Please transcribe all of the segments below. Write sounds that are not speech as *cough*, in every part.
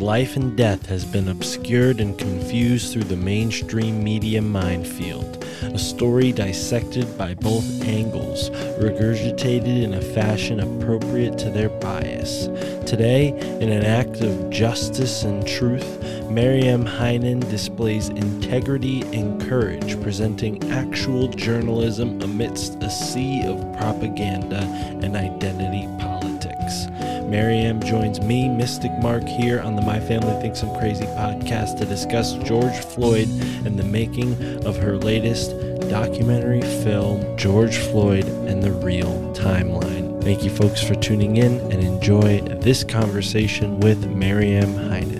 Life and death has been obscured and confused through the mainstream media minefield. A story dissected by both angles, regurgitated in a fashion appropriate to their bias. Today, in an act of justice and truth, Maryam Henein displays integrity and courage, presenting actual journalism amidst a sea of propaganda and identity politics. Maryam joins me, Mystic Mark, here on the My Family Thinks I'm Crazy podcast to discuss George Floyd and the making of her latest documentary film, George Floyd and the Real Timeline. Thank you, folks, for tuning in and enjoy this conversation with Maryam Henein.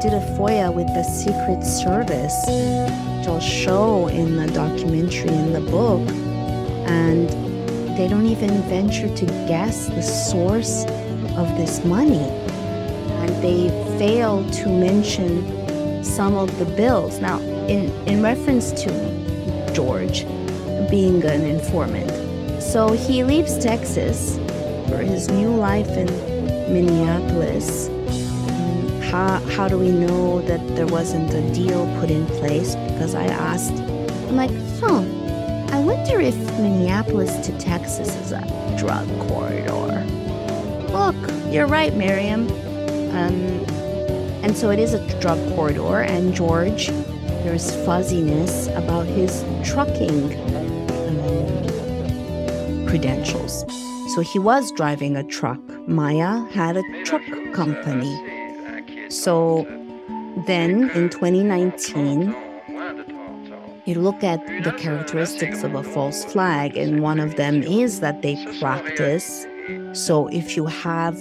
Did a FOIA with the Secret Service, which I'll show in the documentary in the book, and they don't even venture to guess the source of this money. And they fail to mention some of the bills. Now, in, in reference to George being an informant, so he leaves Texas for his new life in Minneapolis how, how do we know that there wasn't a deal put in place? Because I asked, I'm like, huh, I wonder if Minneapolis to Texas is a drug corridor. Look, you're right, Miriam. Um, and so it is a drug corridor, and George, there's fuzziness about his trucking um, credentials. So he was driving a truck. Maya had a truck company. So then in 2019, you look at the characteristics of a false flag, and one of them is that they practice. So if you have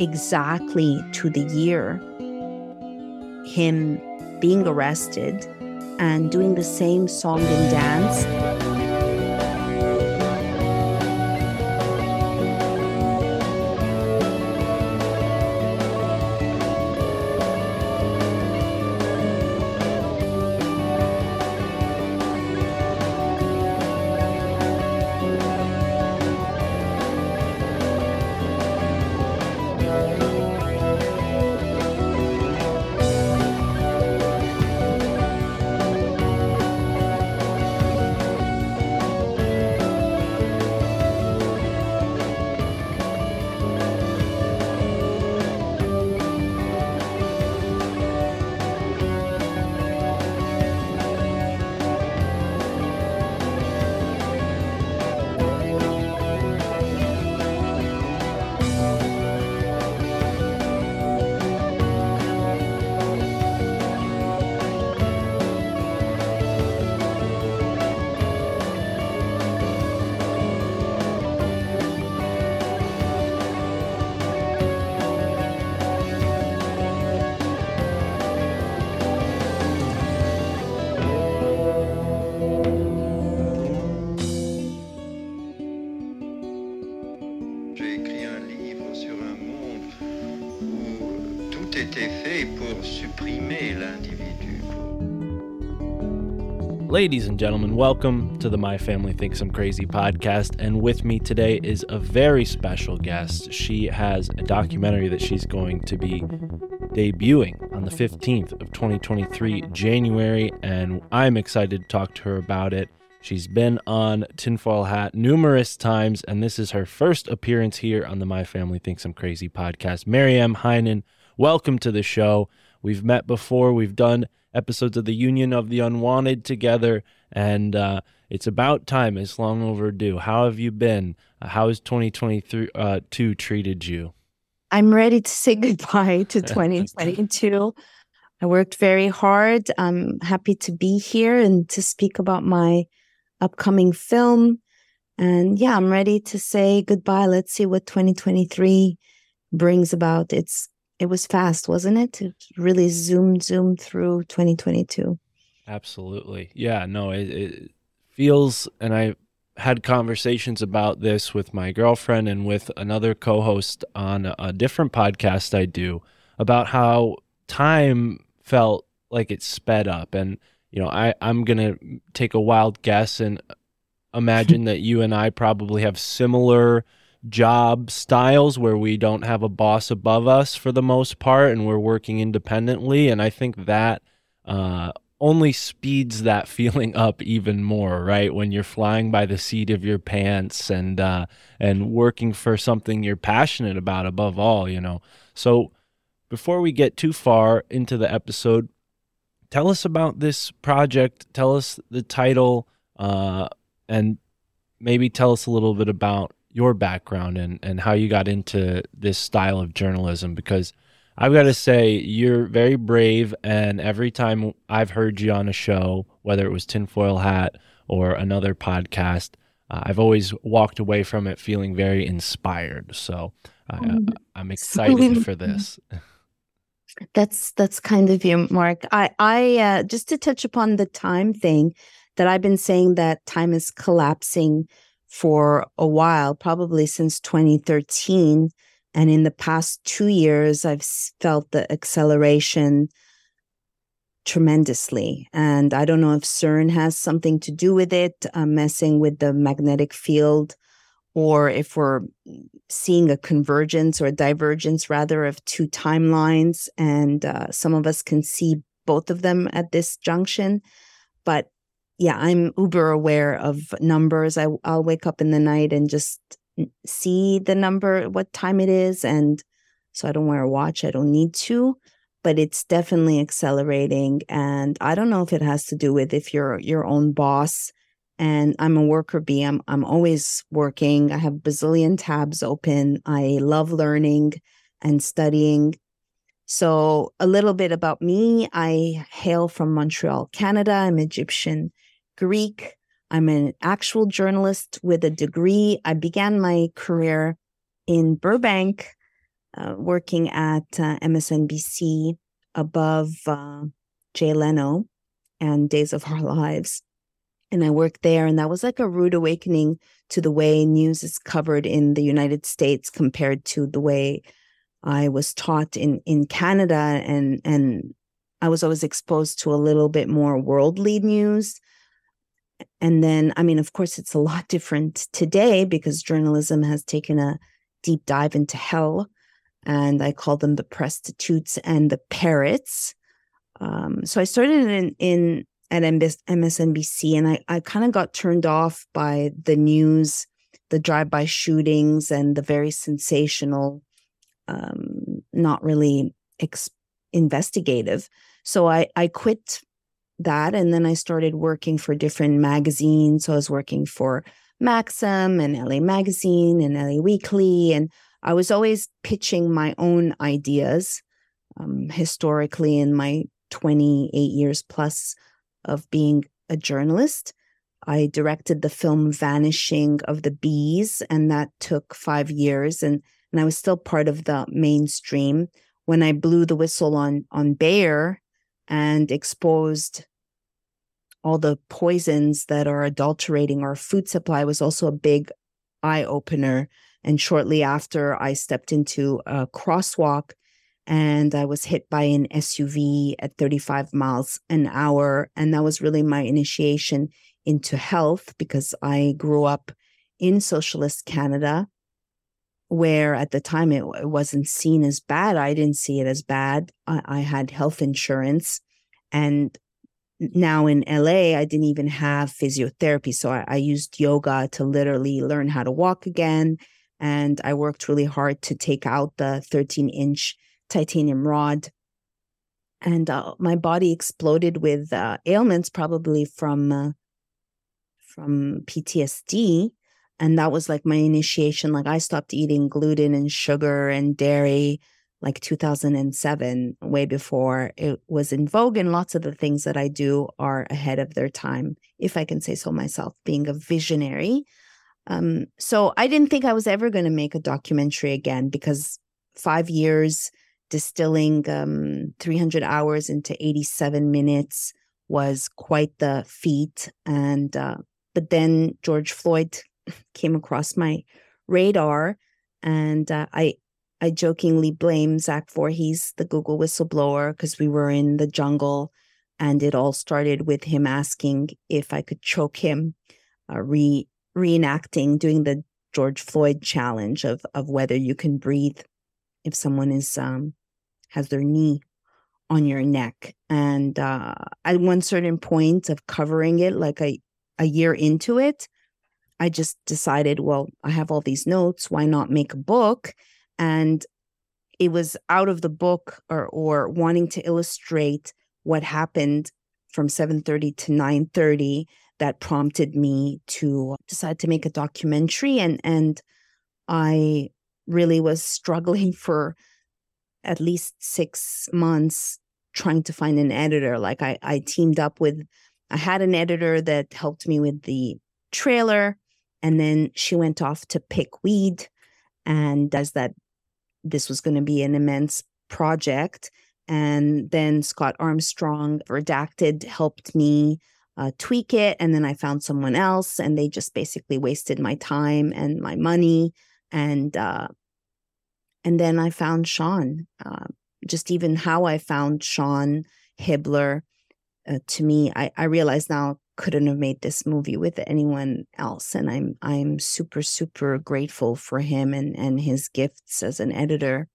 exactly to the year him being arrested and doing the same song and dance Ladies and gentlemen, welcome to the My Family Thinks I'm Crazy podcast. And with me today is a very special guest. She has a documentary that she's going to be debuting on the 15th of 2023, January, and I'm excited to talk to her about it. She's been on Tinfoil Hat numerous times, and this is her first appearance here on the My Family Thinks I'm Crazy podcast. Maryam Henein, welcome to the show. We've met before, we've done episodes of the Union of the Unwanted together, and uh, it's about time. It's long overdue. How have you been? Uh, how has 2023 uh, treated you? I'm ready to say *laughs* goodbye to 2022. I worked very hard. I'm happy to be here and to speak about my upcoming film. And yeah, I'm ready to say goodbye. Let's see what 2023 brings about. It's it was fast, wasn't it? It really zoomed zoomed through 2022. Absolutely. Yeah, no, it, it feels, and I had conversations about this with my girlfriend and with another co host on a, different podcast I do about how time felt like it sped up. And, you know, I, I'm going to take a wild guess and imagine *laughs* that you and I probably have similar job styles where we don't have a boss above us for the most part and we're working independently. And I think that uh, only speeds that *laughs* feeling up even more, right? When you're flying by the seat of your pants and uh, and working for something you're passionate about above all, you know. So before we get too far into the episode, tell us about this project. Tell us the title, uh, and maybe tell us a little bit about your background and and how you got into this style of journalism because I've got to say, you're very brave. And every time I've heard you on a show, whether it was Tinfoil Hat or another podcast, uh, I've always walked away from it feeling very inspired. So uh, Mm. I'm excited for this. *laughs* That's that's kind of you, Mark. I I uh, just to touch upon the time thing that I've been saying that time is collapsing for a while, probably since 2013. And in the past two years, I've felt the acceleration tremendously. And I don't know if CERN has something to do with it, uh, messing with the magnetic field, or if we're seeing a convergence or a divergence, rather, of two timelines. And uh, some of us can see both of them at this junction. But yeah, I'm uber aware of numbers. I, I'll wake up in the night and just see the number, what time it is. And so I don't wear a watch. I don't need to, but it's definitely accelerating. And I don't know if it has to do with if you're your own boss. And I'm a worker bee. I'm I'm always working. I have bazillion tabs open. I love learning and studying. So a little bit about me. I hail from Montreal, Canada. I'm Egyptian Greek. I'm an actual journalist with a degree. I began my career in Burbank, uh, working at uh, MSNBC above uh, Jay Leno and Days of Our Lives. And I worked there, and that was like a rude awakening to the way news is covered in the United States compared to the way I was taught in in Canada, and and I was always exposed to a little bit more worldly news. And then, I mean, of course, it's a lot different today because journalism has taken a deep dive into hell. And I call them the prostitutes and the parrots. Um, so I started in, in at MSNBC and I, I kind of got turned off by the news, the drive-by shootings, and the very sensational, um, not really ex- investigative. So I, I quit that and then I started working for different magazines. So I was working for Maxim and LA Magazine and LA Weekly. And I was always pitching my own ideas um, historically in my 28 years plus of being a journalist. I directed the film Vanishing of the Bees, and that took five years. And, and I was still part of the mainstream. When I blew the whistle on, on Bayer and exposed all the poisons that are adulterating our food supply was also a big eye opener. And shortly after, I stepped into a crosswalk and I was hit by an SUV at 35 miles an hour. And that was really my initiation into health because I grew up in socialist Canada, where at the time it, it wasn't seen as bad. I didn't see it as bad. I, I had health insurance. And now in LA, I didn't even have physiotherapy. So I, I used yoga to literally learn how to walk again. And I worked really hard to take out the 13 inch titanium rod. And uh, my body exploded with uh, ailments, probably from uh, from PTSD. And that was like my initiation. Like I stopped eating gluten and sugar and dairy like 2007, way before it was in vogue. And lots of the things that I do are ahead of their time, if I can say so myself, being a visionary. Um, so I didn't think I was ever going to make a documentary again because five years distilling um, 300 hours into 87 minutes was quite the feat. And, uh, but then George Floyd came across my radar and uh, I, I jokingly blame Zach Vorhies, the Google whistleblower, because we were in the jungle and it all started with him asking if I could choke him, uh, re reenacting doing the George Floyd challenge of of whether you can breathe if someone is um has their knee on your neck. And uh, at one certain point of covering it, like a a year into it, I just decided, well, I have all these notes. Why not make a book? And it was out of the book or or wanting to illustrate what happened from 7:30 to 9:30 that prompted me to decide to make a documentary and and I really was struggling *laughs* for at least 6 months trying to find an editor like I I teamed up with I had an editor that helped me with the trailer and then she went off to pick weed and as that this was going to be an immense project. And then Scott Armstrong redacted helped me uh, tweak it and then i found someone else and they just basically wasted my time and my money. And uh, and then i found sean uh, just even how i found sean hibler uh, to me I, I realize now couldn't have made this movie with anyone else and i'm i'm super super grateful for him and and his gifts as an editor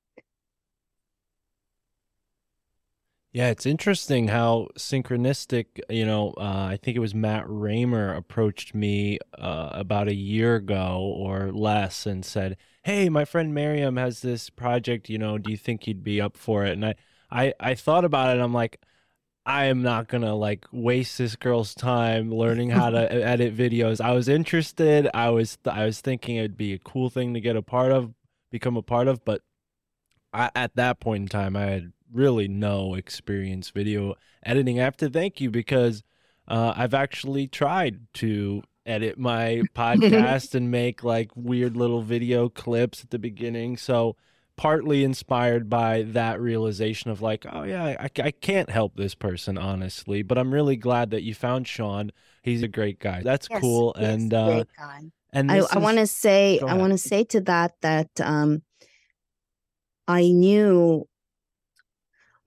Yeah, it's interesting how synchronistic, you know, uh, I think it was Matt Raymer approached me uh, about a year ago or less and said, Hey, my friend Miriam has this project, you know, do you think you'd be up for it? And I, I, I thought about it. I'm like, I am not gonna like waste this girl's time learning how to edit videos. I was interested. I was I was thinking it'd be a cool thing to get a part of, become a part of, but I, at that point in time, I had really no experience video editing. I have to thank you because uh, I've actually tried to edit my *laughs* podcast and make like weird little video clips at the beginning. So partly inspired by that realization of like, oh yeah, I, I can't help this person honestly, but I'm really glad that you found Sean. He's a great guy. That's Yes, cool. and uh, and I, I want to say I want to say to that that um I knew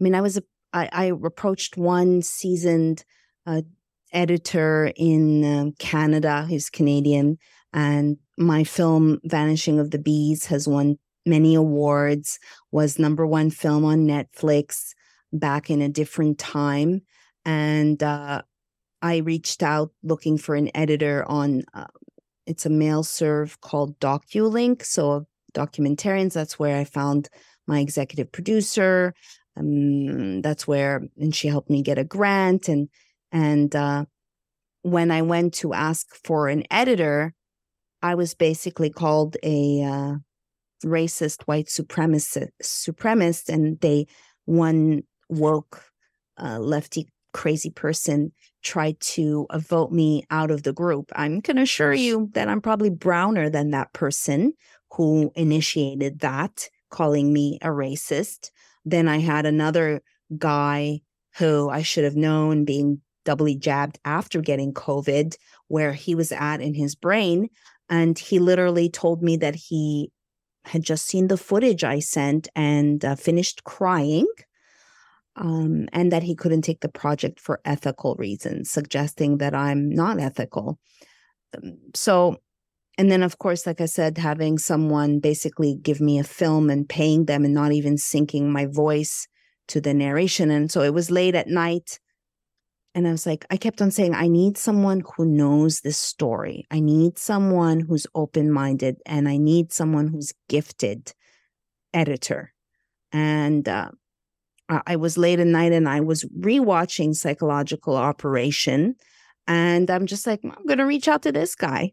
I mean I was a I, I approached one seasoned uh, editor in um, Canada who's Canadian and my film Vanishing of the Bees has won many awards was number one film on Netflix back in a different time and uh, I reached out looking for an editor on uh, it's a mail serve called DocuLink. So documentarians, that's where I found my executive producer. Um, that's where, and she helped me get a grant. And and uh, when I went to ask for an editor, I was basically called a uh, racist white supremacist, supremacist, and they one woke uh, lefty crazy person tried to uh, vote me out of the group. I'm going to assure you that I'm probably browner than that person who initiated that, calling me a racist. Then I had another guy who I should have known being doubly jabbed after getting COVID, where he was at in his brain. And he literally told me that he had just seen the footage I sent and uh, finished crying. Um, and that he couldn't take the project for ethical reasons, suggesting that I'm not ethical. Um, so, and then, of course, like I said, having someone basically give me a film and paying them and not even syncing my voice to the narration. And so it was late at night. And I was like, I kept on saying, I need someone who knows this story. I need someone who's open minded and I need someone who's gifted editor. And uh, I was late at night and I was rewatching Psychological Operation. And I'm just like, I'm going to reach out to this guy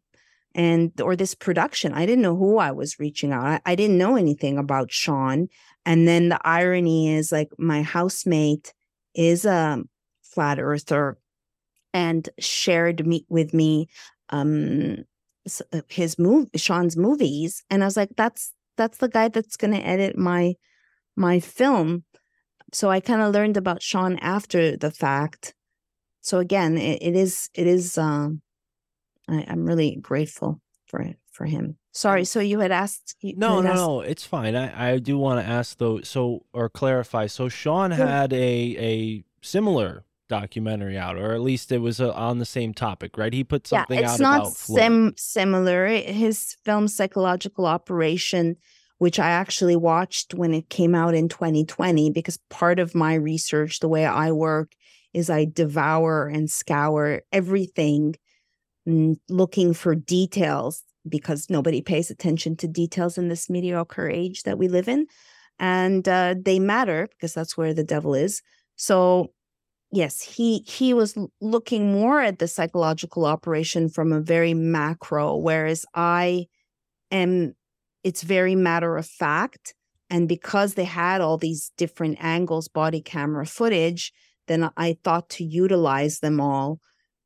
and or this production. I didn't know who I was reaching out. I, I didn't know anything about Sean. And then the irony is like my housemate is a flat earther and shared me with me um uh, his move Sean's movies and I was like that's that's the guy that's going to edit my my film so I kind of learned about Sean after the fact so again it, it is it is um I, I'm really grateful for for him sorry so you had asked you No, had no, asked- no. It's fine. I, I do want to ask though, so or clarify. So Sean had a a similar documentary out, or at least it was uh on the same topic, right? He put something yeah, it's out not sim- similar. His film Psychological Operation, which I actually watched when it came out in 2020, because part of my research, the way I work, is I devour and scour everything, mm, looking for details because nobody pays attention to details in this mediocre age that we live in. And uh, they matter because that's where the devil is. So yes he he was looking more at the psychological operation from a very macro whereas i am it's very matter of fact and because they had all these different angles body camera footage then i thought to utilize them all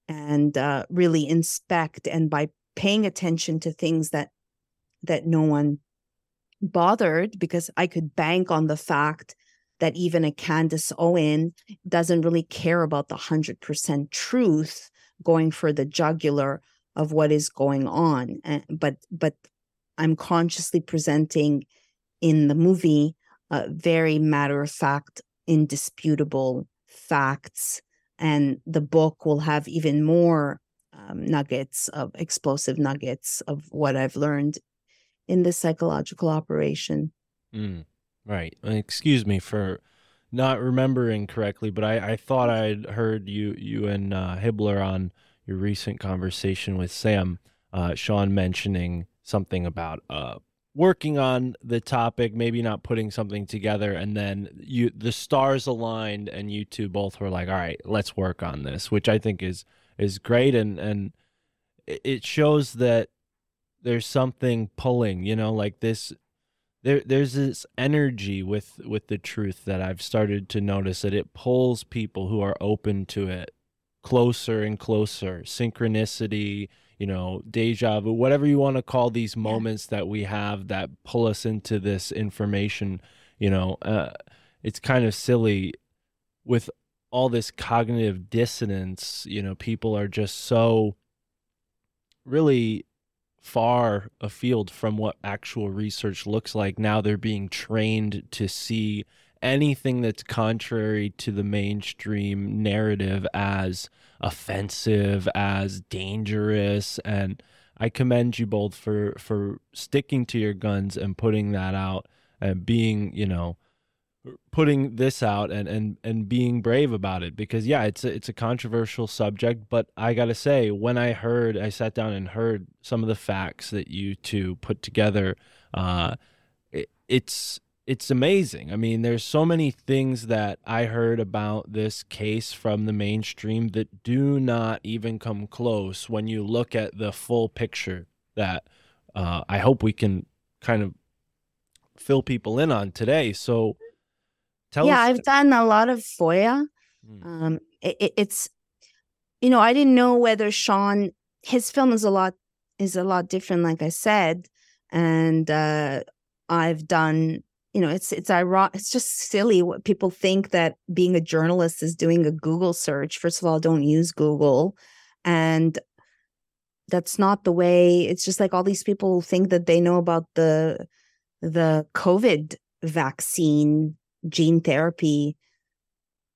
and uh, really inspect and by paying attention to things that that no one bothered because i could bank on the fact that even a Candace Owen doesn't really care about the 100% truth going for the jugular of what is going on Uh, but but i'm consciously presenting in the movie uh, very matter of fact indisputable facts and the book will have even more um, nuggets of explosive nuggets of what i've learned in this psychological operation. Mm, right. Excuse me for not remembering correctly, but I, I thought I'd heard you you and uh, Hibbler on your recent conversation with Sam, uh, Sean mentioning something about uh, working on the topic, maybe not putting something together, and then you the stars aligned, and you two both were like, "All right, let's work on this," which I think is is great, and and it shows that there's something pulling, you know, like this there there's this energy with with the truth that I've started to notice that it pulls people who are open to it closer and closer. Synchronicity you know deja vu whatever you want to call these moments that we have that pull us into this information you know uh, it's kind of silly. With all this cognitive dissonance you know people are just so really far afield from what actual research looks like. Now they're being trained to see anything that's contrary to the mainstream narrative as offensive, as dangerous and I commend you both for for sticking to your guns and putting that out and being, you know, putting this out and and and being brave about it because yeah it's a, it's a controversial subject but i got to say when i heard i sat down and heard some of the facts that you two put together uh it, it's it's amazing. I mean there's so many things that i heard about this case from the mainstream that do not even come close when you look at the full picture that uh i hope we can kind of fill people in on today. So tell yeah, us I've done a lot of FOIA. Mm. Um, it, it- it's, you know, I didn't know whether Sean, his film is a lot is a lot different, like I said, and uh, I've done, you know, it's it's ironic. It's just silly what people think that being a journalist is doing a Google search. First of all, don't use Google, and that's not the way. It's just like all these people think that they know about the the COVID vaccine gene therapy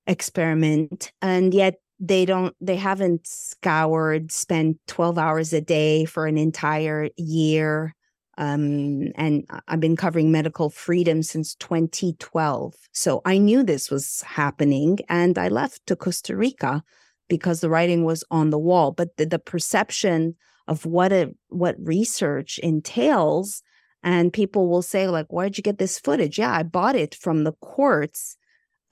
experiment. And yet they don't, they haven't scoured, spent 12 hours a day for an entire year. Um, and I've been covering medical freedom since 2012. So I knew this was happening and I left to Costa Rica because the writing was on the wall. But the, the perception of what it what research entails and people will say like where'd you get this footage? Yeah i bought it from the courts.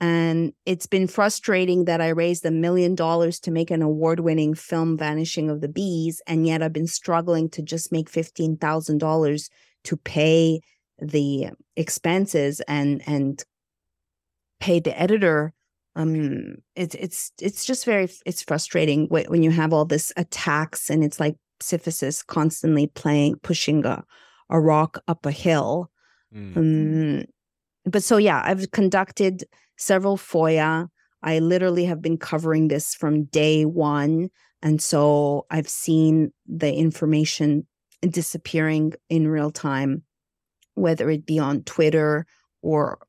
And it's been frustrating that i raised a million dollars to make an award-winning film vanishing of the bees and yet i've been struggling to just make $15000 to pay the expenses and and pay the editor. Um it's it's it's just very it's frustrating wh- when you have all this attacks and it's like Sisyphus constantly playing pushing a, a rock up a hill. Mm. um, but so yeah i've conducted several foia i literally have been covering this from day one. And so i've seen the information disappearing in real time whether it be on twitter or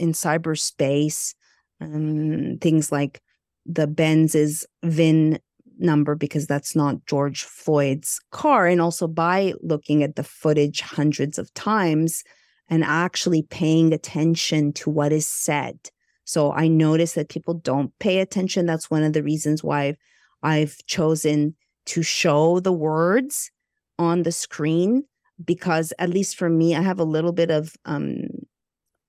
in cyberspace. Um, things like the benz's vin number because that's not george floyd's car and also by looking at the footage hundreds of times and actually paying attention to what is said. So I notice that people don't pay attention. That's one of the reasons why I've chosen to show the words on the screen because at least for me, I have a little bit of um,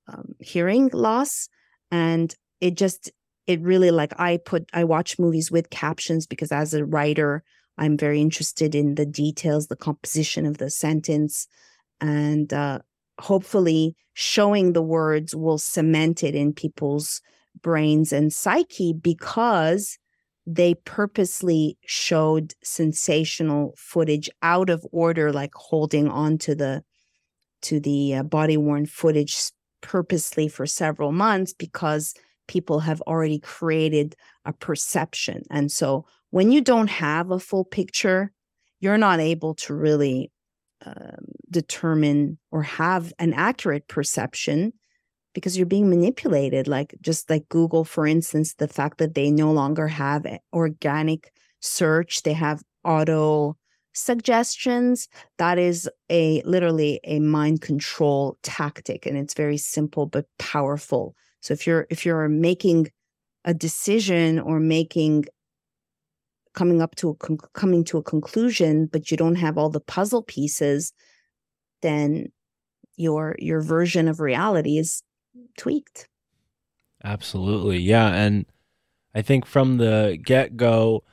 um, hearing loss, and it just it really like I put I watch movies with captions because as a writer, I'm very interested in the details, the composition of the sentence, and uh, hopefully showing the words will cement it in people's brains and psyche because they purposely showed sensational footage out of order like holding on to the to the uh, body worn footage purposely for several months because people have already created a perception. And so when you don't have a full picture you're not able to really um, determine or have an accurate perception because you're being manipulated. Like just like google for instance the fact that they no longer have organic search they have auto suggestions that is a literally a mind control tactic. And it's very simple but powerful so if you're if you're making a decision or making coming up to a coming to a conclusion but you don't have all the puzzle pieces then your your version of reality is tweaked Absolutely. Yeah. And I think from the get go,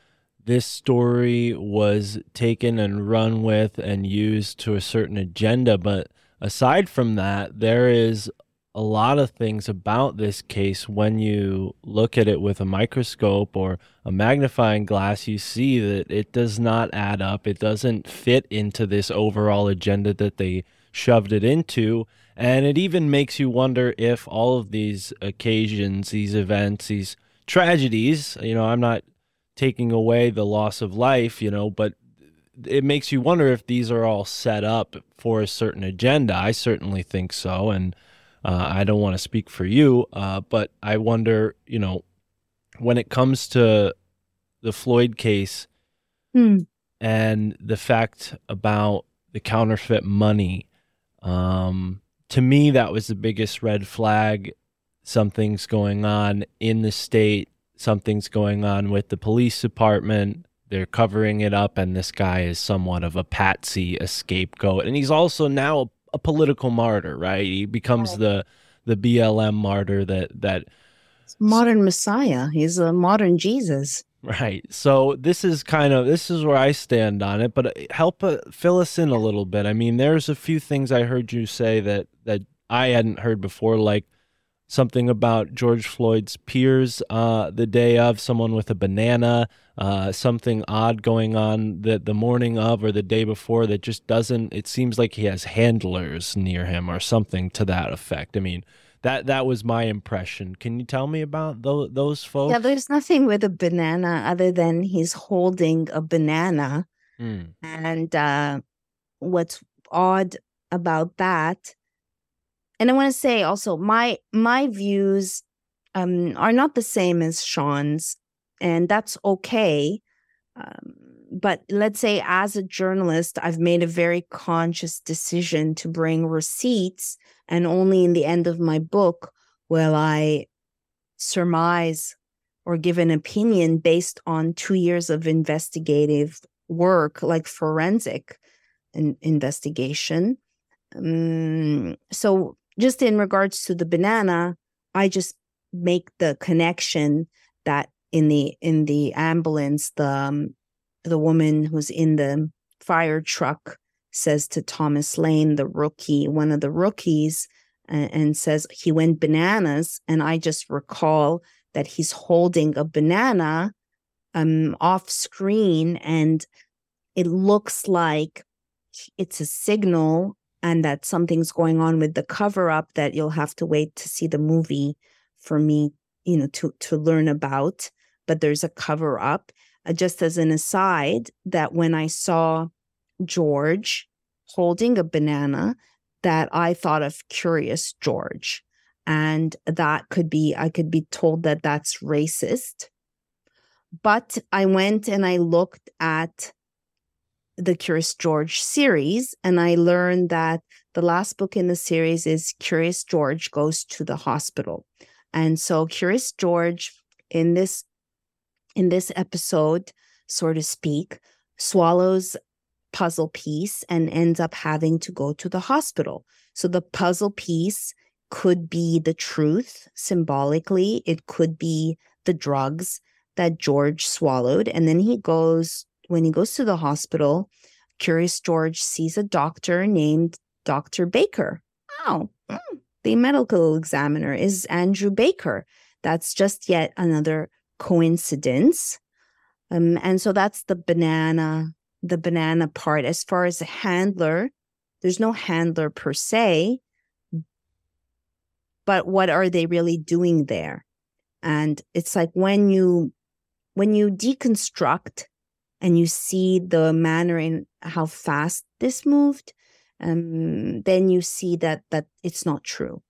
this story was taken and run with and used to a certain agenda. But aside from that, there is a lot of things about this case when you look at it with a microscope or a magnifying glass, you see that it does not add up. It doesn't fit into this overall agenda that they shoved it into. And it even makes you wonder if all of these occasions, these events, these tragedies, you know, I'm not taking away the loss of life, you know, but it makes you wonder if these are all set up for a certain agenda. I certainly think so. And uh, I don't want to speak for you, uh, but I wonder, you know, when it comes to the Floyd case Hmm. and the fact about the counterfeit money, um, to me, that was the biggest red flag. Something's going on in the state, something's going on with the police department. They're covering it up, and this guy is somewhat of a patsy, a scapegoat. And he's also now a, political martyr, right? He becomes Right. the the BLM martyr that that modern messiah he's a modern jesus Right. So this is kind of this is where I stand on it, but uh, help uh, fill us in a little bit. I mean, there's a few things I heard you say that that I hadn't heard before, like something about George Floyd's peers uh, the day of, someone with a banana, uh, something odd going on that the morning of or the day before that just doesn't. It seems like he has handlers near him or something to that effect. I mean. That, that was my impression. Can you tell me about those, those folks? yeah there's nothing with a banana other than he's holding a banana Hmm. and uh what's odd about that and I want to say also my my views um, are not the same as Sean's, and that's okay. Um, but let's say as a journalist, I've made a very conscious decision to bring receipts, and only in the end of my book will I surmise or give an opinion based on two years of investigative work, like forensic in- investigation. Um, so, just in regards to the banana, I just make the connection that in the in the ambulance, the um, the woman who's in the fire truck says to Thomas Lane, the rookie, one of the rookies, and, and says he went bananas, and I just recall that he's holding a banana um off screen and it looks like it's a signal and that something's going on with the cover up that you'll have to wait to see the movie for me you know to to learn about but there's a cover up uh, just as an aside that when i saw george holding a banana that i thought of curious george and that could be i could be told that that's racist but i went and i looked at the Curious George series, and I learned that the last book in the series is Curious George Goes to the Hospital. And so Curious George in this in this episode, so to speak, swallows puzzle piece and ends up having to go to the hospital. So the puzzle piece could be the truth symbolically, it could be the drugs that George swallowed. And then he goes when he goes to the hospital, Curious George sees a doctor named Dr. Baker. Oh, the medical examiner is Andrew Baker. That's just yet another coincidence. Um, and so that's the banana, the banana part. As far as a handler, there's no handler per se, but what are they really doing there? And it's like when you when you deconstruct and you see the manner in how fast this moved, um, then you see that that it's not true.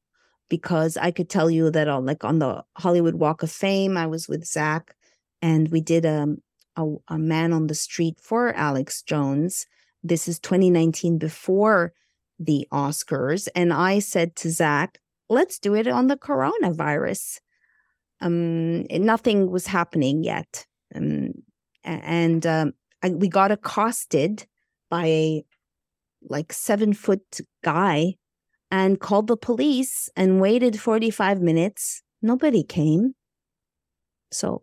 Because I could tell you that on like on the Hollywood Walk of Fame, I was with Zach, and we did um, a a man on the street for Alex Jones. This is 2019 before the Oscars, and I said to Zach, "Let's do it on the coronavirus." Um, nothing was happening yet. Um, and um, I, we got accosted by a like seven foot guy and called the police and waited 45 minutes. Nobody came. So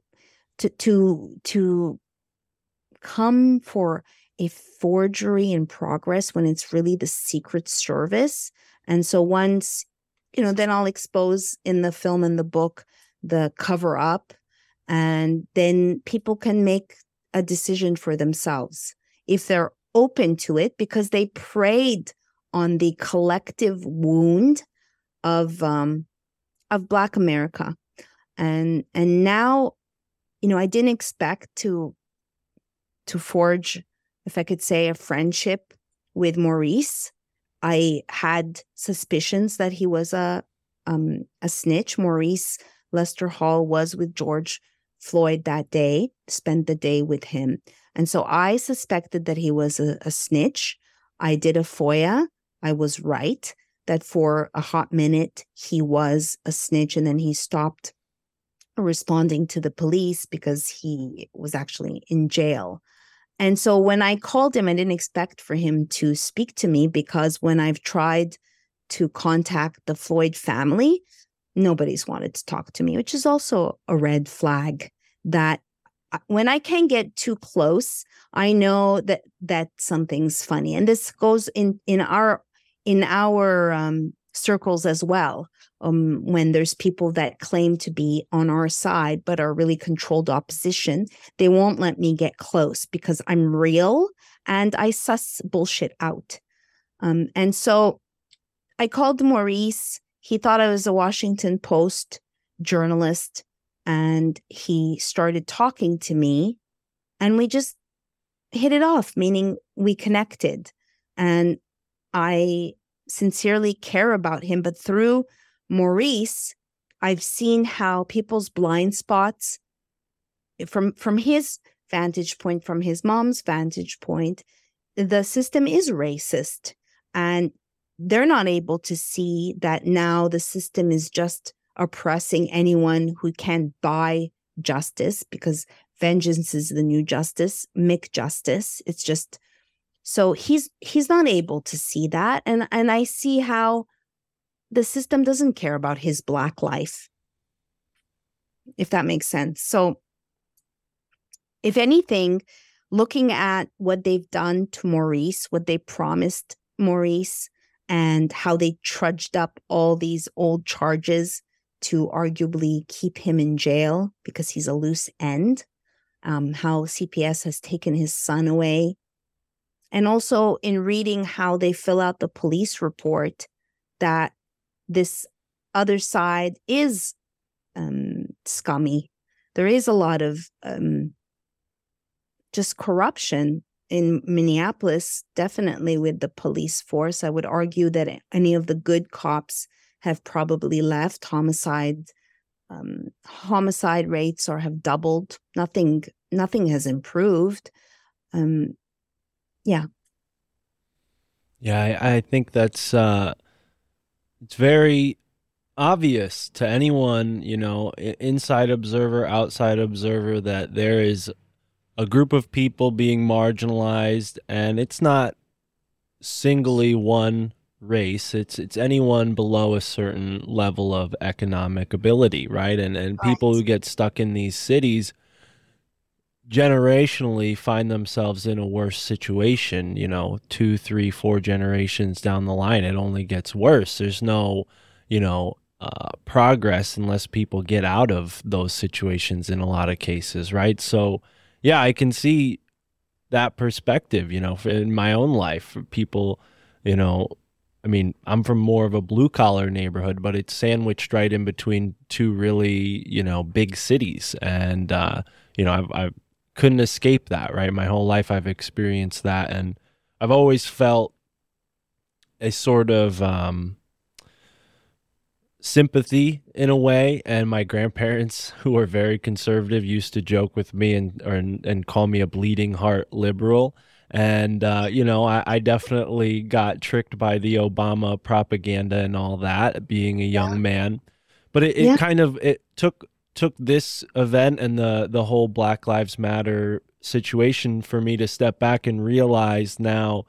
to to to come for a forgery in progress when it's really the secret service. And so once you know then i'll expose in the film and the book the cover up and then people can make a decision for themselves if they're open to it because they preyed on the collective wound of um of black america and and now you know i didn't expect to to forge if i could say a friendship with maurice i had suspicions that he was a um a snitch maurice lester hall was with george Floyd that day, spent the day with him. And so I suspected that he was a, a snitch. I did a FOIA. I was right that for a hot minute he was a snitch and then he stopped responding to the police because he was actually in jail. And so when I called him, I didn't expect for him to speak to me because when I've tried to contact the Floyd family, nobody's wanted to talk to me, which is also a red flag that uh, when I can get too close, I know that that something's funny. And this goes in in our in our um, circles as well. Um, when there's people that claim to be on our side but are really controlled opposition, they won't let me get close because I'm real and I suss bullshit out. Um, and so I called Maurice. He thought I was a Washington Post journalist and he started talking to me and we just hit it off meaning we connected and i sincerely care about him. But through Maurice, I've seen how people's blind spots eh, from from his vantage point, from his mom's vantage point, the system is racist. And they're not able to see that now the system is just oppressing anyone who can buy justice because vengeance is the new justice, Mick justice. It's just so he's he's not able to see that. And and I see how the system doesn't care about his black life. If that makes sense. So if anything, looking at what they've done to Maurice, what they promised Maurice, and how they trudged up all these old charges to arguably keep him in jail because he's a loose end, um, how CPS has taken his son away. And also in reading how they fill out the police report that this other side is um, scummy. There is a lot of um, just corruption in Minneapolis, definitely with the police force. I would argue that any of the good cops have probably left. Homicide um, homicide rates or have doubled. Nothing nothing has improved. Um, yeah. Yeah, I, I think that's uh, it's very obvious to anyone, you know, inside observer, outside observer, that there is a group of people being marginalized, and it's not singly one race. It's it's anyone below a certain level of economic ability, right? And and people who get stuck in these cities generationally find themselves in a worse situation you know two three four generations down the line it only gets worse there's no you know uh, progress unless people get out of those situations in a lot of cases right so yeah, I can see that perspective, you know, in my own life. People, you know, I mean, I'm from more of a blue collar neighborhood, but it's sandwiched right in between two really, you know, big cities. And, uh, you know, I've, I couldn't escape that, right? My whole life I've experienced that. And I've always felt a sort of, um, sympathy in a way and my grandparents *laughs* who are very conservative used to joke with me and or, and call me a bleeding heart liberal and uh, you know I, I, definitely got tricked by the obama propaganda and all that being a young yeah. man but it, it yeah. kind of it took took this event and the the whole black lives matter situation for me to step back and realize now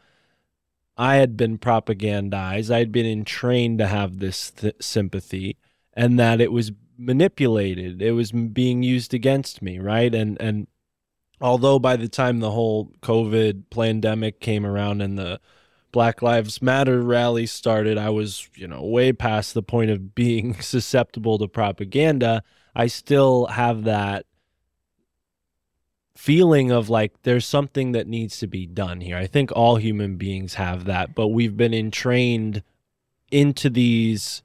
I had been propagandized. I had been entrained to have this th- sympathy, and that it was manipulated. It was being used against me, right? And and although by the time the whole COVID pandemic came around and the Black Lives Matter rally started, I was, you know, way past the point of being *laughs* susceptible to propaganda. I still have that feeling of like there's something that needs to be done here. I think all human beings have that, but we've been entrained into these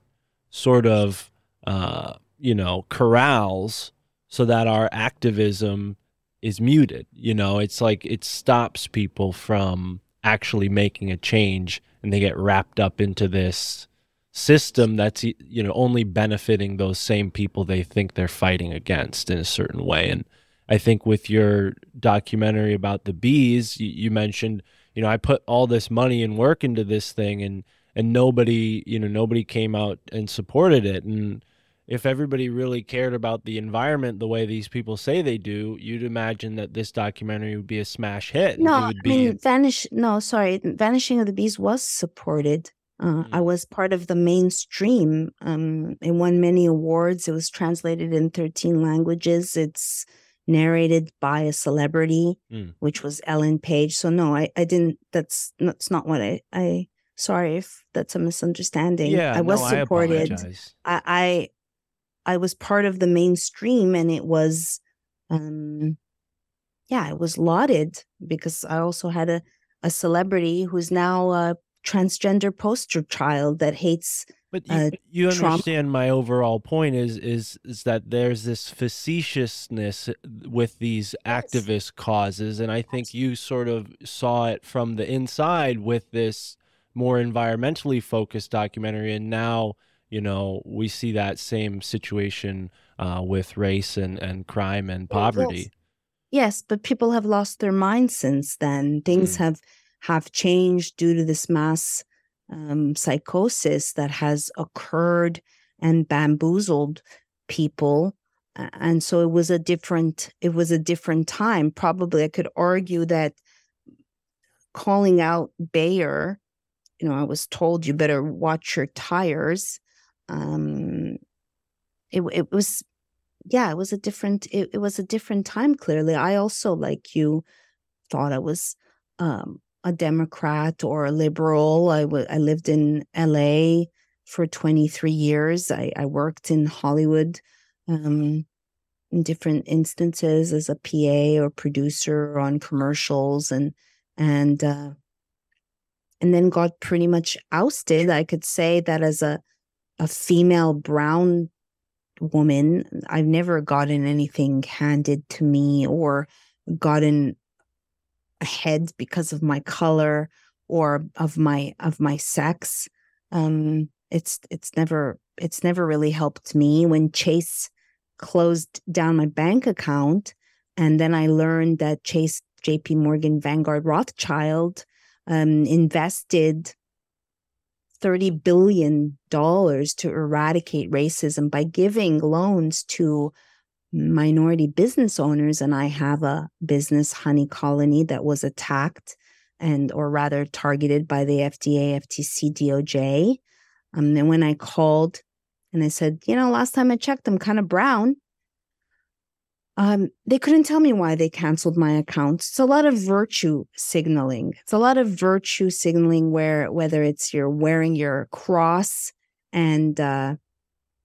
sort of uh, you know corrals so that our activism is muted. You know, it's like it stops people from actually making a change and they get wrapped up into this system that's you know only benefiting those same people they think they're fighting against in a certain way and I think with your documentary about the bees, you, you, mentioned, you know, I put all this money and work into this thing, and and nobody, you know, nobody came out and supported it. And if everybody really cared about the environment the way these people say they do, you'd imagine that this documentary would be a smash hit. No, I mean, vanish. No, sorry, Vanishing of the Bees was supported. Uh, mm-hmm. I was part of the mainstream. Um, it won many awards. It was translated in 13 languages. It's narrated by a celebrity, mm. which was Ellen Page. So no, I, I didn't. That's that's not what I. I sorry if that's a misunderstanding. Yeah, I was no, supported. I, I, I I was part of the mainstream, and it was, um, yeah, it was lauded because I also had a a celebrity who's now a transgender poster child that hates but you, uh, you understand Trump. my overall point is is is that there's this facetiousness with these yes. activist causes, and I think you sort of saw it from the inside with this more environmentally focused documentary, and now you know we see that same situation uh, with race and and crime and poverty. Yes, but people have lost their minds since then. Things Hmm. have have changed due to this mass um, psychosis that has occurred and bamboozled people. And so it was a different it was a different time. Probably I could argue that calling out Bayer, you know, I was told you better watch your tires. Um, it it was yeah, it was a different it, it was a different time clearly. I also like you thought I was um a Democrat or a liberal. I I lived in LA for 23 years. I, I worked in Hollywood um in different instances as a PA or producer on commercials and and uh and then got pretty much ousted. I could say that as a a female brown woman, I've never gotten anything handed to me or gotten ahead because of my color or of my of my sex. Um, it's it's never it's never really helped me. When Chase closed down my bank account, and then I learned that Chase, J.P. Morgan, Vanguard, Rothschild um, invested thirty billion dollars to eradicate racism by giving loans to minority business owners and i have a business honey colony that was attacked and or rather targeted by the fda ftc doj um, and when i called and i said you know last time i checked i'm kind of brown um, they couldn't tell me why they canceled my account. It's a lot of virtue signaling. It's a lot of virtue signaling where whether it's you're wearing your cross and uh,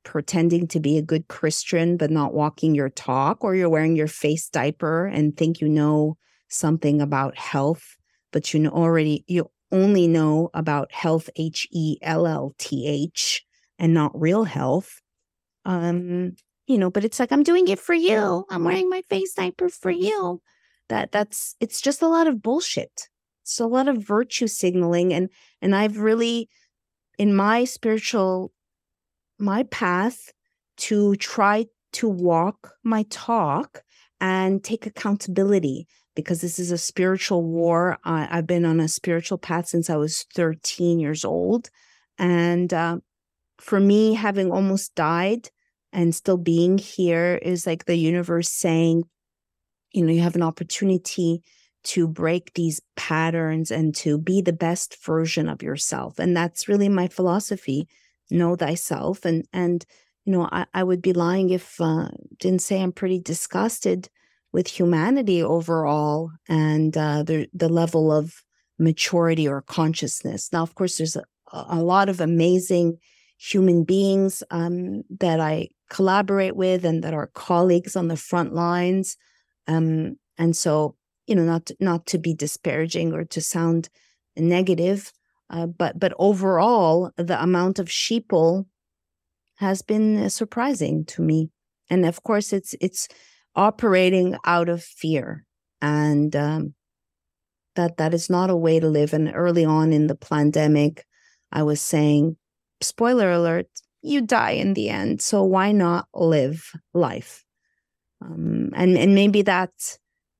pretending to be a good Christian but not walking your talk, or you're wearing your face diaper and think you know something about health, but you know already you only know about health H E L L T H and not real health. Um, you know, but it's like I'm doing it for you. I'm wearing my face diaper for you. That that's it's just a lot of bullshit. It's a lot of virtue signaling and and I've really in my spiritual my path to try to walk my talk and take accountability because this is a spiritual war. I, I've been on a spiritual path since I was 13 years old. And uh, for me, having almost died and still being here is like the universe saying, you know, you have an opportunity to break these patterns and to be the best version of yourself. And that's really my philosophy know thyself and and you know i, I would be lying if uh, didn't say i'm pretty disgusted with humanity overall and uh, the the level of maturity or consciousness. Now of course there's a, a lot of amazing human beings um, that i collaborate with and that are colleagues on the front lines um, and so you know not not to be disparaging or to sound negative uh, but but overall, the amount of sheeple has been uh, surprising to me, and of course, it's it's operating out of fear, and um, that that is not a way to live. And early on in the pandemic, I was saying, spoiler alert, you die in the end, so why not live life? Um, and and maybe that,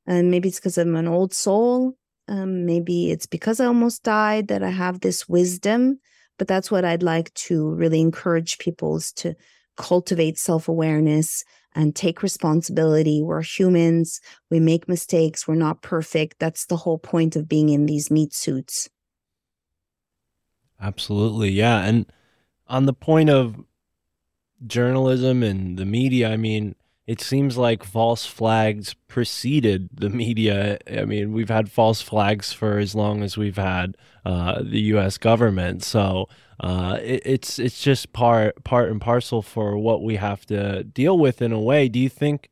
and maybe it's because I'm an old soul um, maybe it's because I almost died that I have this wisdom, but that's what I'd like to really encourage people is to cultivate self awareness and take responsibility. We're humans, we make mistakes, we're not perfect. That's the whole point of being in these meat suits. Absolutely, yeah. And on the point of journalism and the media, I mean, it seems like false flags preceded the media. I mean, we've had false flags for as long as we've had uh, the U.S. government. So uh, it, it's it's just part part and parcel for what we have to deal with in a way. Do you think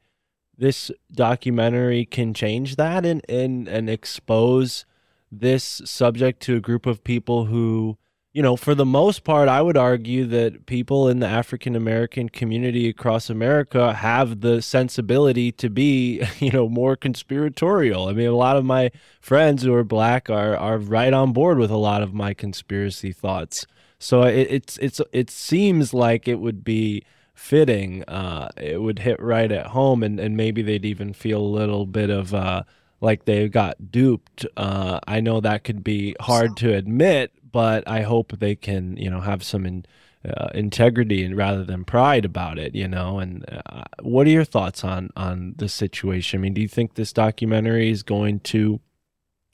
this documentary can change that and and and expose this subject to a group of people who you know, for the most part, I would argue that people in the African American community across America have the sensibility to be, *laughs* you know, more conspiratorial. I mean, a lot of my friends who are black are are right on board with a lot of my conspiracy thoughts. So it, it's it's it seems like it would be fitting. Uh, it would hit right at home, and and maybe they'd even feel a little bit of. Uh, like they got duped. Uh, I know that could be hard to admit, but I hope they can, you know, have some in, uh, integrity and rather than pride about it, you know. And uh, what are your thoughts on on the situation? I mean, do you think this documentary is going to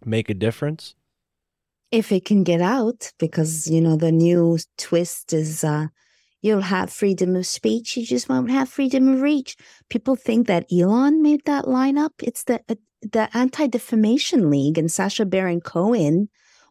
make a difference? If it can get out, because you know the new twist is uh, you'll have freedom of speech, you just won't have freedom of reach. People think that Elon made that lineup. It's the uh, the Anti Defamation League and Sacha Baron Cohen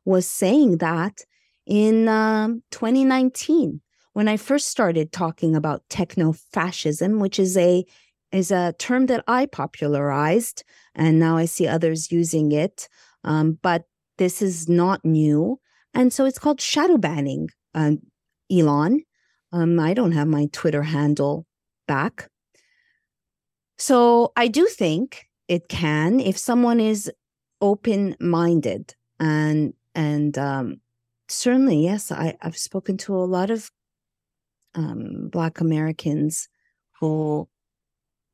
was saying that in um, 2019 when I first started talking about techno fascism, which is a is a term that I popularized, and now I see others using it. Um, but this is not new, and so it's called shadow banning. Uh, Elon, um, I don't have my Twitter handle back, so I do think it can if someone is open minded and and um, certainly, yes, I, I've spoken to a lot of um, Black Americans who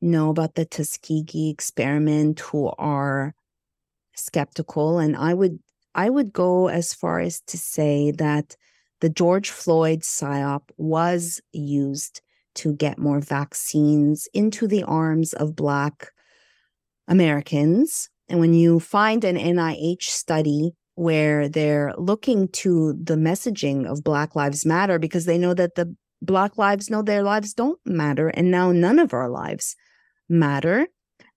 know about the Tuskegee experiment, who are skeptical, and I would I would go as far as to say that the George Floyd psyop was used to get more vaccines into the arms of Black Americans. And when you find an NIH study where they're looking to the messaging of Black Lives Matter because they know that the Black lives know their lives don't matter. And now none of our lives matter.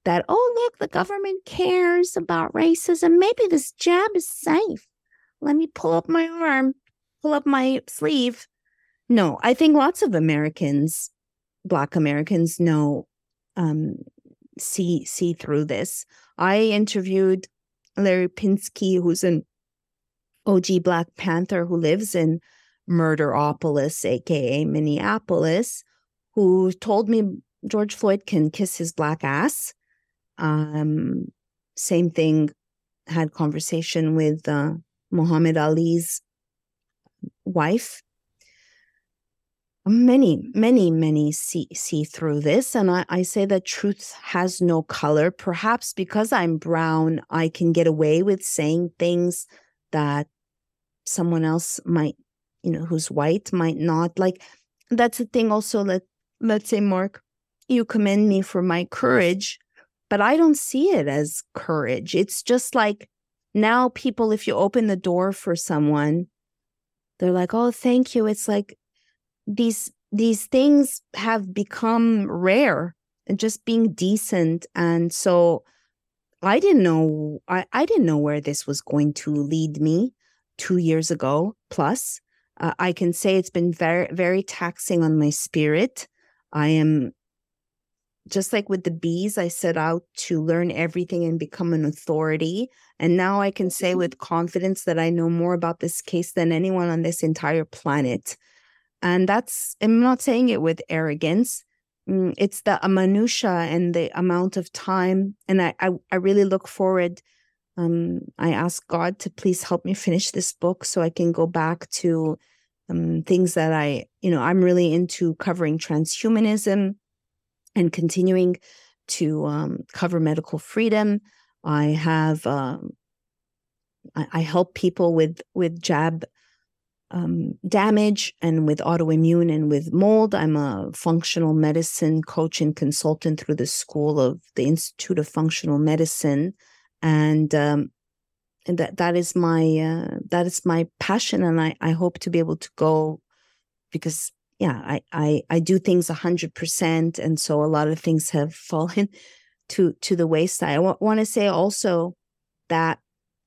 That, oh, look, the government cares about racism. Maybe this jab is safe. Let me pull up my arm, pull up my sleeve. No, I think lots of Americans, Black Americans, know, um, see see through this. I interviewed Larry Pinsky, who's an OG Black Panther who lives in Murderopolis, aka Minneapolis, who told me George Floyd can kiss his black ass. Um, same thing, had conversation with uh, Muhammad Ali's wife. Many, many, many see see through this, and I, I say that truth has no color. Perhaps because I'm brown, I can get away with saying things that someone else might, you know, who's white might not. Like that's the thing also that let's say, Mark, you commend me for my courage, but I don't see it as courage. It's just like now people, if you open the door for someone, they're like, oh, thank you. It's like these these things have become rare and just being decent. And so I didn't know I, I didn't know where this was going to lead me two years ago plus. Uh, I can say it's been very, very taxing on my spirit. I am just like with the bees, I set out to learn everything and become an authority. And now I can say with confidence that I know more about this case than anyone on this entire planet. And that's, I'm not saying it with arrogance. Mm, it's the minutia and the amount of time. And I, I, I really look forward um, I ask God to please help me finish this book so I can go back to um, things that I, you know, I'm really into covering transhumanism and continuing to um, cover medical freedom. I have, um, I, I, help people with with jab um, damage and with autoimmune and with mold. I'm a functional medicine coach and consultant through the School of the Institute of Functional Medicine and um, and that that is my uh, that is my passion, and I I hope to be able to go because yeah I I I do things a hundred percent, and so a lot of things have *laughs* fallen to to the wayside. I w- want to say also that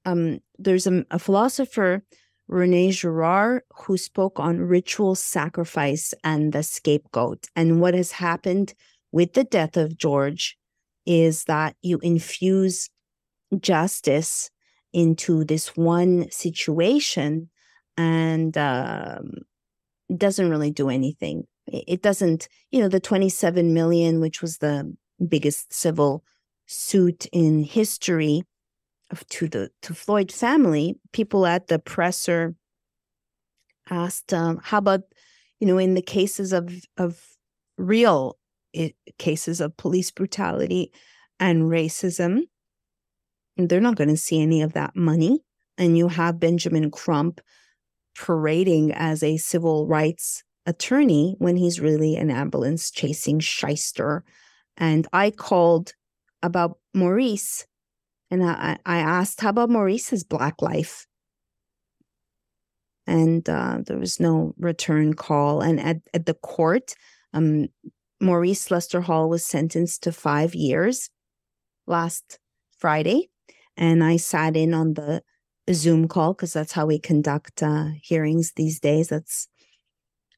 um, there's a, a philosopher Rene Girard who spoke on ritual sacrifice and the scapegoat, and what has happened with the death of George is that you infuse justice into this one situation and um, doesn't really do anything. It it doesn't, you know, the 27 million, which was the biggest civil suit in history to the to Floyd family, people at the presser asked, um, "How about, you know, in the cases of of real i cases of police brutality and racism, they're not going to see any of that money." And you have Benjamin Crump parading as a civil rights attorney when he's really an ambulance chasing shyster. And I called about Maurice and I, I asked, how about Maurice's black life? And uh, there was no return call. And at, at the court, um, Maurice Lester Hall was sentenced to five years last Friday. And I sat in on the Zoom call because that's how we conduct uh, hearings these days. That's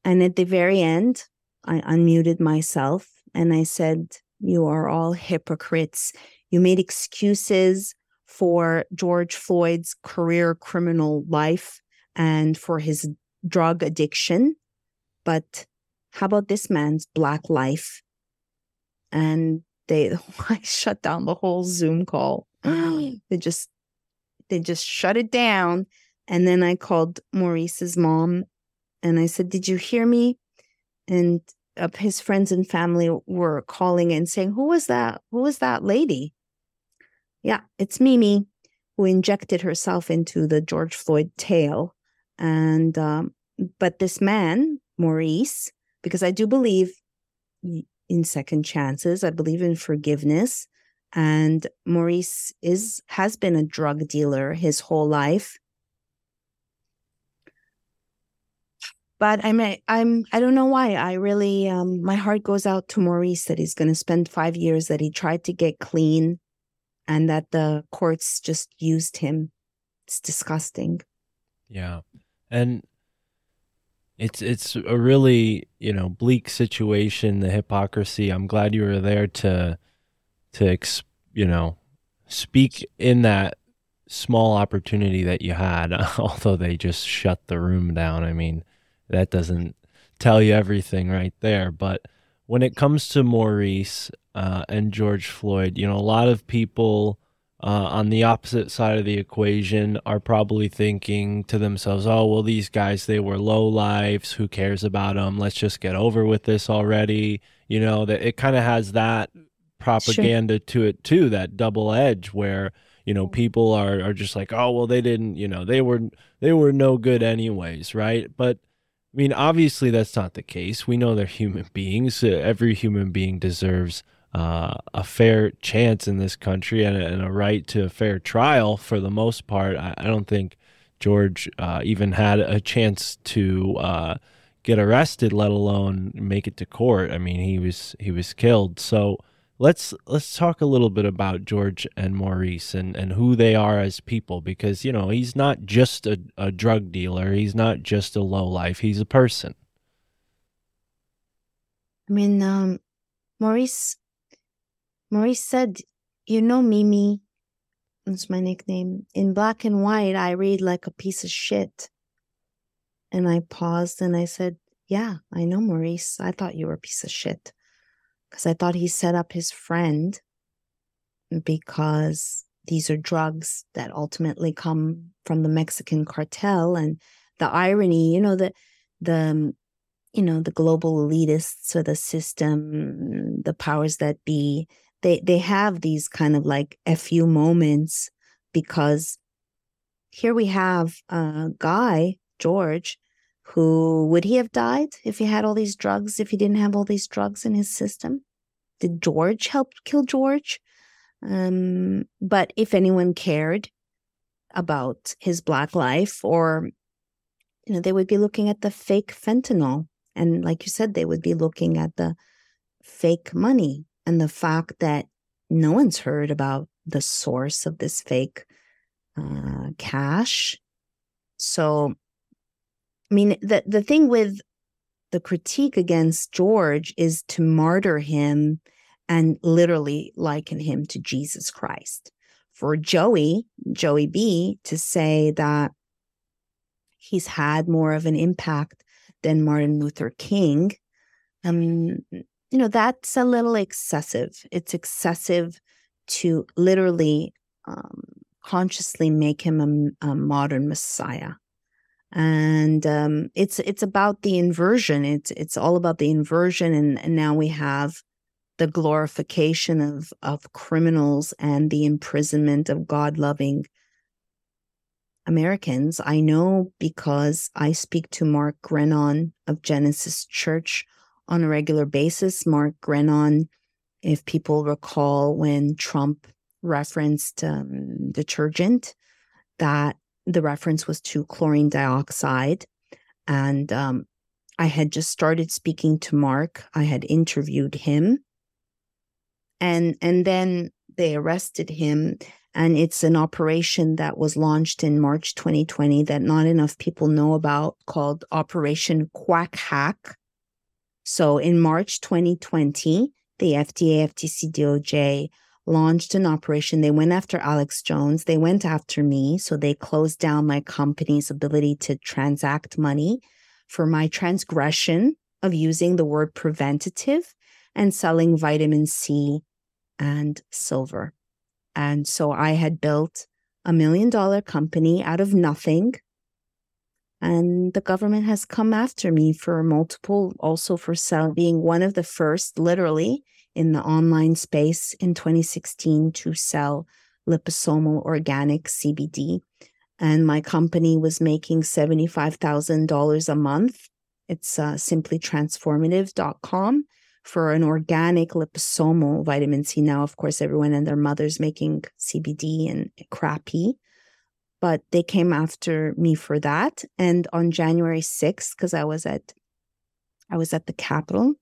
and at the very end, I unmuted myself and I said, "You are all hypocrites. You made excuses for George Floyd's career criminal life and for his drug addiction, but how about this man's black life?" And they *laughs* I shut down the whole Zoom call. they just they just shut it down. And then I called Maurice's mom and I said, Did you hear me? And uh, his friends and family were calling and saying, Who was that? Who was that lady? Yeah, it's Mimi who injected herself into the George Floyd tale. And, um, but this man, Maurice, because I do believe in second chances, I believe in forgiveness and Maurice is has been a drug dealer his whole life. But I'm I'm I don't know why I really um, my heart goes out to Maurice that he's going to spend five years that he tried to get clean, and that the courts just used him. It's disgusting. Yeah, and it's it's a really you know bleak situation. The hypocrisy. I'm glad you were there to to ex, you know speak in that small opportunity that you had *laughs* although they just shut the room down i mean that doesn't tell you everything right there but when it comes to maurice uh, and george floyd you know a lot of people uh, on the opposite side of the equation are probably thinking to themselves oh well these guys they were low lives. Who cares about them let's just get over with this already. You know that it kind of has that propaganda sure. to it too that double edge where you know people are are just like oh well they didn't you know they were they were no good anyways right? But i mean obviously that's not the case. We know they're human beings. Every human being deserves uh, a fair chance in this country and a, and a, right to a fair trial for the most part. I, I don't think george uh, even had a chance to uh, get arrested let alone make it to court. I mean he was he was killed. So let's let's talk a little bit about George and Maurice and and who they are as people because you know he's not just a, a drug dealer. He's not just a low life. He's a person. I mean um Maurice Maurice said you know Mimi that's my nickname. In black and white I read like a piece of shit. And I paused and I said yeah I know Maurice. I thought you were a piece of shit. Because I thought he set up his friend because these are drugs that ultimately come from the Mexican cartel and the irony, you know, the the um, you know, the global elitists or the system, the powers that be, they they have these kind of like a few moments because here we have a guy, George, who would he have died if he had all these drugs, if he didn't have all these drugs in his system? Did George help kill George? Um, but if anyone cared about his black life, or you know, they would be looking at the fake fentanyl, and like you said, they would be looking at the fake money and the fact that no one's heard about the source of this fake uh, cash. So, I mean, the the thing with the critique against George is to martyr him and literally liken him to Jesus Christ. For Joey, Joey B, to say that he's had more of an impact than Martin Luther King, um, you know, that's a little excessive. It's excessive to literally um, consciously make him a, a modern messiah. And um, it's it's about the inversion. It's it's all about the inversion, and, and now we have the glorification of of criminals and the imprisonment of God loving Americans. I know because I speak to Mark Grenon of Genesis Church on a regular basis. Mark Grenon, if people recall when Trump referenced um, detergent, that the reference was to chlorine dioxide. And um, I had just started speaking to Mark. I had interviewed him. And and then they arrested him and it's an operation that was launched in March 2020 that not enough people know about called Operation Quack Hack. So in March 2020, the FDA, FTC, DOJ launched an operation. They went after Alex Jones. They went after me. So they closed down my company's ability to transact money for my transgression of using the word preventative and selling vitamin C and silver. And so I had built a million dollar company out of nothing. And the government has come after me for multiple, also for sell, being one of the first, literally, in the online space in 2016 to sell liposomal organic CBD. And my company was making $75,000 a month. It's uh, simplytransformative.com for an organic liposomal vitamin C. Now, of course, everyone and their mother's making CBD and crappy, but they came after me for that. And on January 6th, because I was at I was at the Capitol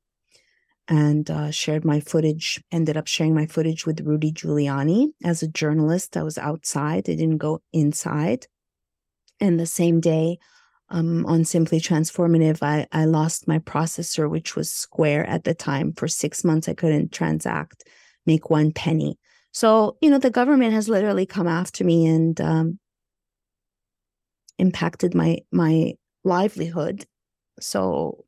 and uh, shared my footage, ended up sharing my footage with Rudy Giuliani. As a journalist, I was outside, I didn't go inside. And the same day, um, on Simply Transformative, I, I lost my processor, which was Square at the time. For six months, I couldn't transact, make one penny. So, you know, the government has literally come after me and um, impacted my my livelihood. So,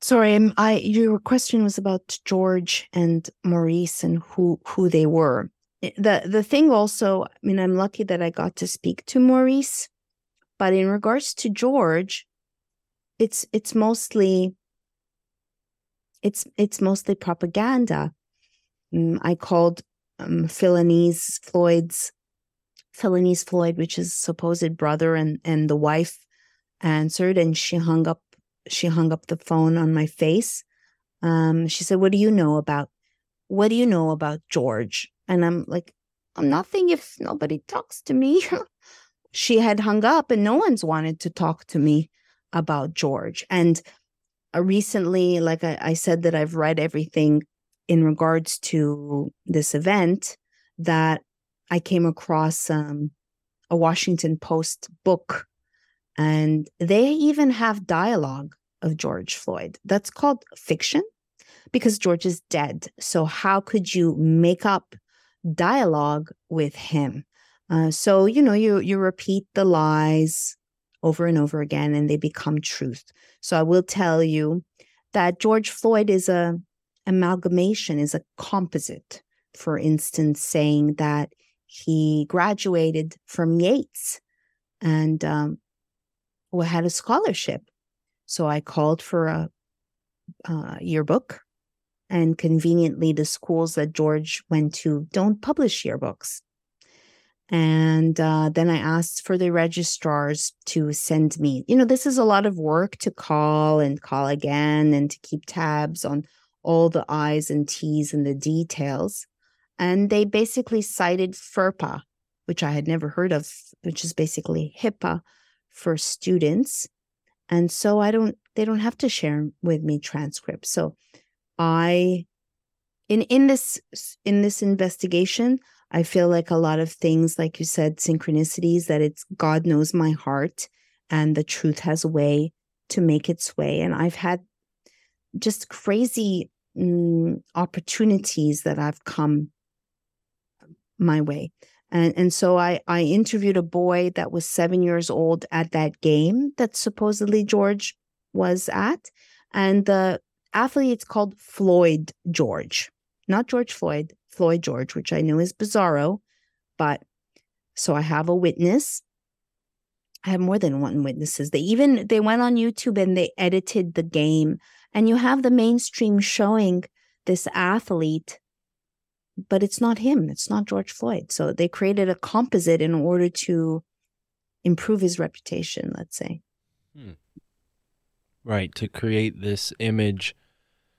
sorry, I'm, I your question was about George and Maurice and who who they were. The the thing also, I mean, I'm lucky that I got to speak to Maurice but in regards to George, it's it's mostly it's it's mostly propaganda. Um, I called um, Philonise Floyd's Philonise Floyd, which is supposed brother, and and the wife answered, and she hung up she hung up the phone on my face. Um, she said, "What do you know about what do you know about George?" And I'm like, "I'm nothing if nobody talks to me." *laughs* she had hung up and no one's wanted to talk to me about George. And uh, recently, like I, I said, that I've read everything in regards to this event, that I came across um, a Washington Post book, and they even have dialogue of George Floyd. That's called fiction because George is dead. So, how could you make up dialogue with him? Uh, so you know you you repeat the lies over and over again, and they become truth. So I will tell you that George Floyd is a amalgamation, is a composite. For instance, saying that he graduated from Yates and um, had a scholarship. So I called for a, a yearbook, and conveniently, the schools that George went to don't publish yearbooks. And uh, then I asked for the registrars to send me. You know, this is a lot of work to call and call again and to keep tabs on all the I's and T's and the details. And they basically cited FERPA, which I had never heard of, which is basically HIPAA for students. And so I don't, they don't have to share with me transcripts. So I, in in this in this investigation, I feel like a lot of things, like you said, synchronicities, that it's God knows my heart and the truth has a way to make its way. And I've had just crazy mm, opportunities that I've come my way. And and so I I interviewed a boy that was seven years old at that game that supposedly George was at, and the athlete's called Floyd George, not George Floyd, Floyd George, which I know is bizarro, but so I have a witness. I have more than one witnesses. They even they went on YouTube and they edited the game, and you have the mainstream showing this athlete but it's not him. It's not George Floyd. So they created a composite in order to improve his reputation, let's say. Right, to create this image,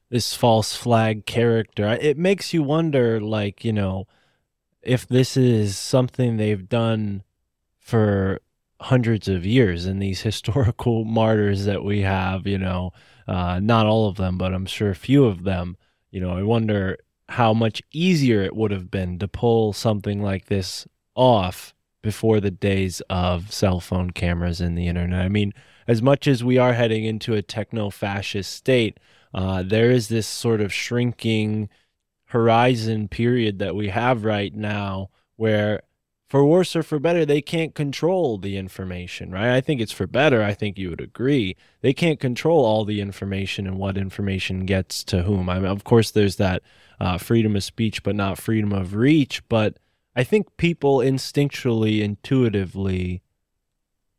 this false flag character. It makes you wonder, like, you know, if this is something they've done for hundreds of years and these *laughs* historical martyrs that we have, you know, uh, not all of them, but I'm sure a few of them, you know, I wonder how much easier it would have been to pull something like this off before the days of cell phone cameras and the internet. I mean, as much as we are heading into a techno fascist state, uh, there is this sort of shrinking horizon period that we have right now where for worse or for better they can't control the information right? I think it's for better. I think you would agree. They can't control all the information and what information gets to whom. I mean of course there's that uh, freedom of speech but not freedom of reach. But i think people instinctually intuitively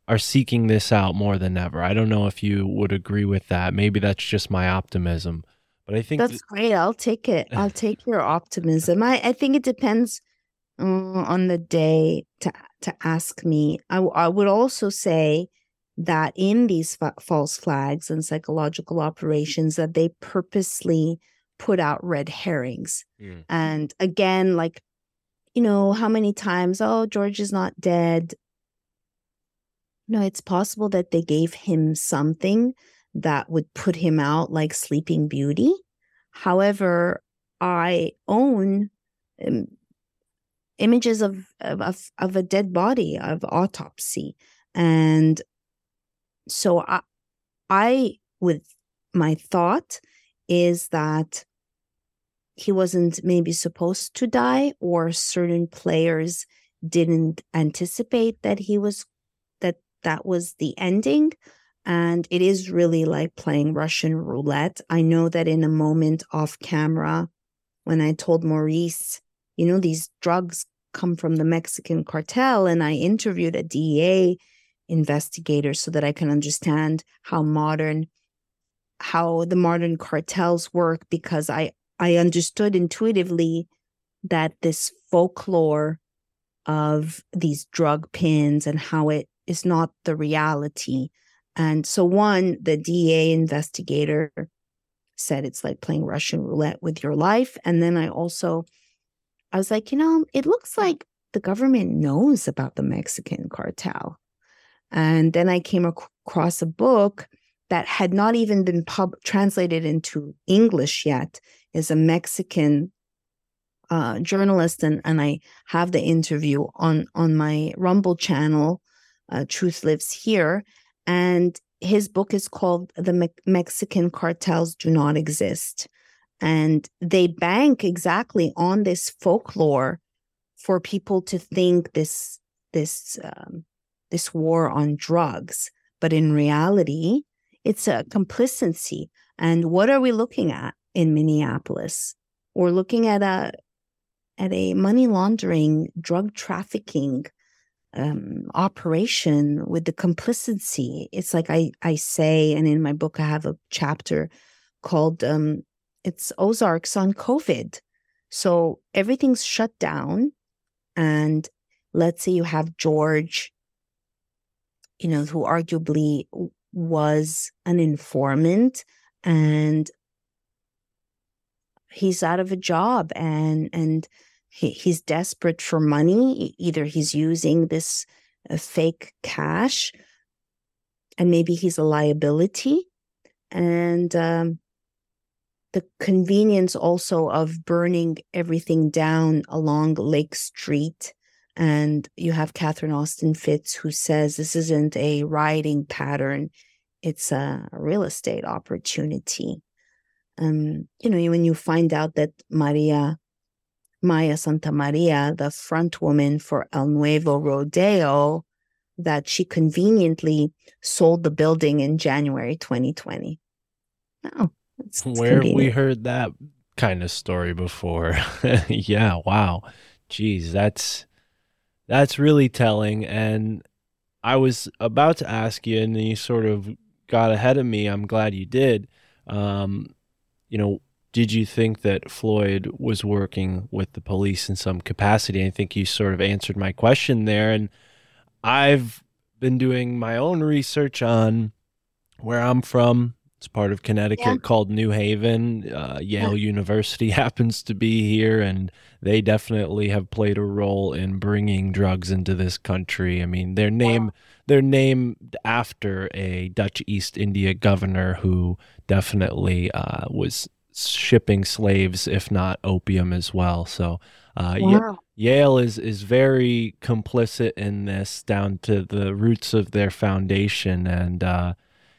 are seeking this out more than ever. I don't know if you would agree with that. Maybe that's just my optimism. But i think That's great. I'll take it. I'll *laughs* take your optimism. I, I think it depends on the day to to ask me. I, I would also say that in these fa- false flags and psychological operations that they purposely put out red herrings. Mm. And again, like, you know, how many times, oh, George is not dead. No, it's possible that they gave him something that would put him out like Sleeping Beauty. However, I own um, images of, of of a dead body of autopsy, and so I I with my thought is that he wasn't maybe supposed to die, or certain players didn't anticipate that he was that that was the ending and it is really like playing Russian roulette. I know that in a moment off camera, when I told Maurice, you know, these drugs come from the Mexican cartel, and I interviewed a DEA investigator so that I can understand how modern, how the modern cartels work, because I I understood intuitively that this folklore of these drug pins and how it is not the reality. And so, one, the DEA investigator said it's like playing Russian roulette with your life. And then I also, I was like, you know, it looks like the government knows about the Mexican cartel. And then I came ac- across a book that had not even been pub- translated into English yet. Is a Mexican uh, journalist, and, and I have the interview on on my Rumble channel. Uh, Truth lives here, and his book is called "The Me- Mexican Cartels Do Not Exist," and they bank exactly on this folklore for people to think this this um, this war on drugs, but in reality, it's a complicity. And what are we looking at in Minneapolis? We're looking at a at a money laundering, drug trafficking um, operation with the complicity. It's like I I say, and in my book I have a chapter called um, "It's Ozarks on COVID." So everything's shut down, and let's say you have George, you know, who arguably was an informant, and he's out of a job, and and he, he's desperate for money. Either he's using this uh, fake cash, and maybe he's a liability, and um, the convenience also of burning everything down along Lake Street. And you have Catherine Austin Fitts who says this isn't a rioting pattern, it's a real estate opportunity. Um, you know, when you find out that Maria Maya Santa Maria, the front woman for El Nuevo Rodeo, that she conveniently sold the building in January 2020. Oh, that's *laughs* Where have we heard that kind of story before? *laughs* yeah, wow. Geez, that's that's really telling. And I was about to ask you, and you sort of got ahead of me. I'm glad you did. Um, you know, did you think that Floyd was working with the police in some capacity? I think you sort of answered my question there. And I've been doing my own research on where I'm from. It's part of Connecticut Yeah. called New Haven. Uh, Yale University *laughs* happens to be here, and they definitely have played a role in bringing drugs into this country. I mean, they're named they're named after a Dutch East India governor who definitely uh, was shipping slaves, if not opium, as well. So, uh, Wow. Yale is is very complicit in this down to the roots of their foundation, and uh,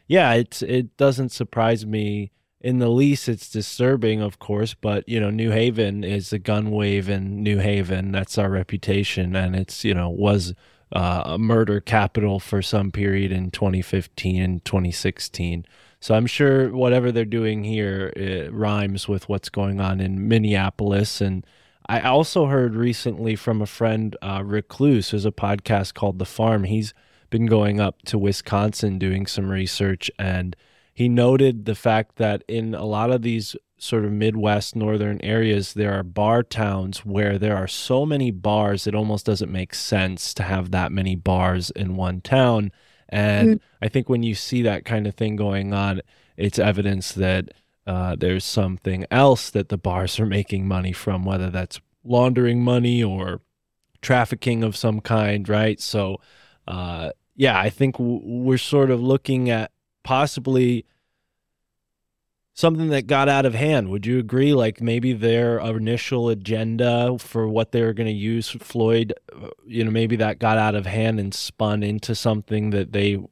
yeah, it's it doesn't surprise me in the least. It's disturbing, of course, but you know, New Haven is a gun wave in New Haven. That's our reputation, and it's you know was uh, a murder capital for some period in 2015 and 2016. So I'm sure whatever they're doing here it rhymes with what's going on in Minneapolis and. I also heard recently from a friend, uh, Recluse, who's a podcast called The Farm. He's been going up to Wisconsin doing some research, and he noted the fact that in a lot of these sort of Midwest northern areas, there are bar towns where there are so many bars, it almost doesn't make sense to have that many bars in one town. And I think when you see that kind of thing going on, it's evidence that uh, there's something else that the bars are making money from, whether that's laundering money or trafficking of some kind, right? So, uh, yeah, I think we're sort of looking at possibly something that got out of hand. Would you agree? Like maybe their initial agenda for what they were going to use Floyd, uh, you know, maybe that got out of hand and spun into something that they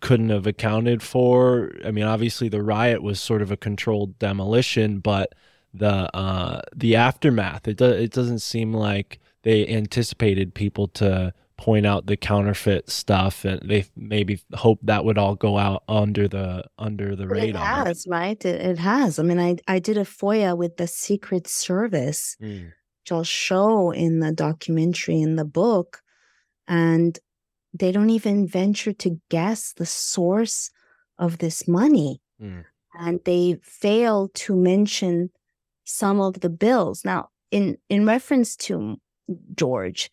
couldn't have accounted for. I mean, obviously the riot was sort of a controlled demolition, but the uh, the aftermath it do, it doesn't seem like they anticipated people to point out the counterfeit stuff, and they maybe hope that would all go out under the under the But it radar. has, right? It, it has. I mean, I, I did a FOIA with the Secret Service, Mm, which I'll show in the documentary in the book. And they don't even venture to guess the source of this money. mm, And they fail to mention some of the bills. Now, in, in reference to George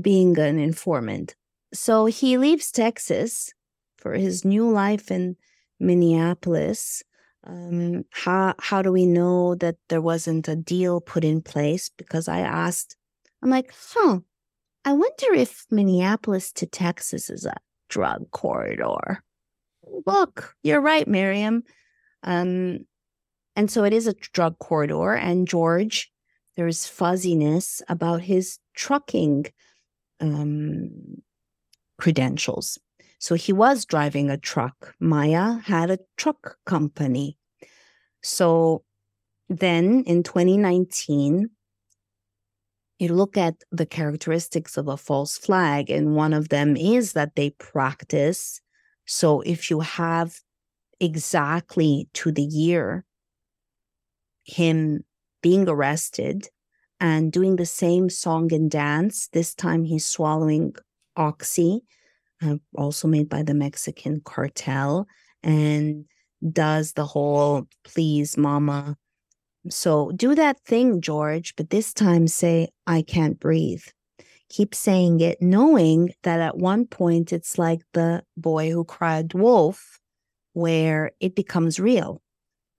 being an informant, so he leaves Texas for his new life in Minneapolis. Um, how how do we know that there wasn't a deal put in place? Because I asked, I'm like, huh, I wonder if Minneapolis to Texas is a drug corridor. Look, you're right, Maryam. Um, and so it is a drug corridor. And George, there's fuzziness about his trucking um, credentials. So he was driving a truck. Maya had a truck company. So then in 2019, you look at the characteristics of a false flag, and one of them is that they practice. So if you have exactly to the year him being arrested and doing the same song and dance, this time he's swallowing oxy, uh, also made by the Mexican cartel, and does the whole please, mama. So do that thing, George, but this time say, I can't breathe. Keep saying it, knowing that at one point it's like the boy who cried wolf, where it becomes real.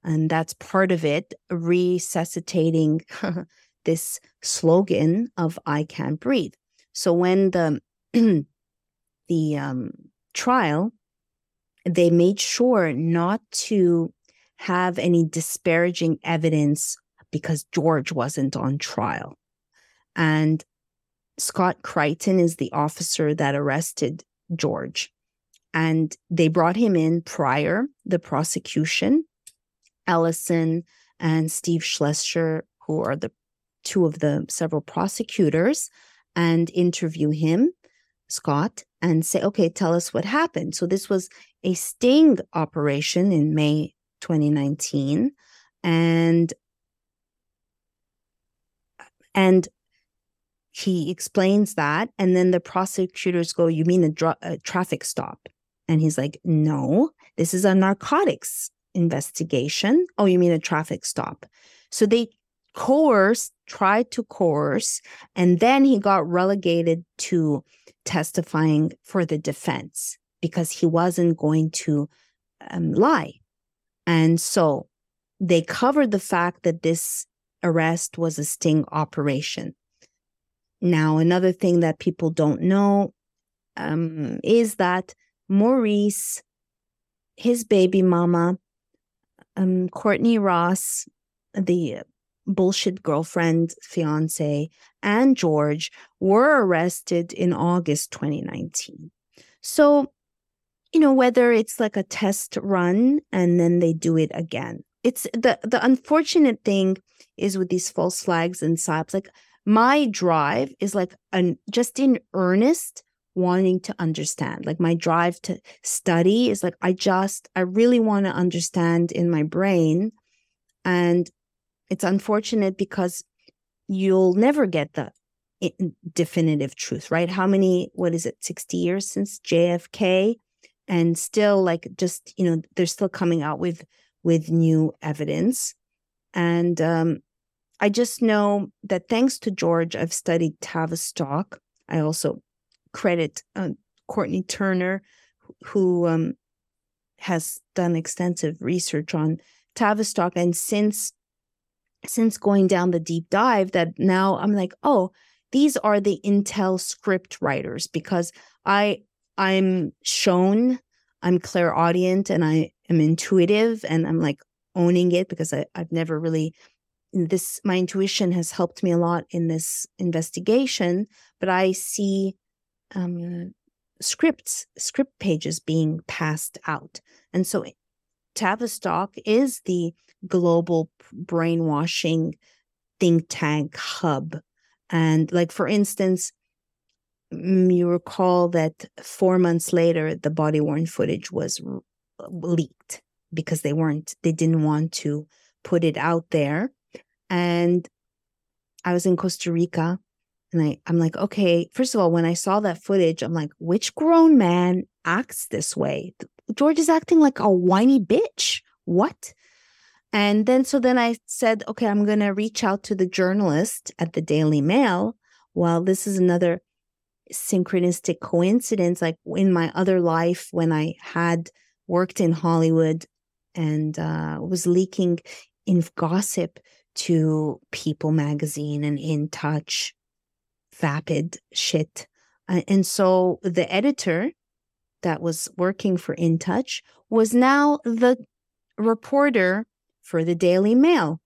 And that's part of it, resuscitating *laughs* this slogan of I can't breathe. So when the *clears throat* the um, trial, they made sure not to have any disparaging evidence because George wasn't on trial. And Scott Creighton is the officer that arrested George. And they brought him in prior the prosecution. Ellison and Steve Schleicher, who are the two of the several prosecutors and interview him, Scott, and say, okay, tell us what happened. So this was a sting operation in May 2019. And and he explains that. And then the prosecutors go, You mean a, dr- a traffic stop? And he's like, No, this is a narcotics investigation. Oh, you mean a traffic stop? So they coerced, tried to coerce, and then he got relegated to testifying for the defense because he wasn't going to um, lie. And so they covered the fact that this arrest was a sting operation. Now, another thing that people don't know um, is that Maurice, his baby mama, um, Courtney Ross, the bullshit girlfriend, fiance, and George were arrested in August 2019. So, you know, whether it's like a test run and then they do it again. It's the the unfortunate thing is with these false flags and SIPs, like my drive is like an just in earnest wanting to understand. Like my drive to study is like I just I really want to understand in my brain. And it's unfortunate because you'll never get the definitive truth, right? How many, what is it, 60 years since JFK? And still, like, just, you know, they're still coming out with with new evidence. And um, I just know that thanks to George, I've studied Tavistock. I also credit uh, Courtney Turner, who um, has done extensive research on Tavistock. And since since going down the deep dive, that now I'm like, oh, these are the Intel script writers because I I'm shown I'm clairaudient and I am intuitive and I'm like owning it because I, I've never really this my intuition has helped me a lot in this investigation but i see um, scripts script pages being passed out. And so tavistock is the global brainwashing think tank hub and like for instance mm, you recall that four months later the body worn footage was uh, leaked because they weren't they didn't want to put it out there and I was in Costa Rica and I, I'm like, okay, first of all, when I saw that footage, I'm like, which grown man acts this way? George is acting like a whiny bitch. What? And then, so then I said, okay, I'm going to reach out to the journalist at the Daily Mail. Well, this is another synchronistic coincidence. Like in my other life, when I had worked in Hollywood and uh, was leaking in gossip to People magazine and In Touch, Vapid shit. Uh, and so the editor that was working for In Touch was now the reporter for the Daily Mail.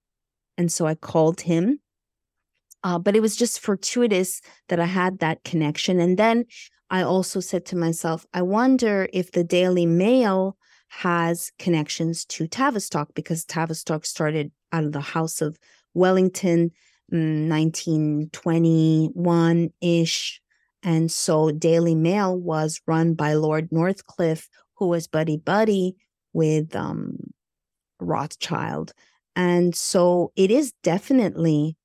And so I called him. Uh, but it was just fortuitous that I had that connection. And then I also said to myself, I wonder if the Daily Mail has connections to Tavistock because Tavistock started out of the House of Wellington, 1921 mm, ish. And so Daily Mail was run by Lord Northcliffe, who was buddy buddy with um, Rothschild. And so it is definitely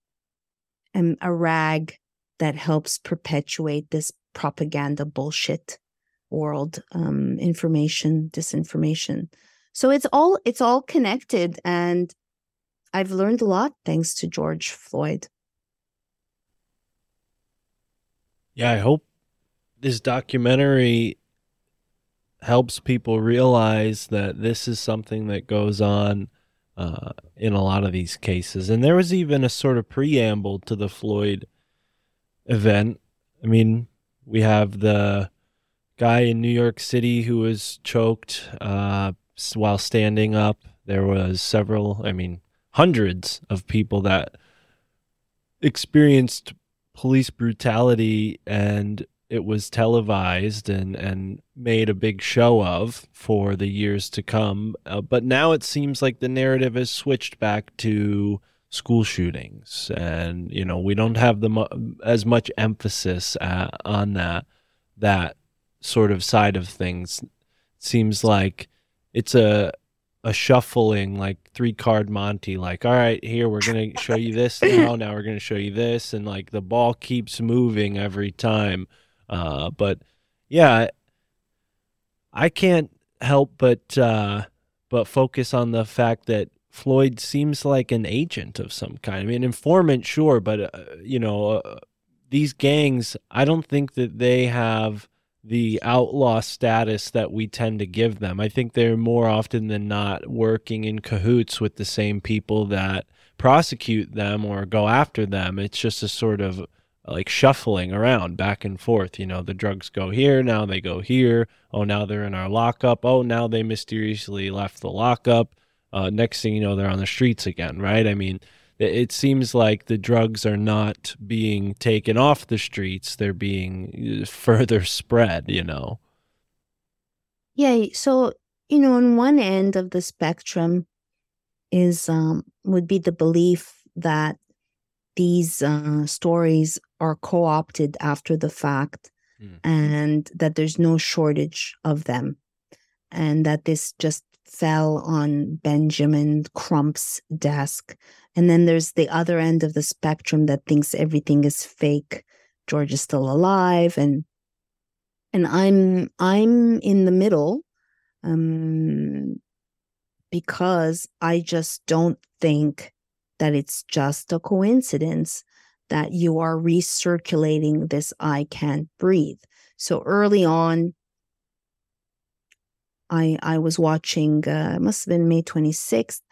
um, a rag that helps perpetuate this propaganda bullshit world um, information disinformation so it's all it's all connected and i've learned a lot thanks to george floyd yeah i hope this documentary helps people realize that this is something that goes on uh, in a lot of these cases and there was even a sort of preamble to the floyd event i mean we have the guy in New York City who was choked uh, while standing up. There was several, I mean, hundreds of people that experienced police brutality and it was televised and, and made a big show of for the years to come. Uh, but now it seems like the narrative has switched back to school shootings, and you know we don't have the as much emphasis uh, on that that sort of side of things. Seems like it's a a shuffling like three card Monty. Like, all right, here we're gonna show you this now. Now we're gonna show you this, and like the ball keeps moving every time. Uh, but yeah, I can't help but uh, but focus on the fact that Floyd seems like an agent of some kind. I mean, informant, sure, but uh, you know, uh, these gangs. I don't think that they have the outlaw status that we tend to give them. I think they're more often than not working in cahoots with the same people that prosecute them or go after them. It's just a sort of like shuffling around back and forth. You know, the drugs go here, now they go here. Oh, now they're in our lockup. Oh, now they mysteriously left the lockup. Uh, next thing you know, they're on the streets again, right? I mean, it, seems like the drugs are not being taken off the streets, they're being uh, *laughs* further spread, you know. Yeah, so you know, on one end of the spectrum is um would be the belief that these uh, stories are co-opted after the fact Mm. and that there's no shortage of them and that this just fell on Benjamin Crump's desk and then there's the other end of the spectrum that thinks everything is fake George is still alive and and I'm I'm in the middle um because I just don't think that it's just a coincidence that you are recirculating this I can't breathe. So early on, I I was watching. Uh, must have been May twenty sixth.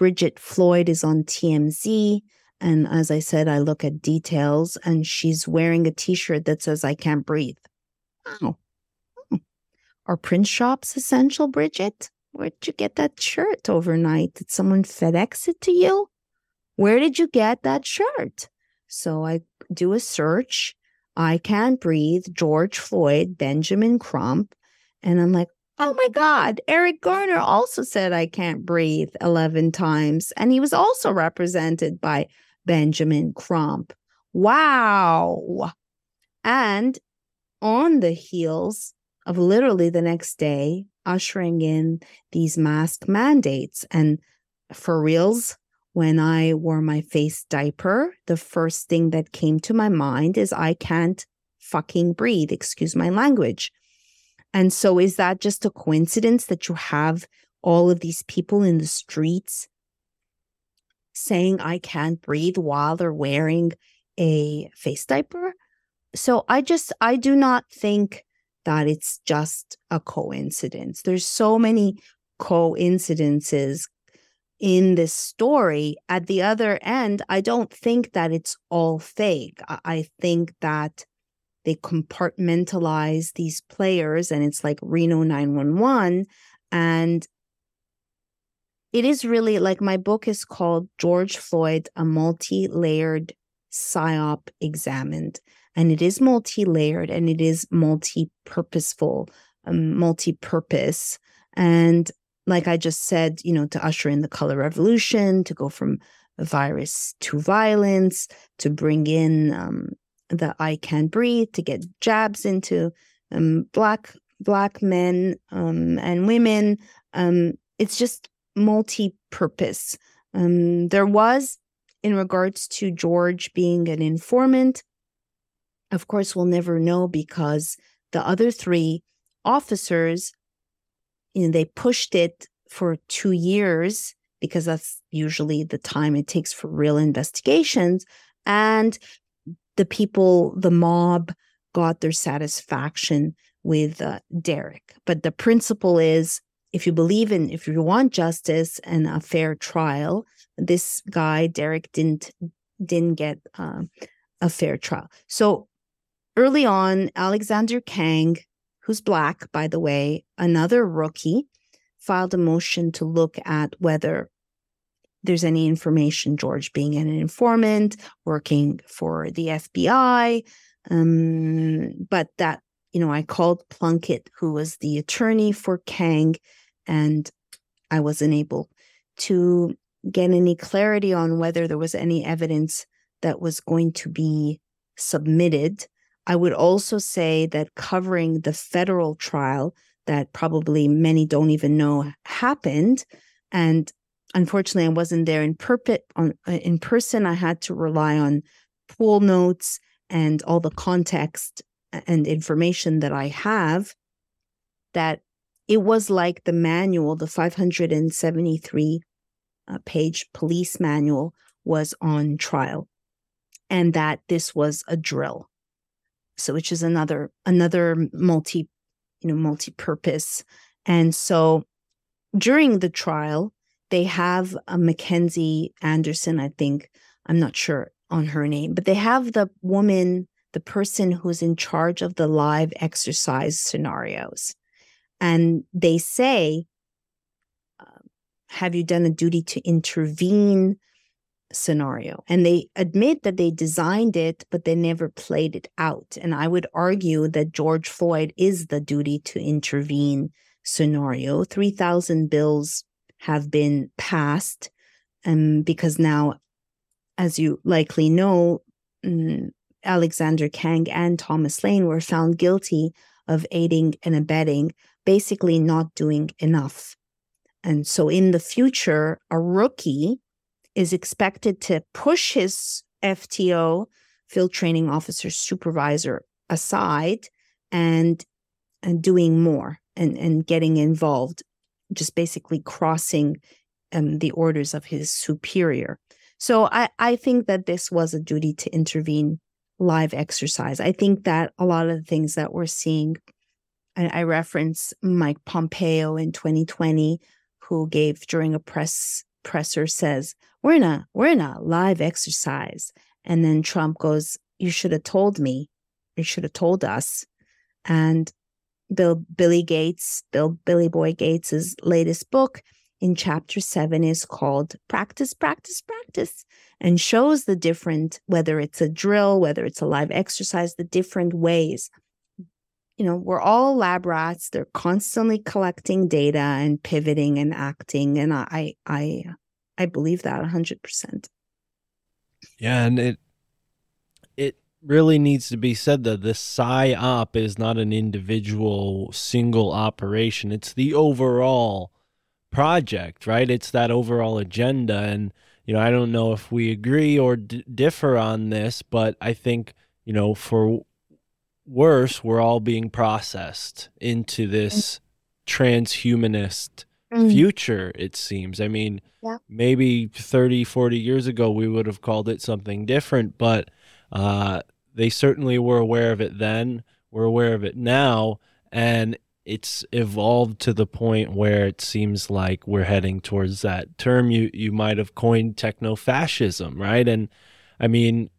Bridget Floyd is on TMZ, and as I said, I look at details, and she's wearing a T-shirt that says "I can't breathe." Oh, Hmm. are print shops essential, Bridget? Where'd you get that shirt overnight? Did someone FedEx it to you? Where did you get that shirt? So I do a search. I can't breathe. George Floyd, Benjamin Crump. And I'm like, oh my God, Eric Garner also said I can't breathe 11 times. And he was also represented by Benjamin Crump. Wow. And on the heels of literally the next day, ushering in these mask mandates. And for reals, when I wore my face diaper, the first thing that came to my mind is I can't fucking breathe, excuse my language. And so, is that just a coincidence that you have all of these people in the streets saying I can't breathe while they're wearing a face diaper? So, I just, I do not think that it's just a coincidence. There's so many coincidences in this story. At the other end, I don't think that it's all fake. I, think that they compartmentalize these players and it's like Reno 911. And it is really like my book is called George Floyd, a multi layered psyop examined. And it is multi layered and it is multi purposeful, um, multi purpose. And like I just said, you know, to usher in the color revolution, to go from virus to violence, to bring in um, the I can't breathe, to get jabs into um, black black men um, and women. Um, it's just multi-purpose. Um, there was, in regards to George being an informant, of course, we'll never know because the other three officers you know, they pushed it for two years because that's usually the time it takes for real investigations. And the people, the mob, got their satisfaction with uh, Derek. But the principle is if you believe in, if you want justice and a fair trial, this guy, Derek, didn't didn't get uh, a fair trial. So early on, Alexander Kueng who's black, by the way, another rookie, filed a motion to look at whether there's any information, George being an informant, working for the FBI. Um, but that, you know, I called Plunkett, who was the attorney for Kueng, and I wasn't able to get any clarity on whether there was any evidence that was going to be submitted. I would also say that covering the federal trial that probably many don't even know happened, and unfortunately, I wasn't there in perpet on uh, in person. I had to rely on pool notes and all the context and information that I have. That it was like the manual, the 573 uh, page police manual was on trial, and that this was a drill. So, which is another another multi, you know, multi-purpose. And so, during the trial, they have a Mackenzie Anderson, I think. I'm not sure on her name, but they have the woman, the person who's in charge of the live exercise scenarios. And they say, uh, Have you done a duty to intervene scenario? And they admit that they designed it, but they never played it out. And I would argue that George Floyd is the duty to intervene scenario. 3,000 bills have been passed. Um, because now, as you likely know, mm, Alexander Kueng and Thomas Lane were found guilty of aiding and abetting, basically not doing enough. And so in the future, a rookie is expected to push his FTO, field training officer supervisor, aside and and doing more and, and getting involved just basically crossing um, the orders of his superior. So I, I think that this was a duty to intervene live exercise. I think that a lot of the things that we're seeing, I, I reference Mike Pompeo in 2020, who gave during a press presser says, We're in a we're in a live exercise. And then Trump goes, You should have told me. You should have told us. And Bill Billy Gates, Bill Billy Boy Gates's latest book in chapter 7 is called Practice Practice Practice and shows the different whether it's a drill, whether it's a live exercise, the different ways. You know, we're all lab rats. They're constantly collecting data and pivoting and acting and I I I believe that 100%. Yeah, and it it really needs to be said that this PSYOP is not an individual single operation. It's the overall project, right? It's that overall agenda. And, you know, I don't know if we agree or d- differ on this, but I think, you know, for worse, we're all being processed into this transhumanist Mm. future, it seems. I mean, Yeah. maybe 30, 40 years ago, we would have called it something different, but uh, they certainly were aware of it then. We're aware of it now. And it's evolved to the point where it seems like we're heading towards that term you, you might have coined techno fascism, right? And I mean,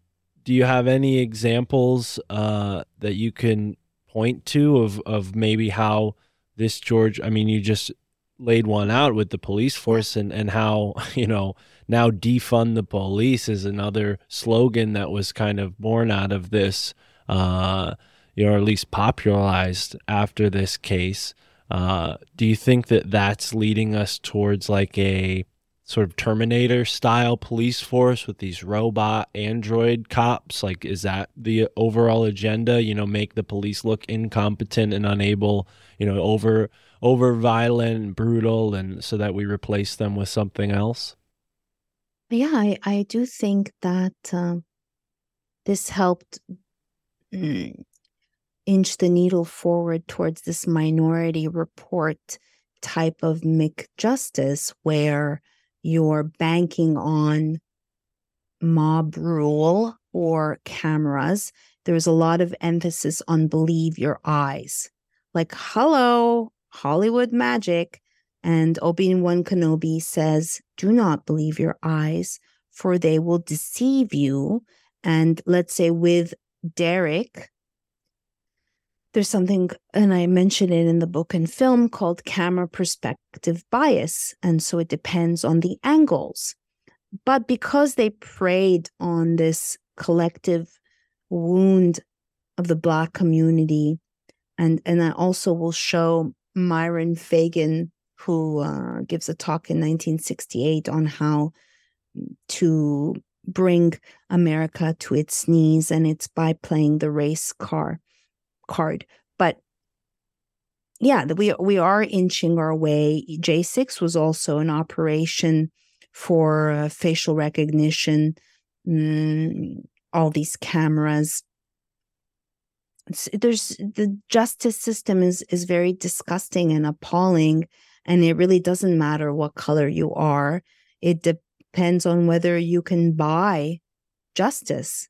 do you have any examples uh, that you can point to of, of maybe how this George, I mean, you just laid one out with the police force and, and how, *laughs* you know, now defund the police is another slogan that was kind of born out of this, uh, you know, or at least popularized after this case. Uh, do you think that that's leading us towards like a sort of Terminator style police force with these robot android cops? Like, is that the overall agenda? You know, make the police look incompetent and unable, you know, over over violent and brutal, and so that we replace them with something else? Yeah, I, I do think that um, this helped mm, inch the needle forward towards this minority report type of McJustice where you're banking on mob rule or cameras. There's a lot of emphasis on believe your eyes. Like, hello, Hollywood magic. And Obi Wan Kenobi says, Do not believe your eyes, for they will deceive you. And let's say with Derek, there's something, and I mention it in the book and film called camera perspective bias. And so it depends on the angles. But because they preyed on this collective wound of the Black community, and, and I also will show Myron Fagan, who uh, gives a talk in 1968 on how to bring America to its knees, and it's by playing the race car card. But yeah, we we are inching our way. J6 was also an operation for uh, facial recognition, mm, all these cameras. It's, there's the justice system is is very disgusting and appalling, and it really doesn't matter what color you are. It depends on whether you can buy justice,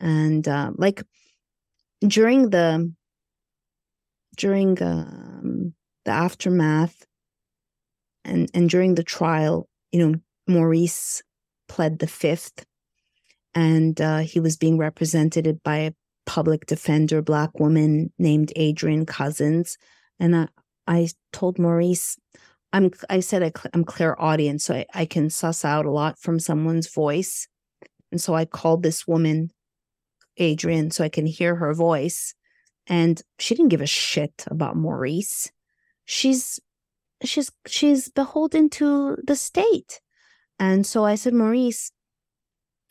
and uh, like during the during um, the aftermath and and during the trial, you know, Maurice pled the fifth, and uh, he was being represented by a public defender, black woman named Adrian Cousins, and I I told Maurice. I'm, I said I, I'm audience, so I, I can suss out a lot from someone's voice. And so I called this woman, Adrian, so I can hear her voice and she didn't give a shit about Maurice. She's she's she's beholden to the state. And so I said, Maurice,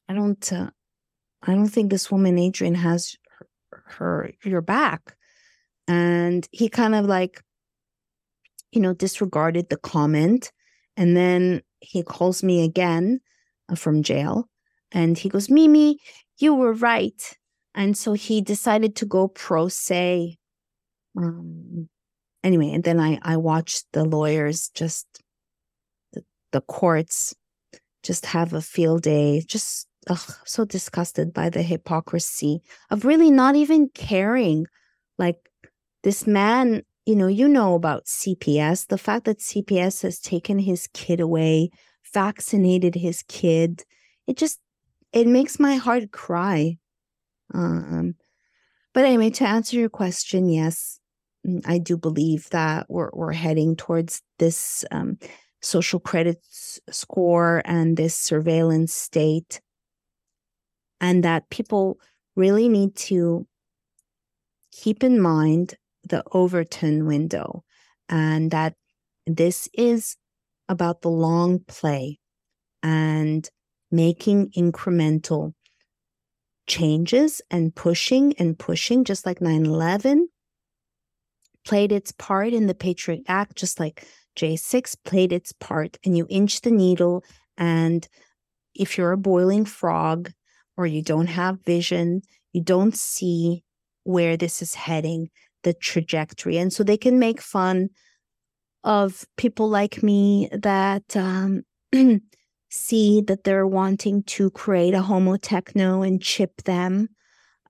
I don't uh, I don't think this woman Adrian has her, her your back. And he kind of like you know disregarded the comment. And then he calls me again uh, from jail. And he goes, "Mimi, you were right." and so he decided to go pro se. Um, anyway and then i i watched the lawyers just the, the courts just have a field day just ugh, so disgusted by the hypocrisy of really not even caring. Like this man you know you know about cps the fact that cps has taken his kid away vaccinated his kid it just it makes my heart cry. Um, but anyway, to answer your question, yes, mm, I do believe that we're we're heading towards this um, social credit score and this surveillance state, and that people really need to keep in mind the Overton window, and that this is about the long play and making incremental changes and pushing and pushing, just like 9 11 played its part in the Patriot Act, just like J6 played its part. And you inch the needle. And if you're a boiling frog or you don't have vision, you don't see where this is heading, the trajectory. And so they can make fun of people like me that um, *clears throat* see that they're wanting to create a homo techno and chip them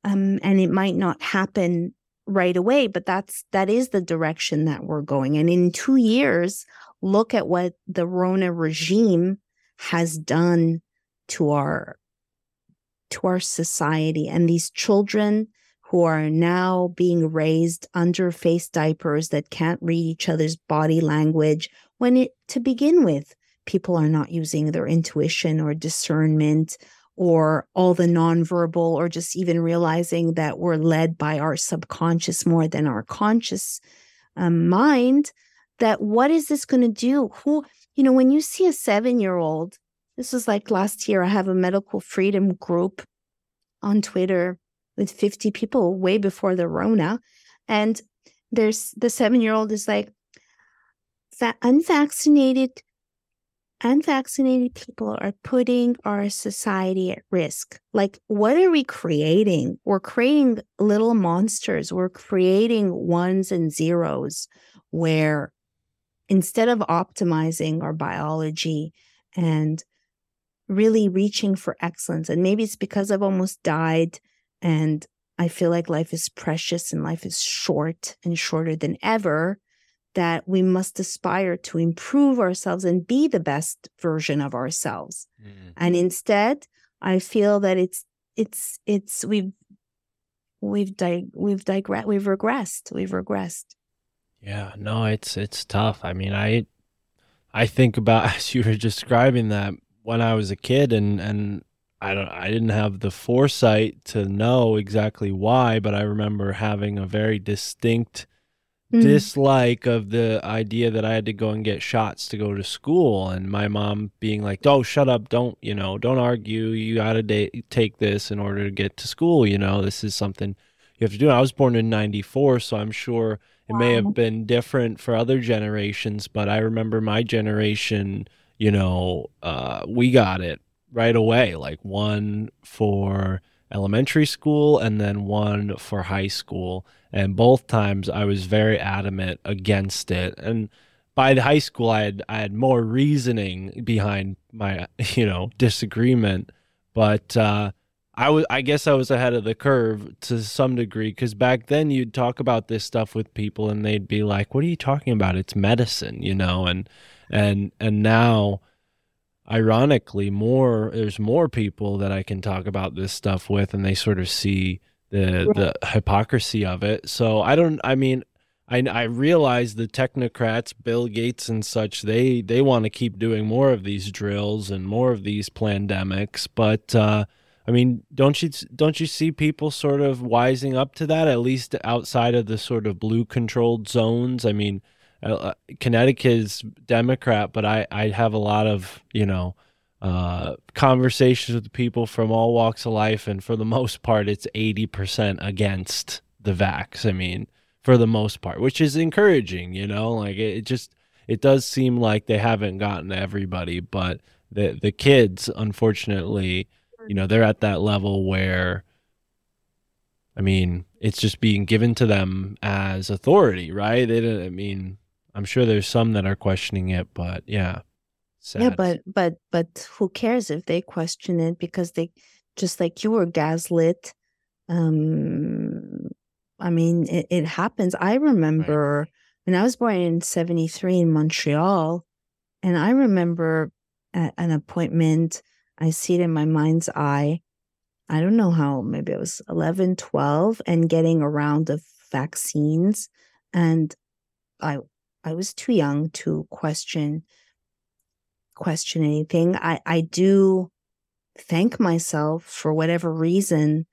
um, and it might not happen right away but that's that is the direction that we're going and in two years look at what the rona regime has done to our to our society and these children who are now being raised under face diapers that can't read each other's body language when it to begin with people are not using their intuition or discernment or all the nonverbal or just even realizing that we're led by our subconscious more than our conscious um, mind that what is this going to do? Who you know when you see a seven year old this was like last year i have a medical freedom group on twitter with 50 people way before the rona and there's the seven year old is like unvaccinated unvaccinated people are putting our society at risk. Like, what are we creating? We're creating little monsters. We're creating ones and zeros where instead of optimizing our biology and really reaching for excellence, and maybe it's because I've almost died and I feel like life is precious and life is short and shorter than ever that we must aspire to improve ourselves and be the best version of ourselves. Mm. And instead, I feel that it's it's it's we've we've di- we've digressed we've regressed we've regressed. Yeah, no, it's it's tough. I mean, I I think about *laughs* as you were describing that when I was a kid and and I don't I didn't have the foresight to know exactly why, but I remember having a very distinct Mm. dislike of the idea that I had to go and get shots to go to school, and my mom being like, "Oh, shut up! Don't you know? Don't argue. You got to da- take this in order to get to school. You know, this is something you have to do." I was born in '94, so I'm sure it may have been different for other generations, but I remember my generation. You know, uh, we got it right away, like one for elementary school and then one for high school and both times I was very adamant against it. And by the high school, I had I had more reasoning behind my *laughs* you know disagreement, but uh, I was I guess I was ahead of the curve to some degree because back then you'd talk about this stuff with people and they'd be like, "What are you talking about? It's medicine," you know, and and and now ironically more there's more people that I can talk about this stuff with and they sort of see the the hypocrisy of it. So I don't I mean I I realize the technocrats, Bill Gates and such, they they want to keep doing more of these drills and more of these pandemics, but uh I mean, don't you don't you see people sort of wising up to that at least outside of the sort of blue controlled zones? I mean, uh, Connecticut is Democrat, but I I have a lot of you know uh, conversations with people from all walks of life, and for the *laughs* most part, it's eighty percent against the vax. I mean, for the most part, which is encouraging. You know, like it, it just it does seem like they haven't gotten everybody, but the the kids, unfortunately, you know, they're at that level where. I mean, it's just being given to them as authority, right? They don't, I mean, I'm sure there's some that are questioning it, but yeah. Sad. Yeah, but but but who cares if they question it because they just like you were gaslit. Um I mean it, it happens. I remember when I was born in 73 in Montreal and I remember at an appointment I see it in my mind's eye. I don't know how maybe it was 11, 12 and getting a round of vaccines and I I was too young to question question anything. I, I do thank myself for whatever reason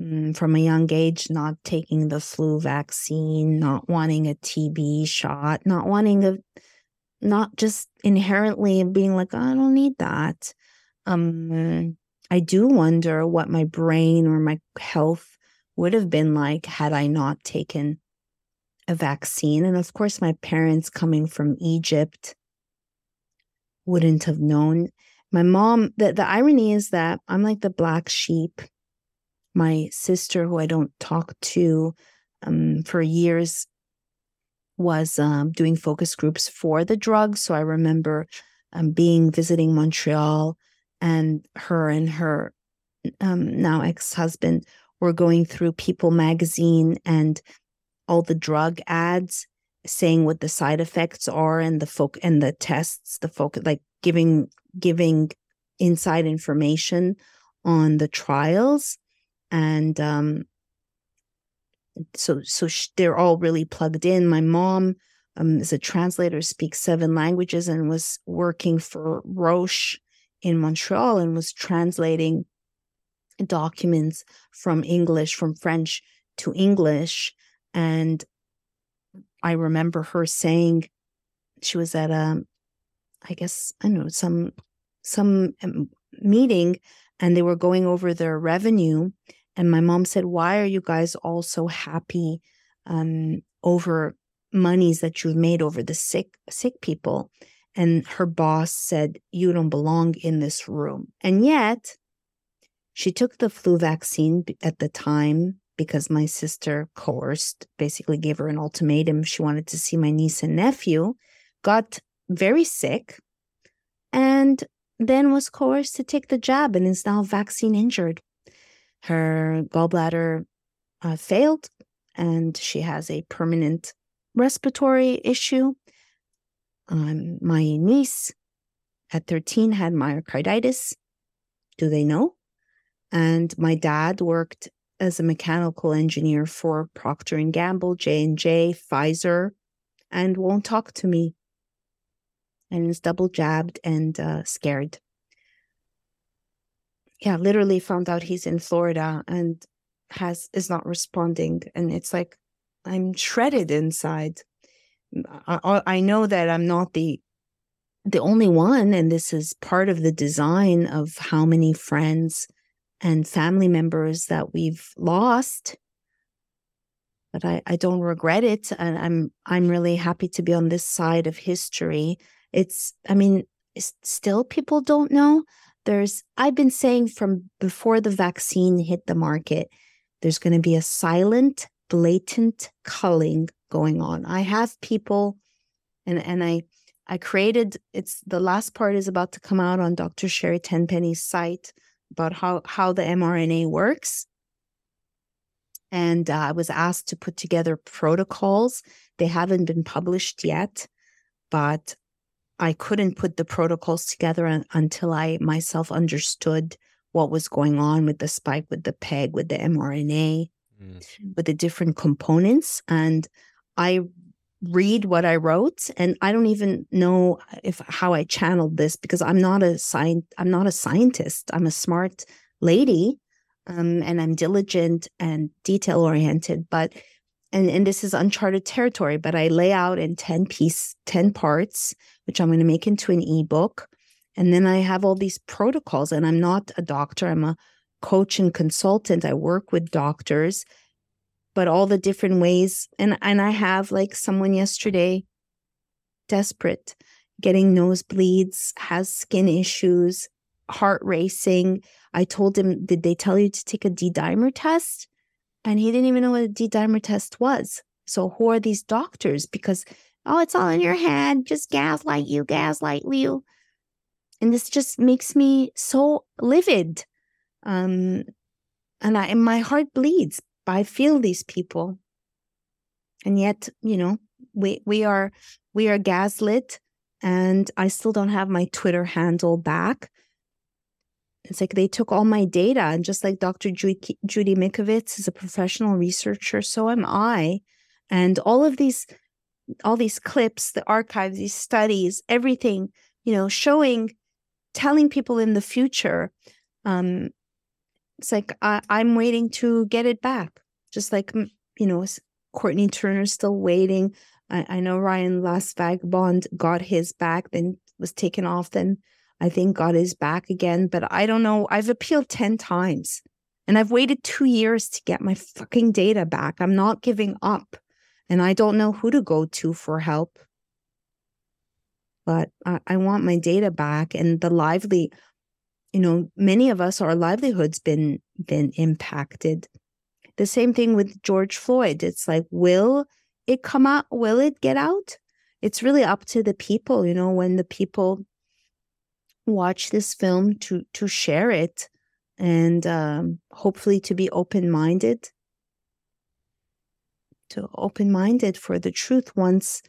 mm, from a young age, not taking the flu vaccine, not wanting a TB shot, not wanting a, not just inherently being like, I don't need that. Um, I do wonder what my brain or my health would have been like had I not taken a vaccine. And of course, my parents coming from Egypt wouldn't have known. My mom, the, the irony is that I'm like the black sheep. My sister, who I don't talk to um, for years, was um, doing focus groups for the drug. So I remember um, being visiting Montreal, and her and her um, now ex husband were going through People magazine and all the drug ads saying what the side effects are and the folk and the tests the focus like giving giving inside information on the trials. And um so so sh- they're all really plugged in. My mom um, is a translator speaks seven languages and was working for roche in montreal and was translating documents from english from french to english and I remember her saying she was at a, I guess I don't know some some um, meeting, and they were going over their revenue, and my mom said, "Why are you guys all so happy um, over monies that you've made over the sick sick people?" And her boss said, "You don't belong in this room," and yet she took the flu vaccine at the time because my sister coerced, basically gave her an ultimatum. She wanted to see my niece and nephew, got very sick, and then was coerced to take the jab and is now vaccine injured. Her gallbladder uh, failed, and she has a permanent respiratory issue. Um, my niece at 13 had myocarditis. Do they know? And my dad worked as a mechanical engineer for Procter and Gamble, J&J, Pfizer, and won't talk to me. And is double jabbed and uh, scared. Yeah, literally found out he's in Florida and has is not responding. And it's like, I'm shredded inside. I, I know that I'm not the the only one, and this is part of the design of how many friends and family members that we've lost. But I, I don't regret it, and I'm I'm really happy to be on this side of history. It's I mean, s- still people don't know. There's I've been saying from before the vaccine hit the market, there's going to be a silent, blatant culling going on. I have people, and and I I created it's the last part is about to come out on Dr. Sherry Tenpenny's site about how how the mRNA works. And uh, I was asked to put together protocols. They haven't been published yet, but I couldn't put the protocols together un- until I myself understood what was going on with the spike, with the PEG, with the mRNA, Mm. with the different components. And I read what I wrote, and I don't even know if how I channeled this because I'm not a scient I'm not a scientist. I'm a smart lady, um, and I'm diligent and detail oriented. But and and this is uncharted territory. But I lay out in ten piece, ten parts, which I'm going to make into an ebook, and then I have all these protocols. And I'm not a doctor. I'm a coach and consultant. I work with doctors, but all the different ways. And and I have like someone yesterday, desperate, getting nosebleeds, has skin issues, heart racing. I told him, did they tell you to take a D dimer test? And he didn't even know what a D dimer test was. So who are these doctors? Because oh, it's all in your head. Just gaslight you, gaslight you. And this just makes me so livid um and i and my heart bleeds i feel these people. And yet you know we we are we are gaslit and i still don't have my twitter handle back. It's like they took all my data and just like dr judy, mikovits is a professional researcher so am i. And all of these all these clips the archives these studies everything you know showing telling people in the future um it's like I, I'm waiting to get it back. Just like mm, you know, Courtney Turner's still waiting. I, I know Ryan Last Vagabond got his back, then was taken off. Then I think got his back again. But I don't know. I've appealed ten times, and I've waited two years to get my fucking data back. I'm not giving up, and I don't know who to go to for help. But I, I want my data back, and the lively you know many of us our livelihoods been been impacted. The same thing with george floyd. It's like will it come out? Will it get out? It's really up to the people you know when the people watch this film to to share it and um, hopefully to be open-minded. To open-minded for the truth once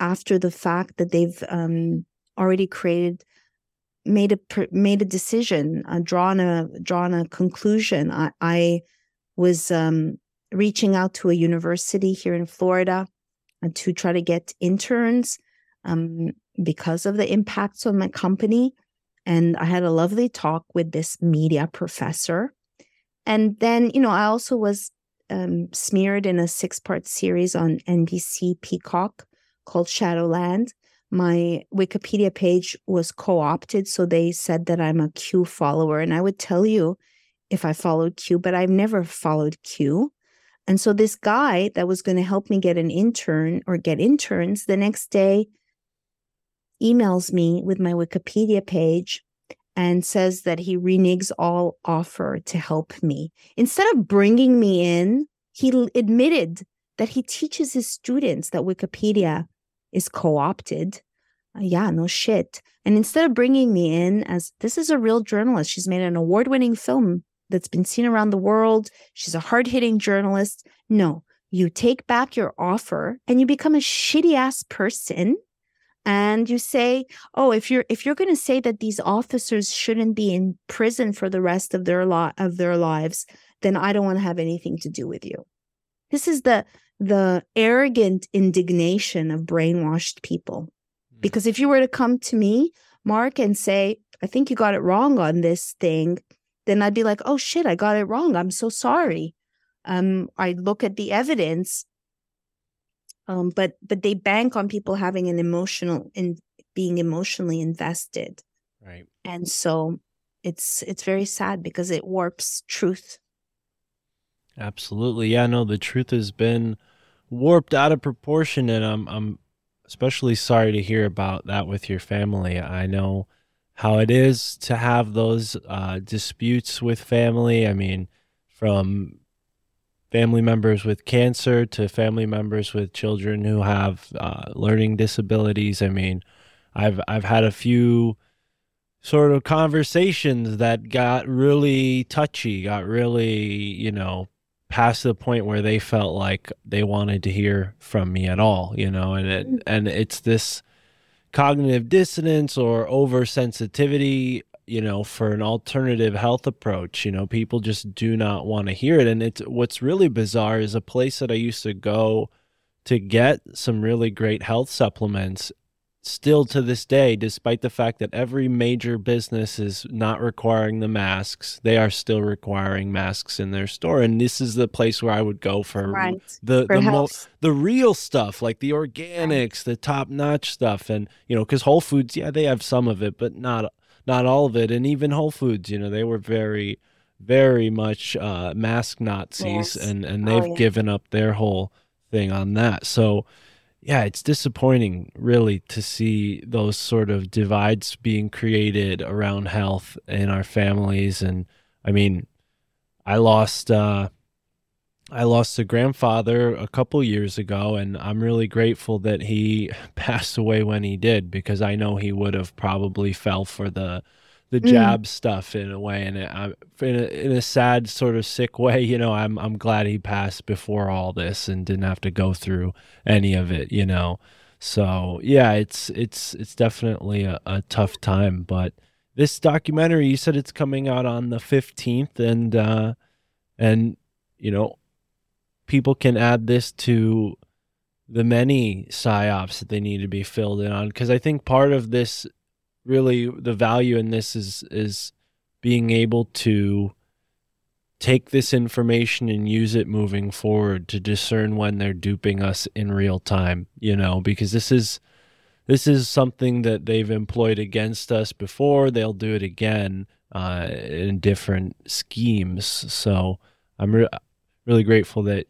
after the fact that they've um, already created made a made a decision, uh, drawn a drawn a conclusion. I, I was um, reaching out to a university here in Florida uh, to try to get interns um, because of the impacts on my company, and I had a lovely talk with this media professor. And then, you know, I also was um, smeared in a six part series on NBC Peacock called Shadowland my Wikipedia page was co opted. So they said that I'm a Q follower. And I would tell you if I followed Q, but I've never followed Q. And so this guy that was going to help me get an intern or get interns the next day emails me with my Wikipedia page and says that he reneges all offer to help me. Instead of bringing me in, he admitted that he teaches his students that Wikipedia is co-opted. Uh, yeah, no shit. And instead of bringing me in as this is a real journalist, she's made an award-winning film that's been seen around the world. She's a hard-hitting journalist. No, you take back your offer and you become a shitty ass person and you say, "Oh, if you're if you're going to say that these officers shouldn't be in prison for the rest of their lot of their lives, then I don't want to have anything to do with you." This is the the arrogant indignation of brainwashed people. Because if you were to come to me, Mark, and say, I think you got it wrong on this thing, then I'd be like, oh shit, I got it wrong. I'm so sorry. Um, I'd look at the evidence um, but but they bank on people having an emotional and being emotionally invested, Right. and so it's it's very sad because it warps truth. Absolutely. Yeah, no, the truth has been warped out of proportion and I'm I'm especially sorry to hear about that with your family. I know how it is to have those uh, disputes with family. I mean, from family members with cancer to family members with children who have uh, learning disabilities. I mean, I've I've had a few sort of conversations that got really touchy, got really, you know, past the point where they felt like they wanted to hear from me at all, you know, and it, mm-hmm. and it's this cognitive dissonance or oversensitivity, you know, for an alternative health approach. You know, people just do not want to hear it. And it's what's really bizarre is a place that I used to go to get some really great health supplements still to this day, despite the fact that every major business is not requiring the masks, they are still requiring masks in their store. And this is the place where I would go for Right. the For the mo- the real stuff, like the organics, the top notch stuff, and you know, because Whole Foods, yeah, they have some of it, but not not all of it. And even Whole Foods, you know, they were very, very much uh, mask Nazis, Yes. and and Oh, they've yeah. given up their whole thing on that. So yeah, it's disappointing really to see those sort of divides being created around health in our families. And I mean, I lost uh I lost a grandfather a couple years ago and I'm really grateful that he *laughs* passed away when he did because I know he would have probably fell for the the Mm. jab stuff in a way and I, in a, in a sad sort of sick way you know I'm I'm glad he passed before all this and didn't have to go through any of it you know so yeah it's it's it's definitely a, a tough time but this documentary you said it's coming out on the 15th and uh and you know people can add this to the many psyops that they need to be filled in on because i think part of this really the value in this is is being able to take this information and use it moving forward to discern when they're duping us in real time you know because this is this is something that they've employed against us before. They'll do it again uh, in different schemes. So i'm re- really grateful that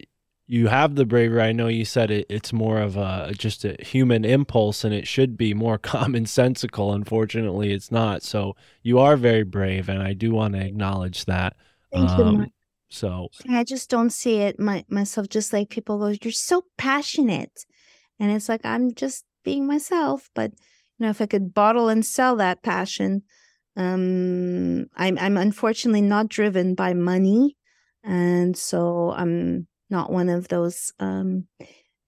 you have the bravery i know you said it, it's more of a just a human impulse and it should be more *laughs* commonsensical unfortunately it's not so you are very brave and i do want to acknowledge that Thank you. Um, Mike. so I just don't see it my, myself. Just like people go, you're so passionate, and it's like I'm just being myself. But you know, if I could bottle and sell that passion, um, I'm I'm unfortunately not driven by money, and so I'm not one of those um,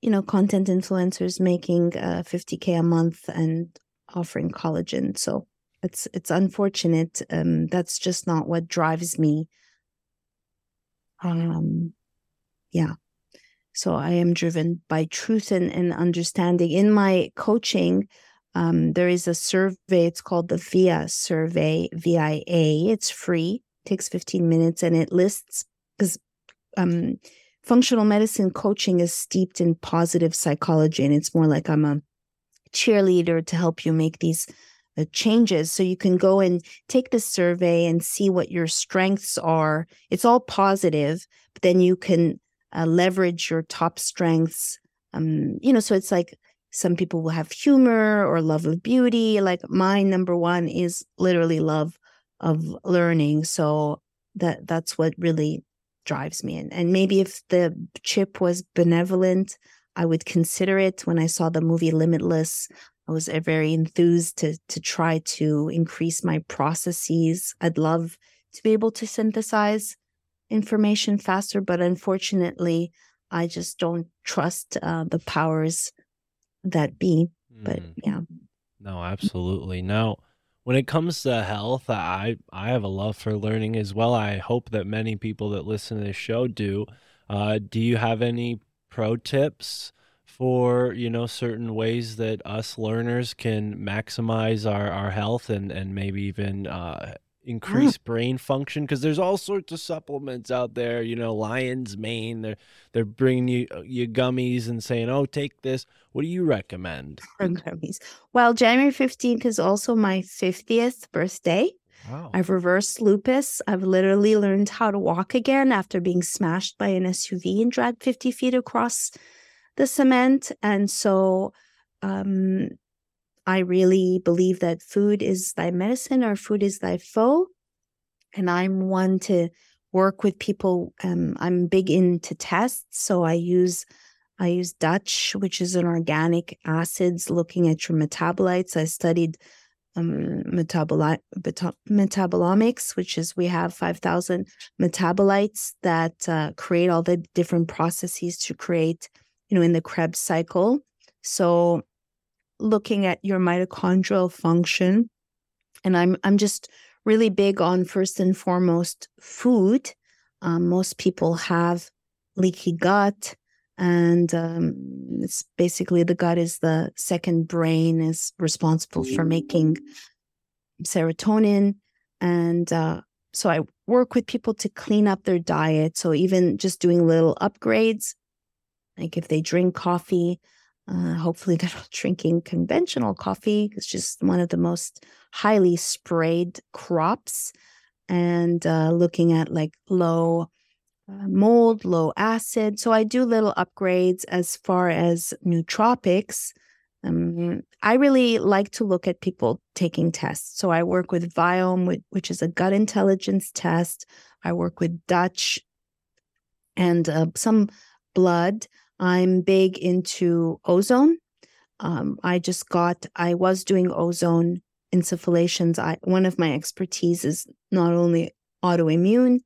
you know, content influencers making uh, 50k a month and offering collagen. So it's it's unfortunate. Um, that's just not what drives me um yeah so i am driven by truth and, and understanding in my coaching um, there is a survey it's called the via survey via it's free takes 15 minutes and it lists because um, functional medicine coaching is steeped in positive psychology and it's more like i'm a cheerleader to help you make these uh, changes. So you can go and take the survey and see what your strengths are. It's all positive but then you can uh, leverage your top strengths. Um you know so it's like some people will have humor or love of beauty. Like my number one is literally love of learning. So that that's what really drives me and, and maybe if the chip was benevolent i would consider it when i saw the movie limitless I was uh, very enthused to to try to increase my processes. I'd love to be able to synthesize information faster, but unfortunately, I just don't trust uh, the powers that be. But mm. yeah, No, absolutely. Now, when it comes to health, I I have a love for learning as well. I hope that many people that listen to this show do. Uh, do you have any pro tips for you know certain ways that us learners can maximize our, our health and and maybe even uh, increase brain function? Because there's all sorts of supplements out there. You know, Lion's Mane. They're they're bringing you uh, you gummies and saying, "Oh, take this." What do you recommend? *laughs* gummies. Well, January 15th is also my 50th birthday. Wow. I've reversed lupus. I've literally learned how to walk again after being smashed by an SUV and dragged 50 feet across the cement. And so um, I really believe that food is thy medicine or food is thy foe. And I'm one to work with people. Um, I'm big into tests. So I use I use Dutch, which is an organic acids looking at your metabolites. I studied um, metaboli- metabolomics, which is we have 5,000 metabolites that uh, create all the different processes to create, you know, in the Krebs cycle. So looking at your mitochondrial function, and I'm I'm just really big on first and foremost food. Um, most people have leaky gut, and um, it's basically the gut is the second brain is responsible for making serotonin. And uh, so i work with people to clean up their diet. So even just doing little upgrades like if they drink coffee uh, hopefully *laughs* they're not drinking conventional coffee it's just one of the most highly sprayed crops and uh, looking at like low uh, mold, low acid. So I do little upgrades as far as nootropics. Um, I really like to look at people taking tests. So I work with Viome, which is a gut intelligence test. I work with Dutch and uh, some blood. I'm big into ozone. Um, I just got, I was doing ozone insufflations. I, one of my expertise is not only autoimmune,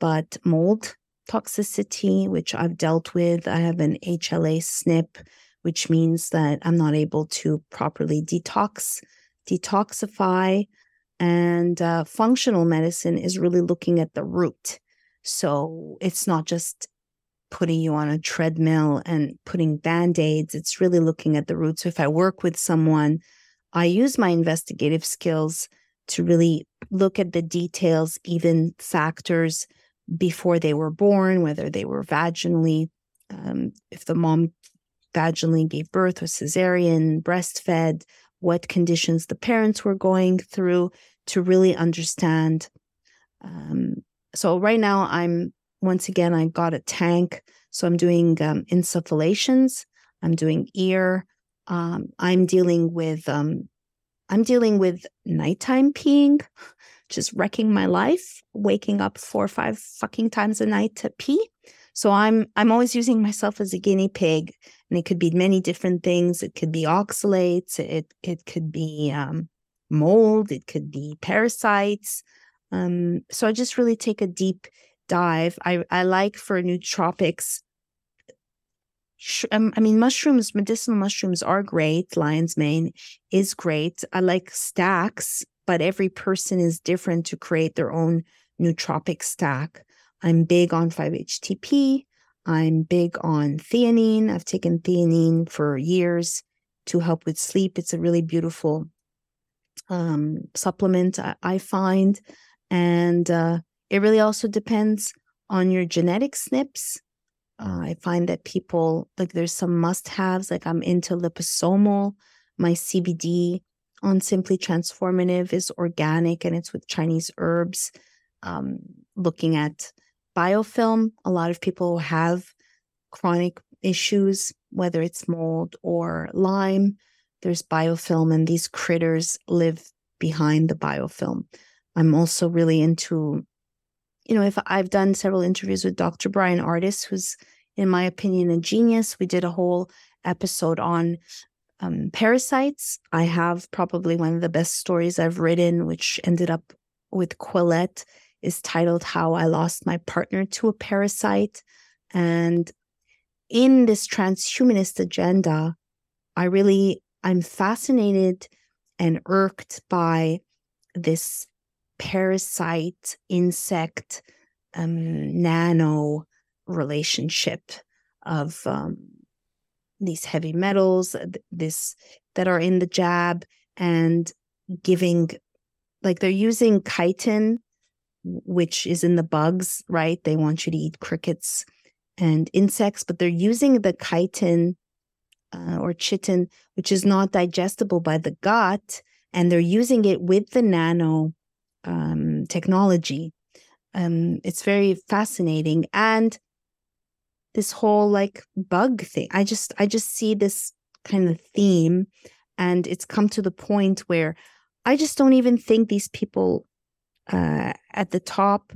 but mold toxicity, which I've dealt with. I have an HLA SNP, which means that I'm not able to properly detox, detoxify. And uh, functional medicine is really looking at the root. So it's not just putting you on a treadmill and putting band aids, it's really looking at the root. So if I work with someone, I use my investigative skills to really look at the details, even factors before they were born, whether they were vaginally, um, if the mom vaginally gave birth or cesarean, breastfed, what conditions the parents were going through to really understand. Um, so right now, I'm once again, I got a tank. So I'm doing um, insufflations. I'm doing ear. Um, I'm dealing with um, I'm dealing with nighttime peeing, just wrecking my life, waking up four or five fucking times a night to pee. So I'm I'm always using myself as a guinea pig, and it could be many different things. It could be oxalates, it it could be um, mold, it could be parasites. Um, so I just really take a deep dive. I I like for nootropics. um, I mean, mushrooms, medicinal mushrooms are great. Lion's mane is great. I like stacks, but every person is different to create their own nootropic stack. I'm big on 5-HTP. I'm big on theanine. I've taken theanine for years to help with sleep. It's a really beautiful um, supplement, I, I find. And uh, it really also depends on your genetic SNPs. Uh, I find that people, like, there's some must haves, like, I'm into liposomal. My CBD on Simply Transformative is organic and it's with Chinese herbs. Um, looking at biofilm, a lot of people have chronic issues, whether it's mold or Lyme. There's biofilm, and these critters live behind the biofilm. I'm also really into, you know, if I've done several interviews with Dr. Bryan Ardis, who's, in my opinion, a genius. We did a whole episode on um, parasites. I have probably one of the best stories I've written, which ended up with Quillette, is titled How I Lost My Partner to a Parasite. And in this transhumanist agenda, I really, I'm fascinated and irked by this parasite insect um, nano relationship of um, these heavy metals th- this that are in the jab and giving like they're using chitin, which is in the bugs, right? They want you to eat crickets and insects, but they're using the chitin uh, or chitin, which is not digestible by the gut, and they're using it with the nano um, technology. Um, it's very fascinating, and this whole like bug thing. I just I just see this kind of theme, and it's come to the point where I just don't even think these people uh, at the top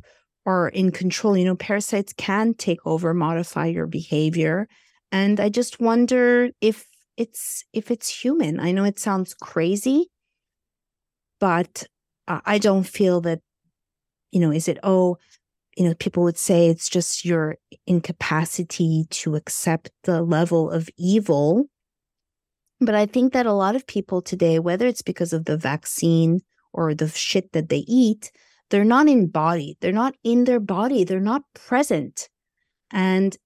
are in control. You know, parasites can take over, modify your behavior, and I just wonder if it's if it's human. I know it sounds crazy, but uh, I don't feel that. You know, is it oh, you know, people would say it's just your incapacity to accept the level of evil. But I think that a lot of people today, whether it's because of the vaccine or the shit that they eat, they're not body. They're not in their body. They're not present. And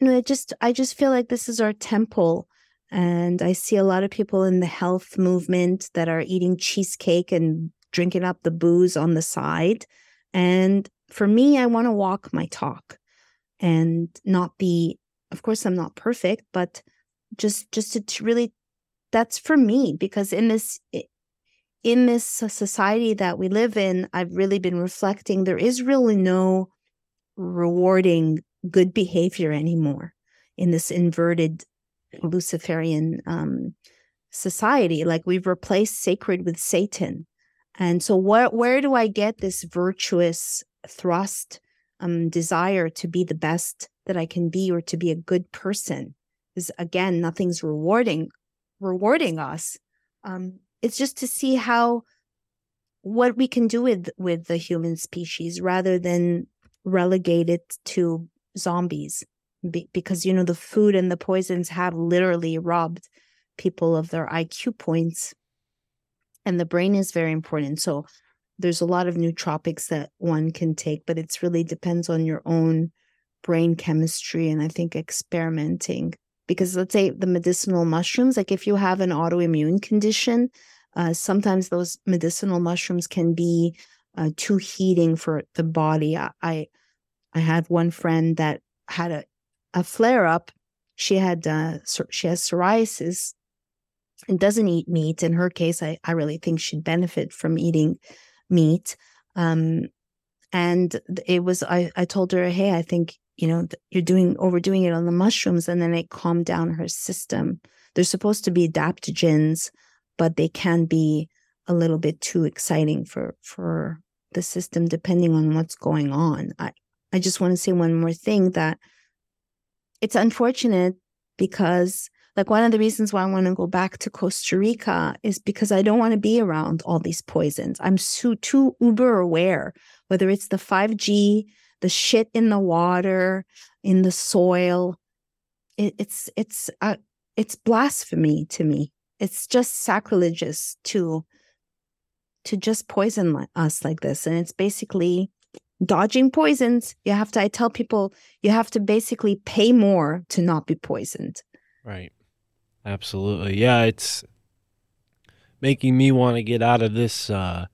you know, it just I just feel like this is our temple. And I see a lot of people in the health movement that are eating cheesecake and drinking up the booze on the side. And for me, I want to walk my talk and not be, of course, I'm not perfect, but just just to, really that's for me because in this in this society that we live in i've really been reflecting there is really no rewarding good behavior anymore in this inverted luciferian um, society like we've replaced sacred with satan and so where where do i get this virtuous thrust um desire to be the best that i can be or to be a good person? Is again nothing's rewarding rewarding us. Um it's just to see how what we can do with with the human species rather than relegate it to zombies. Be- because you know the food and the poisons have literally robbed people of their IQ points and the brain is very important. So there's a lot of nootropics that one can take but it's really depends on your own brain chemistry and i think experimenting. Because let's say the medicinal mushrooms like if you have an autoimmune condition uh, sometimes those medicinal mushrooms can be uh, too heating for the body. I i, had one friend that had a, a flare up she had uh, she has psoriasis and doesn't eat meat. In her case i, I really think she'd benefit from eating meat. Um, and it was I, I told her hey i think you know you're doing overdoing it on the mushrooms and then it calmed down her system. They're supposed to be adaptogens but they can be a little bit too exciting for for the system depending on what's going on. I i just want to say one more thing that it's unfortunate because like one of the reasons why I want to go back to Costa Rica is because I don't want to be around all these poisons. I'm so, too uber aware, whether it's the 5G, the shit in the water, in the soil. It, it's it's uh, it's blasphemy to me. It's just sacrilegious to to just poison us like this, and it's basically dodging poisons. You have to. I tell people you have to basically pay more to not be poisoned. Right. Absolutely. Yeah, it's making me want to get out of this uh,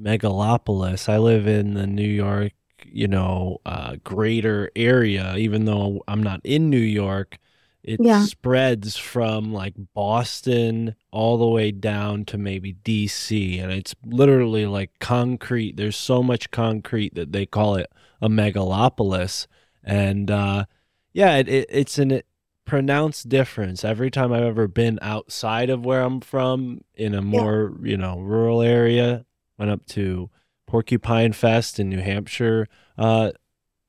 megalopolis. I live in the New York, you know, uh, greater area. Even though I'm not in New York, it Yeah. spreads from like Boston all the way down to maybe DC, and it's literally like concrete. There's so much concrete that they call it a megalopolis, and uh, yeah, it, it, it's an pronounced difference every time I've ever been outside of where I'm from in a more, you know, rural area. Went up to Porcupine Fest in New Hampshire uh,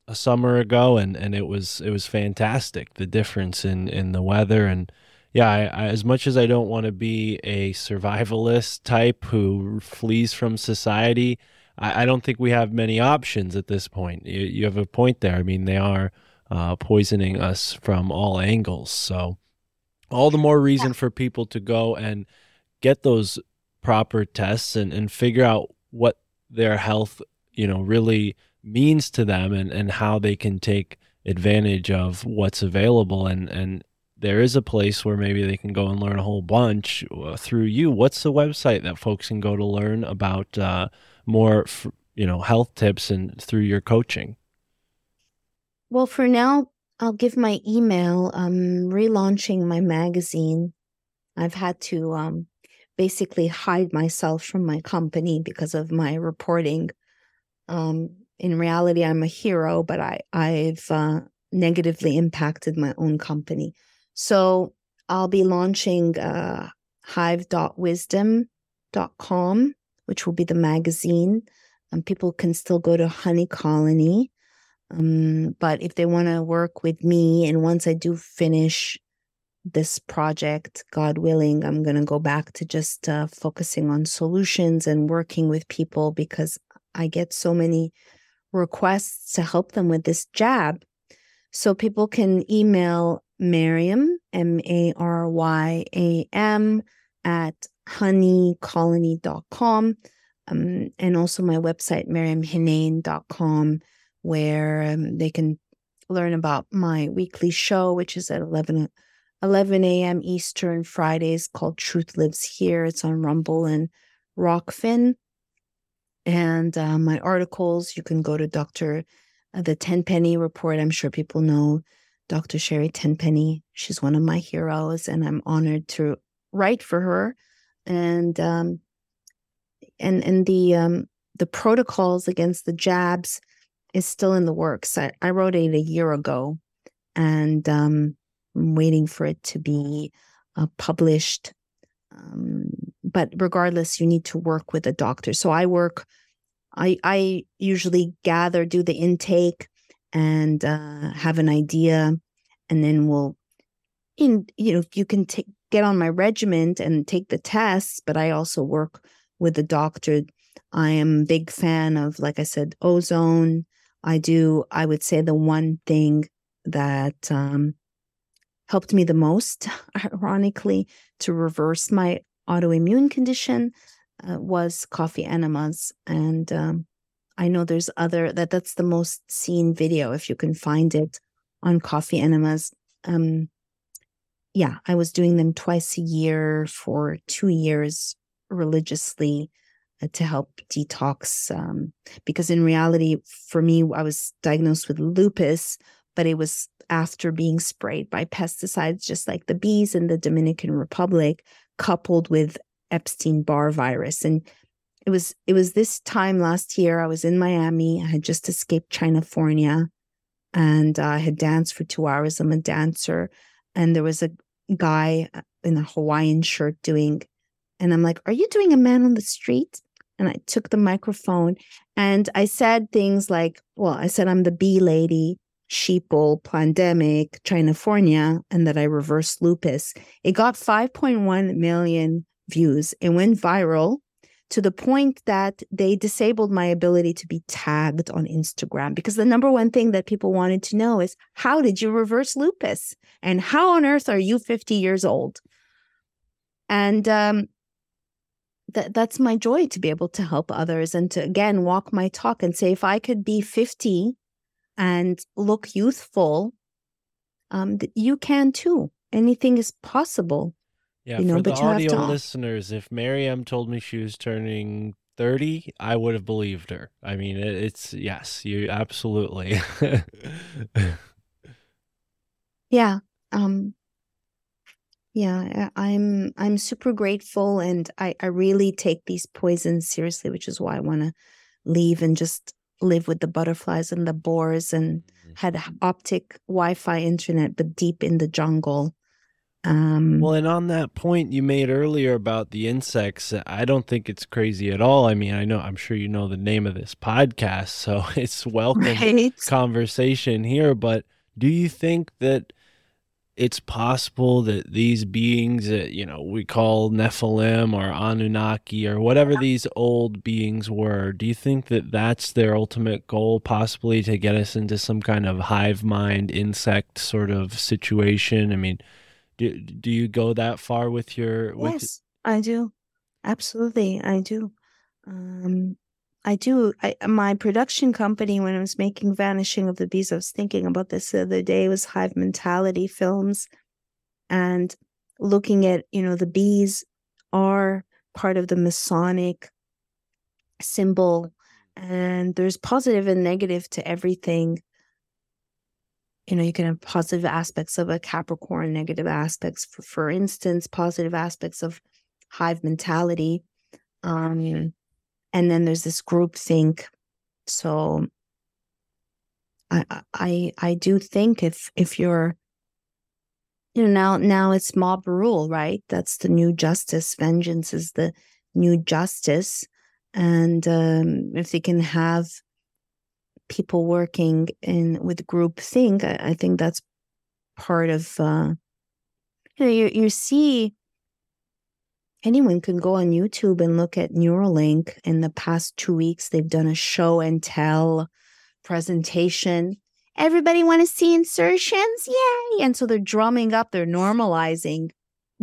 a summer ago, and, and it was it was fantastic. The difference in in the weather and yeah, I, I, as much as I don't want to be a survivalist type who flees from society, I, I don't think we have many options at this point. You, you have a point there. I mean, they are uh, poisoning us from all angles. So, all the more reason for people to go and get those proper tests and, and figure out what their health, you know, really means to them and, and how they can take advantage of what's available and, and there is a place where maybe they can go and learn a whole bunch uh, through you. What's the website that folks can go to learn about uh, more, f- you know, health tips and through your coaching? Well, for now, I'll give my email. I'm relaunching my magazine. I've had to um, basically hide myself from my company because of my reporting. Um, in reality, I'm a hero, but I, I've uh, negatively impacted my own company. So I'll be launching uh, hive.wisdom.com, which will be the magazine. And people can still go to Honey Colony. Um, but if they want to work with me, and once I do finish this project, God willing, I'm going to go back to just uh, focusing on solutions and working with people because I get so many requests to help them with this jab. So people can email Maryam, M A R Y A M, at honeycolony.com. Um, and also my website, maryamhenein.com, where um, they can learn about my weekly show, which is at 11, 11 a.m. Eastern Fridays called Truth Lives Here. It's on Rumble and Rokfin. And uh, my articles, you can go to Dr. Uh, the Tenpenny Report. I'm sure people know Dr. Sherry Tenpenny. She's one of my heroes, and I'm honored to write for her. And um, and and the um, the protocols against the jabs is still in the works. I, I wrote it a year ago, and um, I'm waiting for it to be uh, published. Um, but regardless, you need to work with a doctor. So I work. I I usually gather, do the intake, and uh, have an idea, and then we'll. In you know, you can take get on my regiment and take the tests, but I also work with the doctor. I am big fan of, like I said, ozone. I do, I would say the one thing that um, helped me the most, *laughs* ironically, to reverse my autoimmune condition uh, was coffee enemas. And um, I know there's other, that that's the most seen video if you can find it on coffee enemas. Um, yeah, I was doing them twice a year for two years religiously to help detox. Um, because in reality, for me, I was diagnosed with lupus, but it was after being sprayed by pesticides, just like the bees in the Dominican Republic, coupled with Epstein Barr virus. And it was it was this time last year. I was in Miami. I had just escaped California, and I had danced for two hours. I'm a dancer, and there was a guy uh, in a Hawaiian shirt doing and I'm like, Are you doing a man on the street? And I took the microphone and I said things like, Well, I said, I'm the bee lady, sheeple, pandemic, California, and that I reversed lupus. It got 5.1 million views. It went viral to the point that they disabled my ability to be tagged on Instagram because the number one thing that people wanted to know is how did you reverse lupus? And how on earth are you 50 years old? And um, that that's my joy to be able to help others and to again walk my talk and say if I could be 50 and look youthful, um, you can too. Anything is possible. Yeah, You know, for the but you have audio to- listeners, if Maryam told me she was turning 30, I would have believed her. I mean, it, it's yes, you absolutely. *laughs* Yeah. Um yeah, I- I'm I'm super grateful and I I really take these poisons seriously, which is why I want to leave and just live with the butterflies and the boars and mm-hmm. had optic Wi-Fi internet but deep in the jungle. Um Well, and on that point you made earlier about the insects, uh, I don't think it's crazy at all. I mean, I know I'm sure you know the name of this podcast, so *laughs* it's welcome right? conversation here, but do you think that it's possible that these beings that you know we call Nephilim or Anunnaki or whatever these old beings were, do you think that that's their ultimate goal, possibly to get us into some kind of hive mind insect sort of situation? I mean, do do you go that far with your with Yes, I do. Absolutely, I do. Um, I do. I, my production company, when I was making Vanishing of the Bees, I was thinking about this the other day, was Hive Mentality Films. and looking at you know the bees are part of the masonic symbol and there's positive and negative to everything you know you can have positive aspects of a capricorn negative aspects for, for instance positive aspects of hive mentality um and then there's this group think so i i i do think if if you're you know now now it's mob rule right? That's the new justice. Vengeance is the new justice. And um, if they can have people working in with group think I, I think that's part of uh, you know you, you see anyone can go on youtube and look at neuralink. In the past two weeks they've done a show and tell presentation. Everybody want to see insertions? Yay! And so they're drumming up they're normalizing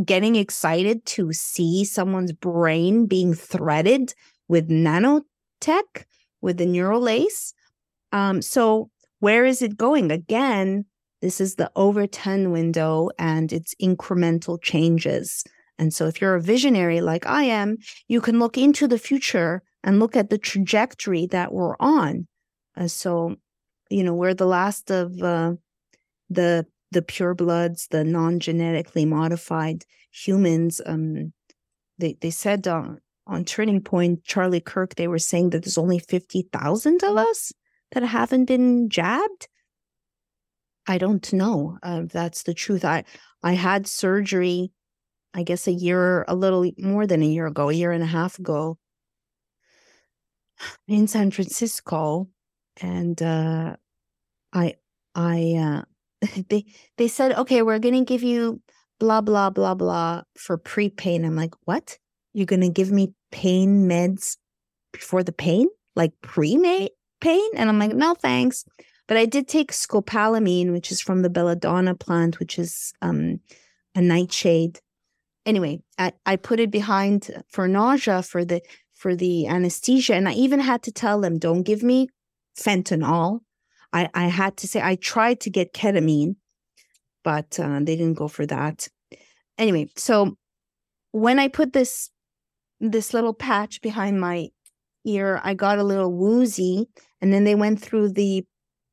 getting excited to see someone's brain being threaded with nanotech with the neural lace. Um, so where is it going? Again this is the Overton window and it's incremental changes and so if you're a visionary like i am you can look into the future and look at the trajectory that we're on. Uh, so you know we're the last of uh, the the purebloods the non-genetically modified humans. Um they they said on on turning point charlie kirk they were saying that there's only 50,000 of us that haven't been jabbed. I don't know uh, that's the truth. I i had surgery i guess a year a little more than a year ago a year and a half ago *sighs* in san francisco and uh i i uh *laughs* they they said okay we're gonna give you blah blah blah blah for pre-pain. I'm like what? You're gonna give me pain meds before the pain? Like pre-pain and i'm like no thanks. But i did take scopolamine which is from the belladonna plant which is um a nightshade anyway i i put it behind for nausea for the for the anesthesia and i even had to tell them don't give me fentanyl I, I had to say I tried to get ketamine, but uh, they didn't go for that. Anyway, so when I put this this little patch behind my ear, I got a little woozy, and then they went through the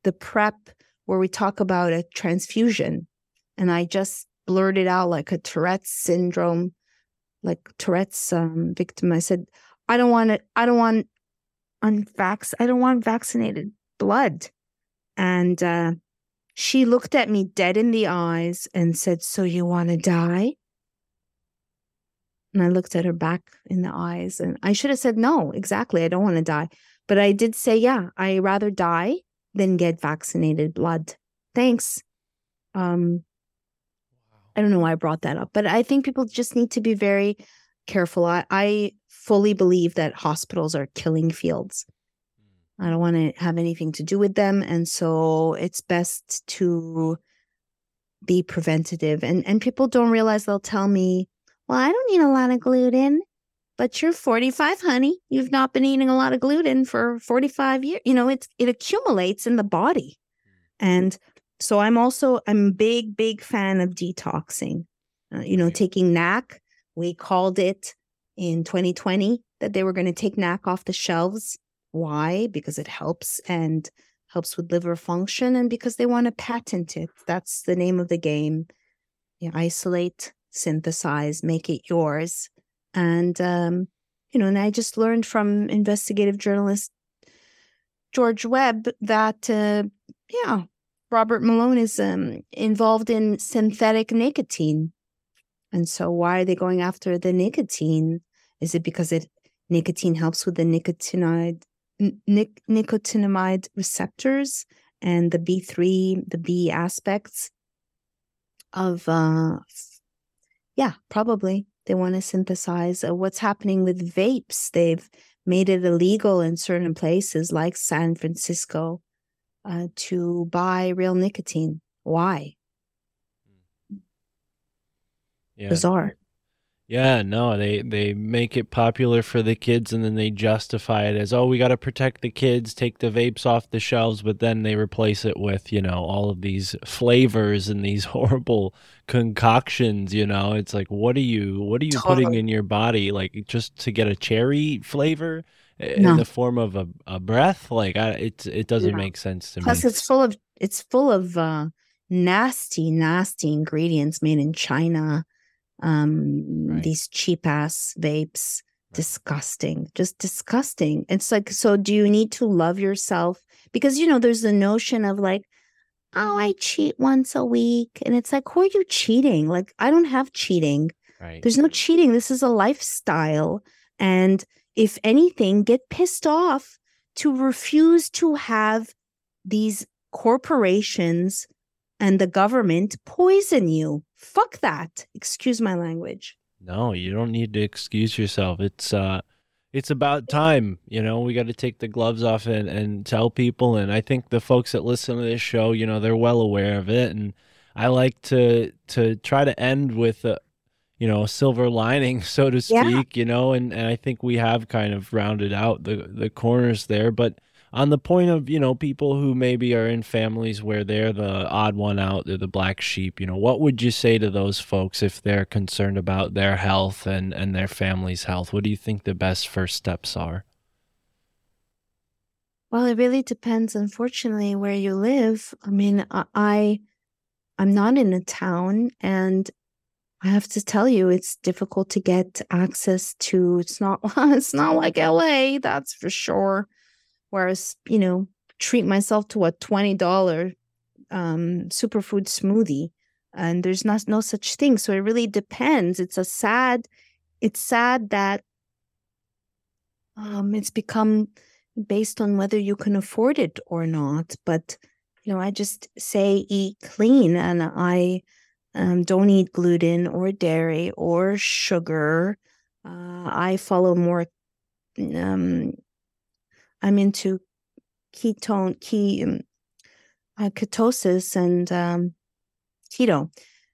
the prep where we talk about a transfusion, and I just blurted out like a Tourette's syndrome, like Tourette's um, victim. I said, I don't want it. I don't want unvax. I don't want vaccinated blood. And uh, she looked at me dead in the eyes and said, So you want to die? And I looked at her back in the eyes and I should have said, No, exactly. I don't want to die. But I did say, Yeah, I rather die than get vaccinated blood. Thanks. Um, I don't know why I brought that up, but I think people just need to be very careful. I, I fully believe that hospitals are killing fields. I don't want to have anything to do with them. And so it's best to be preventative. And and people don't realize they'll tell me, well, I don't eat a lot of gluten, but you're 45, honey. You've not been eating a lot of gluten for 45 years. You know, it's it accumulates in the body. And so I'm also I'm a big, big fan of detoxing. Uh, you know, taking NAC. We called it in 2020 that they were going to take NAC off the shelves why? Because it helps and helps with liver function and because they want to patent it. That's the name of the game. You isolate, synthesize, make it yours. And, um, you know, and I just learned from investigative journalist George Webb that, uh, yeah, Robert Malone is um, involved in synthetic nicotine. And so, why are they going after the nicotine? Is it because it nicotine helps with the nicotinoid nic- nicotinamide receptors and the B3, the B aspects of, uh, yeah, probably they want to synthesize uh, what's happening with vapes. They've made it illegal in certain places like San Francisco uh, to buy real nicotine. Why? Yeah. Bizarre. Yeah, no, they they make it popular for the kids and then they justify it as, oh, we got to protect the kids, take the vapes off the shelves, but then they replace it with, you know, all of these flavors and these *laughs* horrible concoctions, you know. It's like what are you what are you putting in your body like just to get a cherry flavor i- in No. the form of a, a breath? Like I it it doesn't No. make sense to me. Plus, it's full of it's full of uh, nasty, nasty ingredients made in China. Um, Right. these cheap ass vapes, disgusting, just disgusting. It's like, so do you need to love yourself? Because you know, there's the notion of like, oh, I cheat once a week, and it's like, who are you cheating? Like, I don't have cheating. Right. There's no cheating. This is a lifestyle. And if anything, get pissed off to refuse to have these corporations and the government poison you. Fuck that. Excuse my language. No, you don't need to excuse yourself. It's uh it's about time, you know, we got to take the gloves off and and tell people and I think the folks that listen to this show, you know, they're well aware of it and I like to to try to end with a you know, silver lining *laughs* so to Yeah. speak, you know, and and I think we have kind of rounded out the the corners there, but on the point of you know people who maybe are in families where they're the odd one out they're the black sheep you know what would you say to those folks if they're concerned about their health and and their family's health what do you think the best first steps are Well, it really depends, unfortunately, where you live. I mean, I I'm not in a town and I have to tell you it's difficult to get access to it's not *laughs* it's not like LA, that's for sure. Whereas, you know, treat myself to a $20 um superfood smoothie and there's not no such thing. So it really depends. It's a sad it's sad that um it's become based on whether you can afford it or not. But you know, I just say eat clean, and I um, don't eat gluten or dairy or sugar. Uh, I follow more. Um, I'm into ketone, um, uh, ketosis, and um, keto.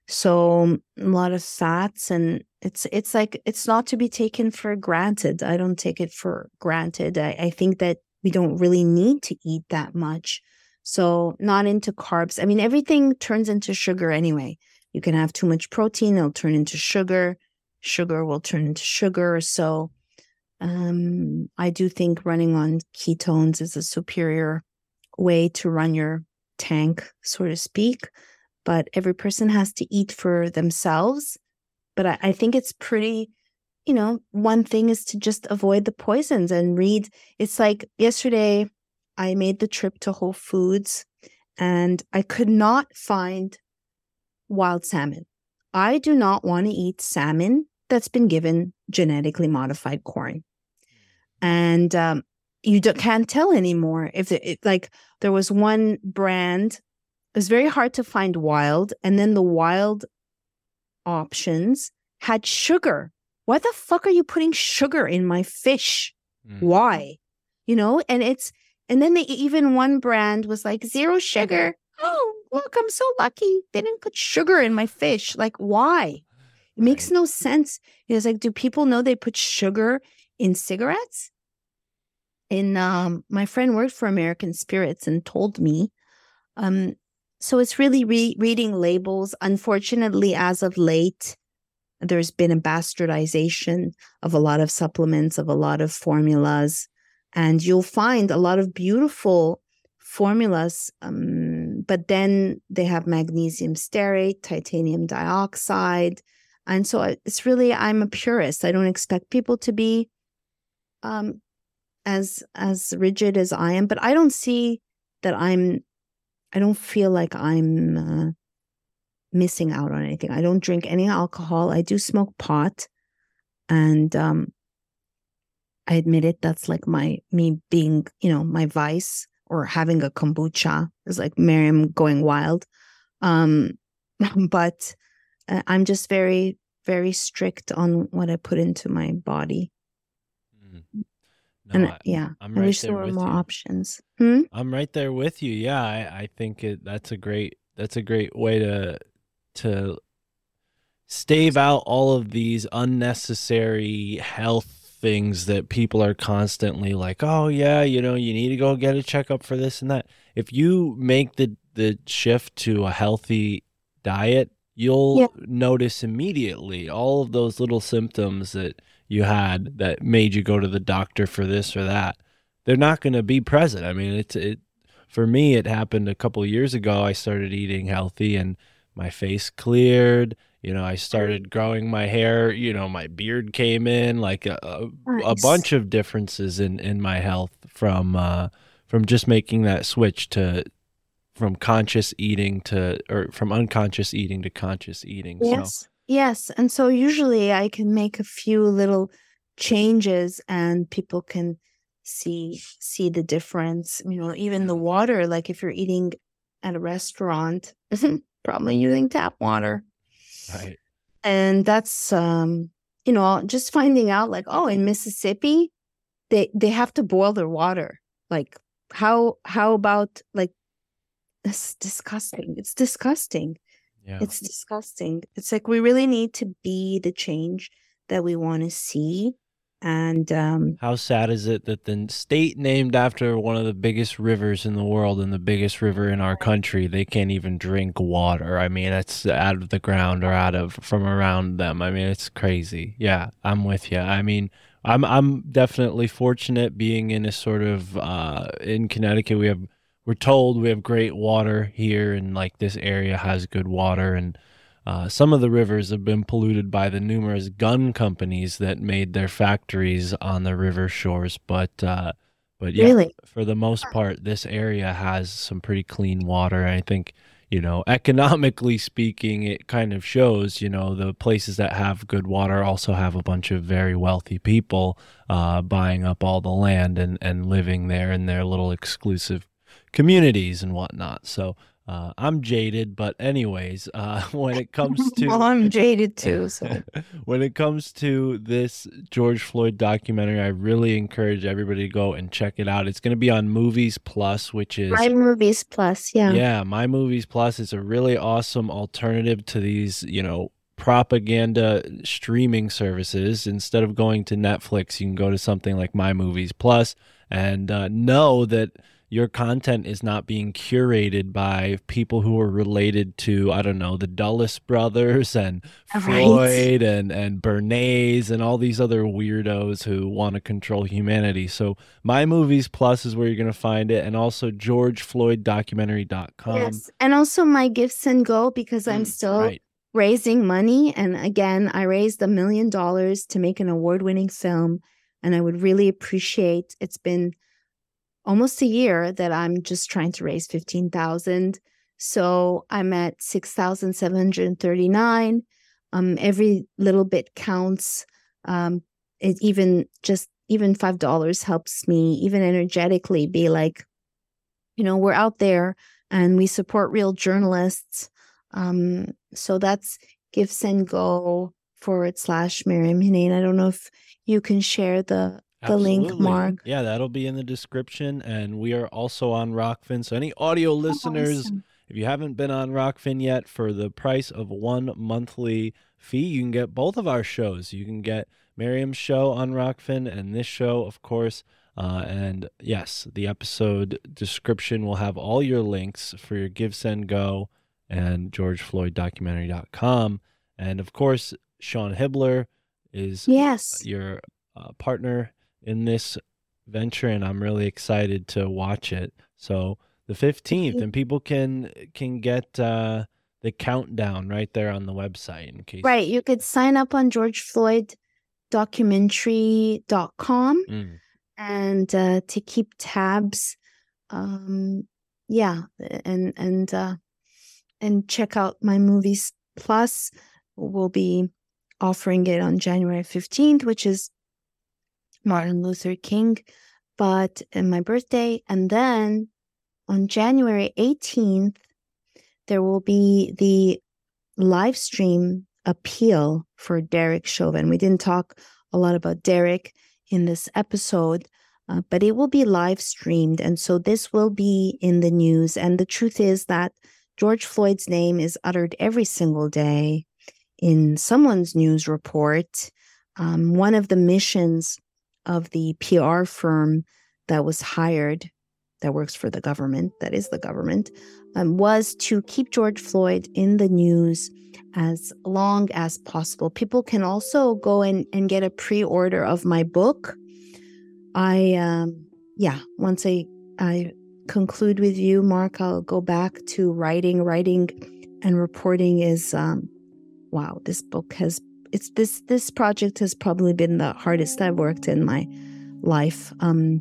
So a lot of fats, and it's it's like it's not to be taken for granted. I don't take it for granted. I, I think that we don't really need to eat that much. So not into carbs. I mean, everything turns into sugar anyway. You can have too much protein, it'll turn into sugar. Sugar will turn into sugar. So um, I do think running on ketones is a superior way to run your tank, so to speak. But every person has to eat for themselves. But I, I think it's pretty, you know, one thing is to just avoid the poisons and read. It's like yesterday, I made the trip to Whole Foods and I could not find wild salmon. I do not want to eat salmon that's been given genetically modified corn. And um, you can't tell anymore if it, it, like there was one brand it was very hard to find wild and then the wild options had sugar why the fuck are you putting sugar in my fish Mm. why you know and it's and then they even one brand was like zero sugar look i'm so lucky. They didn't put sugar in my fish. Like why? It makes Right. no sense. It's like do people know they put sugar in cigarettes? In um my friend worked for american spirits and told me um so it's really re- reading labels. Unfortunately as of late there's been a bastardization of a lot of supplements of a lot of formulas. And you'll find a lot of beautiful formulas um, but then they have magnesium stearate titanium dioxide. And so it's really i'm a purist. I don't expect people to be um, as as rigid as i am but i don't see that i'm i don't feel like i'm uh, missing out on anything. I don't drink any alcohol. I do smoke pot. And um I admit it, that's like my me being, you know, my vice or having a kombucha is like Maryam going wild. Um, *laughs* but uh, I'm just very, very strict on what I put into my body. Mm. and No, uh, I- yeah, I'm I right wish there there were with more you. options. Hmm? I'm right there with you. Yeah, I, I think it, that's a great that's a great way to to stave out all of these unnecessary health things that people are constantly like, oh yeah, you know, you need to go get a checkup for this and that. If you make the the shift to a healthy diet, you'll Yeah. notice immediately all of those little symptoms that you had that made you go to the doctor for this or that. They're not going to be present. I mean, it's it for me it happened a couple years ago. I started eating healthy and my face cleared. You know, I started growing my hair, you know, my beard came in, like a, a, a bunch of differences in in my health from uh from just making that switch to from conscious eating to or from unconscious eating to conscious eating. So Yes. Yes. And so usually I can make a few little changes and people can see see the difference. You know, even the water, like if you're eating at a restaurant, *laughs* probably using tap water. Right. And that's um, you know, just finding out like, oh, in Mississippi, they they have to boil their water. Like how how about like it's disgusting. It's disgusting. Yeah. It's disgusting. It's like we really need to be the change that we want to see. And um How sad is it that the state named after one of the biggest rivers in the world and the biggest river in our country, they can't even drink water? I mean, it's out of the ground or out of from around them. I mean, it's crazy. Yeah, I'm with you. I mean, I'm I'm definitely fortunate being in a sort of uh in Connecticut. We have we're told we have great water here and like this area has good water and uh, some of the rivers have been polluted by the numerous gun companies that made their factories on the river shores, but uh, but yeah, really for the most part, this area has some pretty clean water. I think you know, economically speaking, it kind of shows. You know, the places that have good water also have a bunch of very wealthy people uh, buying up all the land and and living there in their little exclusive communities and whatnot. So. Uh, I'm jaded, but anyways, uh, *laughs* when it comes *laughs* to well, I'm jaded too. *laughs* So when it comes to this George Floyd documentary, I really encourage everybody to go and check it out. It's going to be on Movies Plus, which is my movies plus, yeah. yeah, My Movies Plus is a really awesome alternative to these, you know, propaganda streaming services. Instead of going to Netflix, you can go to something like My Movies Plus and uh, know that your content is not being curated by people who are related to I don't know the Dulles brothers and Right. Freud and and Bernays and all these other weirdos who want to control humanity. So My Movies Plus is where you're going to find it, and also GeorgeFloydDocumentary.com. Yes. And also my Give Send Go because I'm still Um, Right. raising money. And again, I raised a million dollars to make an award winning film. And I would really appreciate it's been almost a year that I'm just trying to raise 15,000. So I'm at 6,739. Um, every little bit counts. Um, it even just even five dollars helps me even energetically be like, you know, we're out there and we support real journalists. Um, so that's give send go forward slash Maryam Henein. I don't know if you can share the the link, Mark. Yeah, that'll be in the description. And we are also on Rokfin. So any audio listeners, Awesome. if you haven't been on Rokfin yet, for the price of one monthly fee, you can get both of our shows. You can get Maryam's show on Rokfin and this show, of course. Uh, and yes, the episode description will have all your links for your Give Send Go and GeorgeFloydDocumentary.com. And of course, Sean Hibbler is Yes. your uh, partner in this venture, and I'm really excited to watch it. So the 15th, and people can can get uh, the countdown right there on the website in case. Right. You could sign up on George Floyd georgefloyddocumentary.com Mm, and uh, to keep tabs. Um, yeah, and and uh, and check out my movies plus. We'll be offering it on January fifteenth, which is Martin Luther King, but in my birthday, and then on January eighteenth, there will be the live stream appeal for Derek Chauvin. We didn't talk a lot about Derek in this episode, uh, but it will be live streamed. And so this will be in the news. And the truth is that George Floyd's name is uttered every single day in someone's news report, um, one of the missions of the PR firm that was hired, that works for the government, that is the government, um, was to keep George Floyd in the news as long as possible. People can also go and, and get a pre order of my book. I, um, yeah, once I, I conclude with you, Mark, I'll go back to writing. Writing and reporting is, um, wow, this book has, it's this, this project has probably been the hardest I've worked in my life. Um,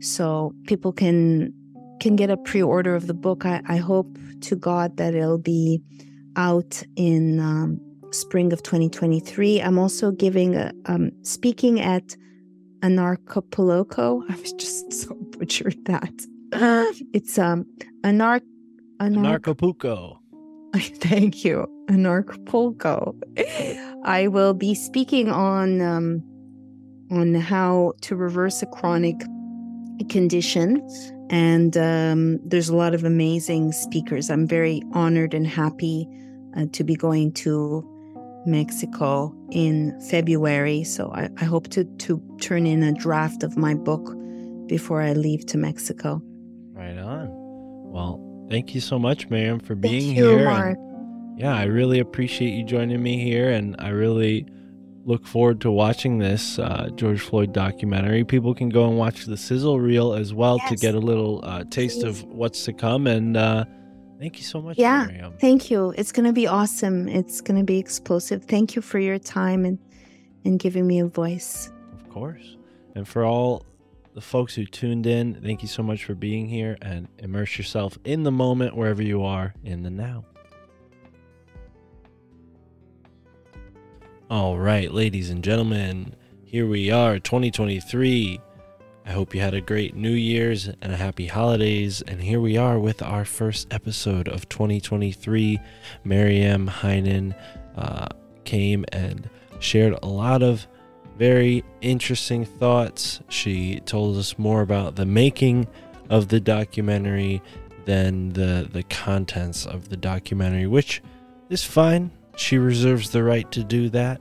so people can can get a pre-order of the book. I, I hope to God that it'll be out in um, spring of 2023. I'm also giving a um, speaking at Anarchapulco. *laughs* I was just so butchered that. it's um Anar Anar- Narcopuco. *laughs* Thank you, Anarchapulco. I will be speaking on um, on how to reverse a chronic condition, and um, there's a lot of amazing speakers. I'm very honored and happy uh, to be going to Mexico in February. So I, I hope to to turn in a draft of my book before I leave to Mexico. Right on. Well, thank you so much, Maryam, for being Thank you, here. and- Mark. Yeah, I really appreciate you joining me here, and I really look forward to watching this uh, George Floyd documentary. People can go and watch the sizzle reel as well to get a little uh, taste of what's to come. And uh, thank you so much, Yeah, Maryam. Thank you. It's going to be awesome. It's going to be explosive. Thank you for your time and and giving me a voice. Of course. And for all the folks who tuned in, thank you so much for being here and immerse yourself in the moment wherever you are in the now. All right, ladies and gentlemen, here we are, 2023. I hope you had a great New Year's and a happy holidays. And here we are with our first episode of 2023. Maryam Henein uh, came and shared a lot of very interesting thoughts. She told us more about the making of the documentary than the the contents of the documentary, which is fine. She reserves the right to do that.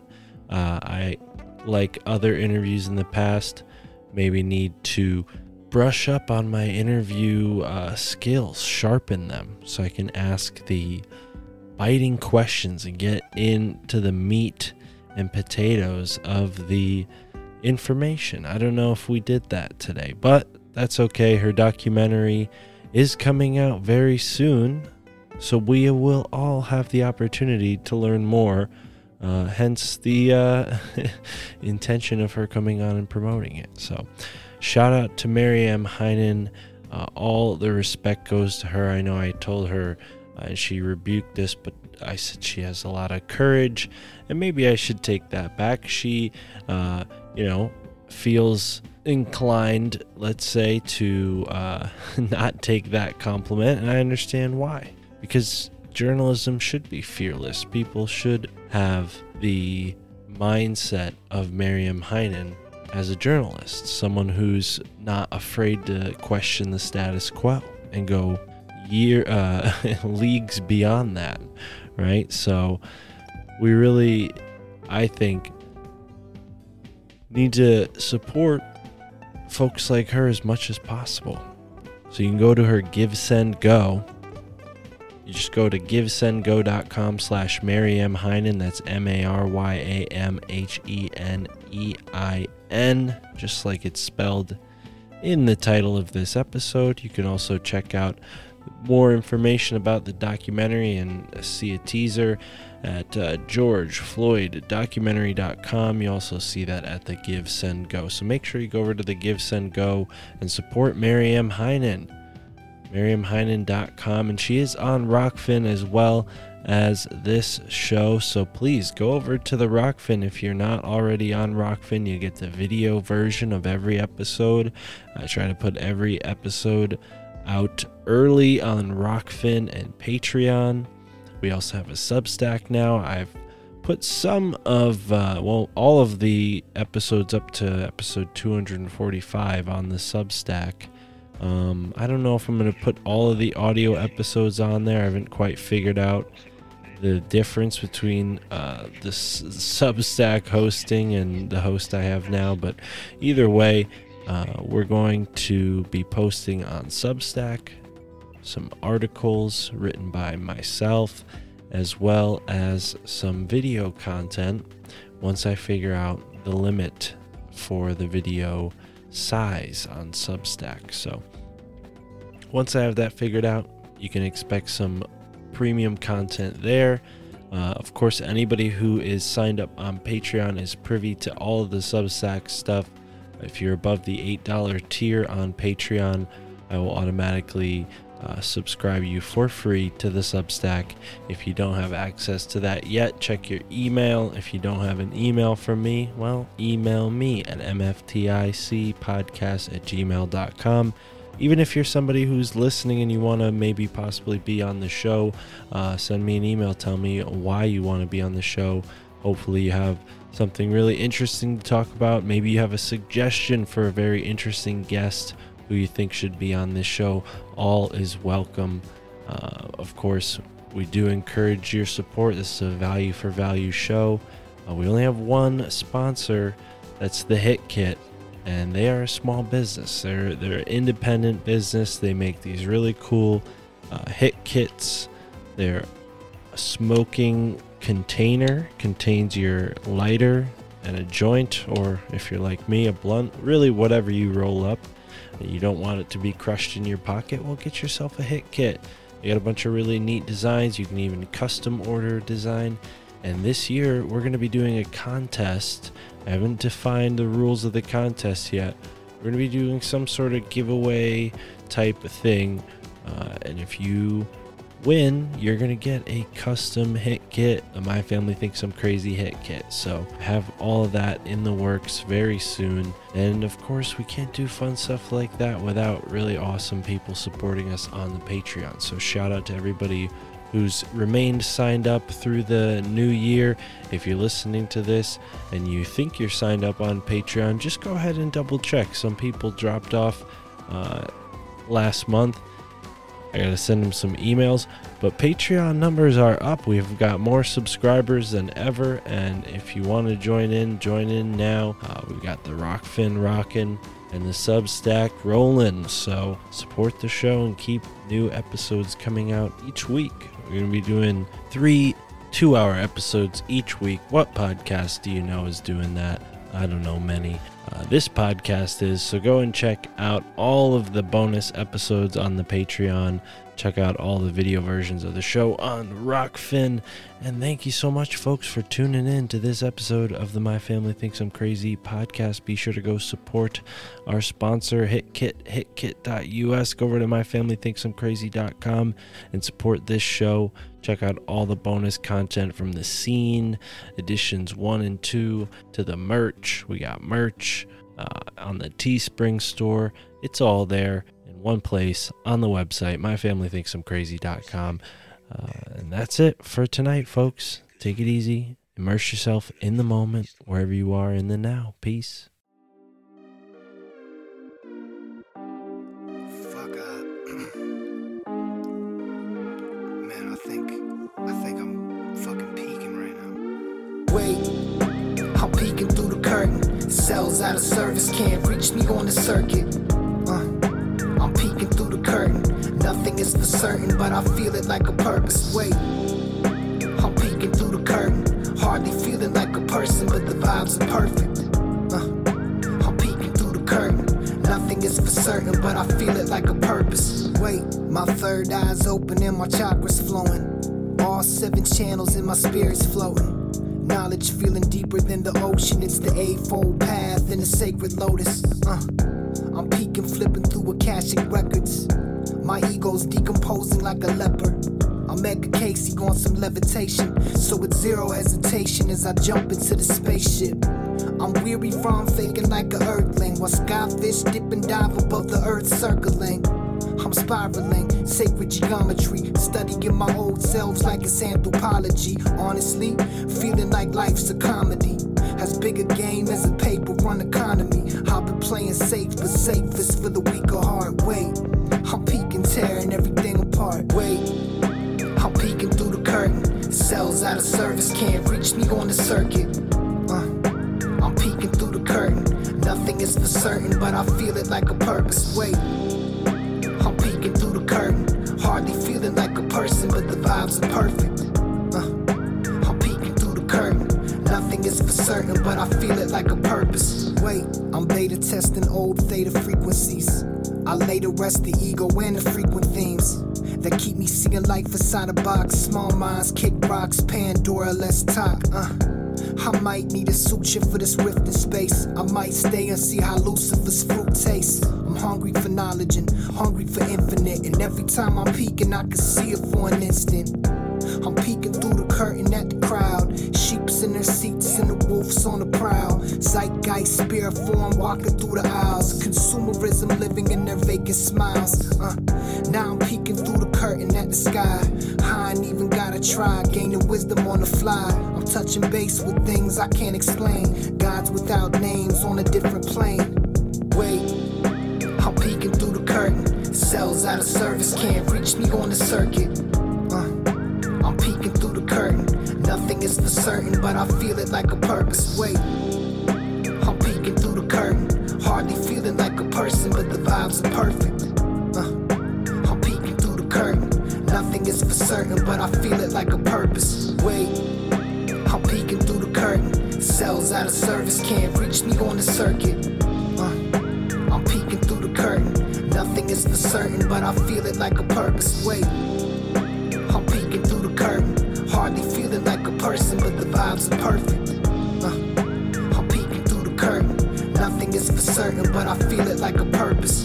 Uh, I, like other interviews in the past, maybe need to brush up on my interview uh, skills, sharpen them, so I can ask the biting questions and get into the meat and potatoes of the information. I don't know if we did that today, but that's okay. Her documentary is coming out very soon, so we will all have the opportunity to learn more. Uh, hence the uh, *laughs* intention of her coming on and promoting it. So, shout out to Maryam Henein. Uh, all the respect goes to her. I know I told her uh, she rebuked this, but I said she has a lot of courage, and maybe I should take that back. She, uh, you know, feels inclined, let's say, to uh, *laughs* not take that compliment, and I understand why. Because journalism should be fearless. People should have the mindset of Maryam Henein as a journalist, someone who's not afraid to question the status quo and go year uh, *laughs* leagues beyond that, right? So we really, I think, need to support folks like her as much as possible. So you can go to her Give Send Go. You just go to givesendgo.com slash Maryam Henein. That's M A R Y A M H E N E I N, just like it's spelled in the title of this episode. You can also check out more information about the documentary and see a teaser at uh, georgefloyddocumentary.com. You also see that at the Give Send Go. So make sure you go over to the Give Send Go and support Maryam Henein. maryamhenein.com, and she is on Rokfin as well as this show. So please go over to the Rokfin if you're not already on Rokfin. You get the video version of every episode. I try to put every episode out early on Rokfin and Patreon. We also have a Substack now. I've put some of, uh, well, all of the episodes up to episode 245 on the Substack. Um, I don't know if I'm going to put all of the audio episodes on there. I haven't quite figured out the difference between uh, the Substack hosting and the host I have now. But either way, uh, we're going to be posting on Substack some articles written by myself, as well as some video content once I figure out the limit for the video size on Substack. So once I have that figured out, you can expect some premium content there. Uh, of course, anybody who is signed up on Patreon is privy to all of the Substack stuff. If you're above the $8 tier on Patreon, I will automatically uh, subscribe you for free to the Substack. If you don't have access to that yet, check your email. If you don't have an email from me, well, email me at mfticpodcast at gmail.com. Even if you're somebody who's listening and you want to maybe possibly be on the show, uh, send me an email. Tell me why you want to be on the show. Hopefully, you have something really interesting to talk about. Maybe you have a suggestion for a very interesting guest who you think should be on this show. All is welcome. Uh, of course, we do encourage your support. This is a value for value show. Uh, we only have one sponsor. That's the Hit Kit, and they are a small business. They're they're independent business. They make these really cool uh, hit kits. They're smoking container contains your lighter and a joint, or if you're like me, a blunt. Really, whatever you roll up. You don't want it to be crushed in your pocket. Well, get yourself a hit kit. They got a bunch of really neat designs. You can even custom order design. And this year, we're going to be doing a contest. I haven't defined the rules of the contest yet. We're going to be doing some sort of giveaway type of thing. Uh, and if you win, you're going to get a custom hit kit. My Family Thinks I'm Crazy hit kit. So have all of that in the works very soon. And of course, we can't do fun stuff like that without really awesome people supporting us on the Patreon. So shout out to everybody who's remained signed up through the new year. If you're listening to this and you think you're signed up on Patreon, just go ahead and double check. Some people dropped off uh, last month. I gotta send them some emails, but Patreon numbers are up. We've got more subscribers than ever, and if you want to join in, join in now. Uh, we've got the Rokfin rocking and the Substack rolling. So support the show and keep new episodes coming out each week. We're gonna be doing three two-hour episodes each week. What podcast do you know is doing that? I don't know many. Uh, this podcast is. So go and check out all of the bonus episodes on the Patreon. Check out all the video versions of the show on Rokfin. And thank you so much, folks, for tuning in to this episode of the My Family Thinks I'm Crazy podcast. Be sure to go support our sponsor, HitKit, hitkit.us. Go over to myfamilythinksimcrazy.com and support this show. Check out all the bonus content from the scene, editions one and two, to the merch. We got merch uh, on the Teespring store. It's all there one place on the website, myfamilythinksimcrazy.com. Uh, and that's it for tonight, folks. Take it easy. Immerse yourself in the moment, wherever you are in the now. Peace. Fuck up. *clears throat* Man, I think I think I'm fucking peeking right now. Wait, I'm peeking through the curtain. Cells out of service can't reach me on the circuit. I'm peeking through the curtain. Nothing is for certain, but I feel it like a purpose. Wait, I'm peeking through the curtain. Hardly feeling like a person, but the vibes are perfect. Uh, I'm peeking through the curtain. Nothing is for certain, but I feel it like a purpose. Wait, my third eye's open and my chakras flowing. All seven channels in my spirit's floating. Knowledge feeling deeper than the ocean. It's the eightfold path and the sacred lotus. Uh, I'm peeking, flipping through Akashic records. My ego's decomposing like a leopard. I'm Edgar Cayce on some levitation. So with zero hesitation as I jump into the spaceship. I'm weary from faking like a earthling. While skyfish dip and dive above the earth circling. I'm spiraling, sacred geometry. Studying my old selves like it's anthropology. Honestly, feeling like life's a comedy. As big a game as a paper run economy. I've been playing safe, but safest for the weak of heart. Wait, I'm peeking, tearing everything apart. Wait, I'm peeking through the curtain. Cells out of service, can't reach me on the circuit. Uh, I'm peeking through the curtain. Nothing is for certain, but I feel it like a purpose. Wait, I'm peeking through the curtain. Hardly feeling like a person, but the vibes are perfect. Nothing is for certain, but I feel it like a purpose. Wait, I'm beta testing old theta frequencies. I lay to rest the ego and the frequent themes that keep me seeing life inside a box. Small minds kick rocks, Pandora, let's talk. Uh. I might need a suture for this rift in space. I might stay and see how Lucifer's fruit tastes. I'm hungry for knowledge and hungry for infinite. And every time I'm peeking, I can see it for an instant. I'm peeking through the curtain at the seats and the wolves on the prowl. Zeitgeist, spirit form walking through the aisles. Consumerism living in their vacant smiles. Uh, now I'm peeking through the curtain at the sky. I ain't even gotta try, gaining wisdom on the fly. I'm touching base with things I can't explain. Gods without names on a different plane. Wait, I'm peeking through the curtain. Cells out of service, can't reach me on the circuit. I'm peeking through the curtain. Nothing is for certain, but I feel it like a purpose. Wait, I'm peeking through the curtain. Hardly feeling like a person, but the vibes are perfect. Uh, I'm peeking through the curtain. Nothing is for certain, but I feel it like a purpose. Wait, I'm peeking through the curtain. Cells out of service, can't reach me on the circuit. Uh, I'm peeking through the curtain. Nothing is for certain, but I feel it like a purpose. Wait, curtain. Hardly feeling like a person, but the vibes are perfect. Uh, I'm peeking through the curtain. Nothing is for certain, but I feel it like a purpose.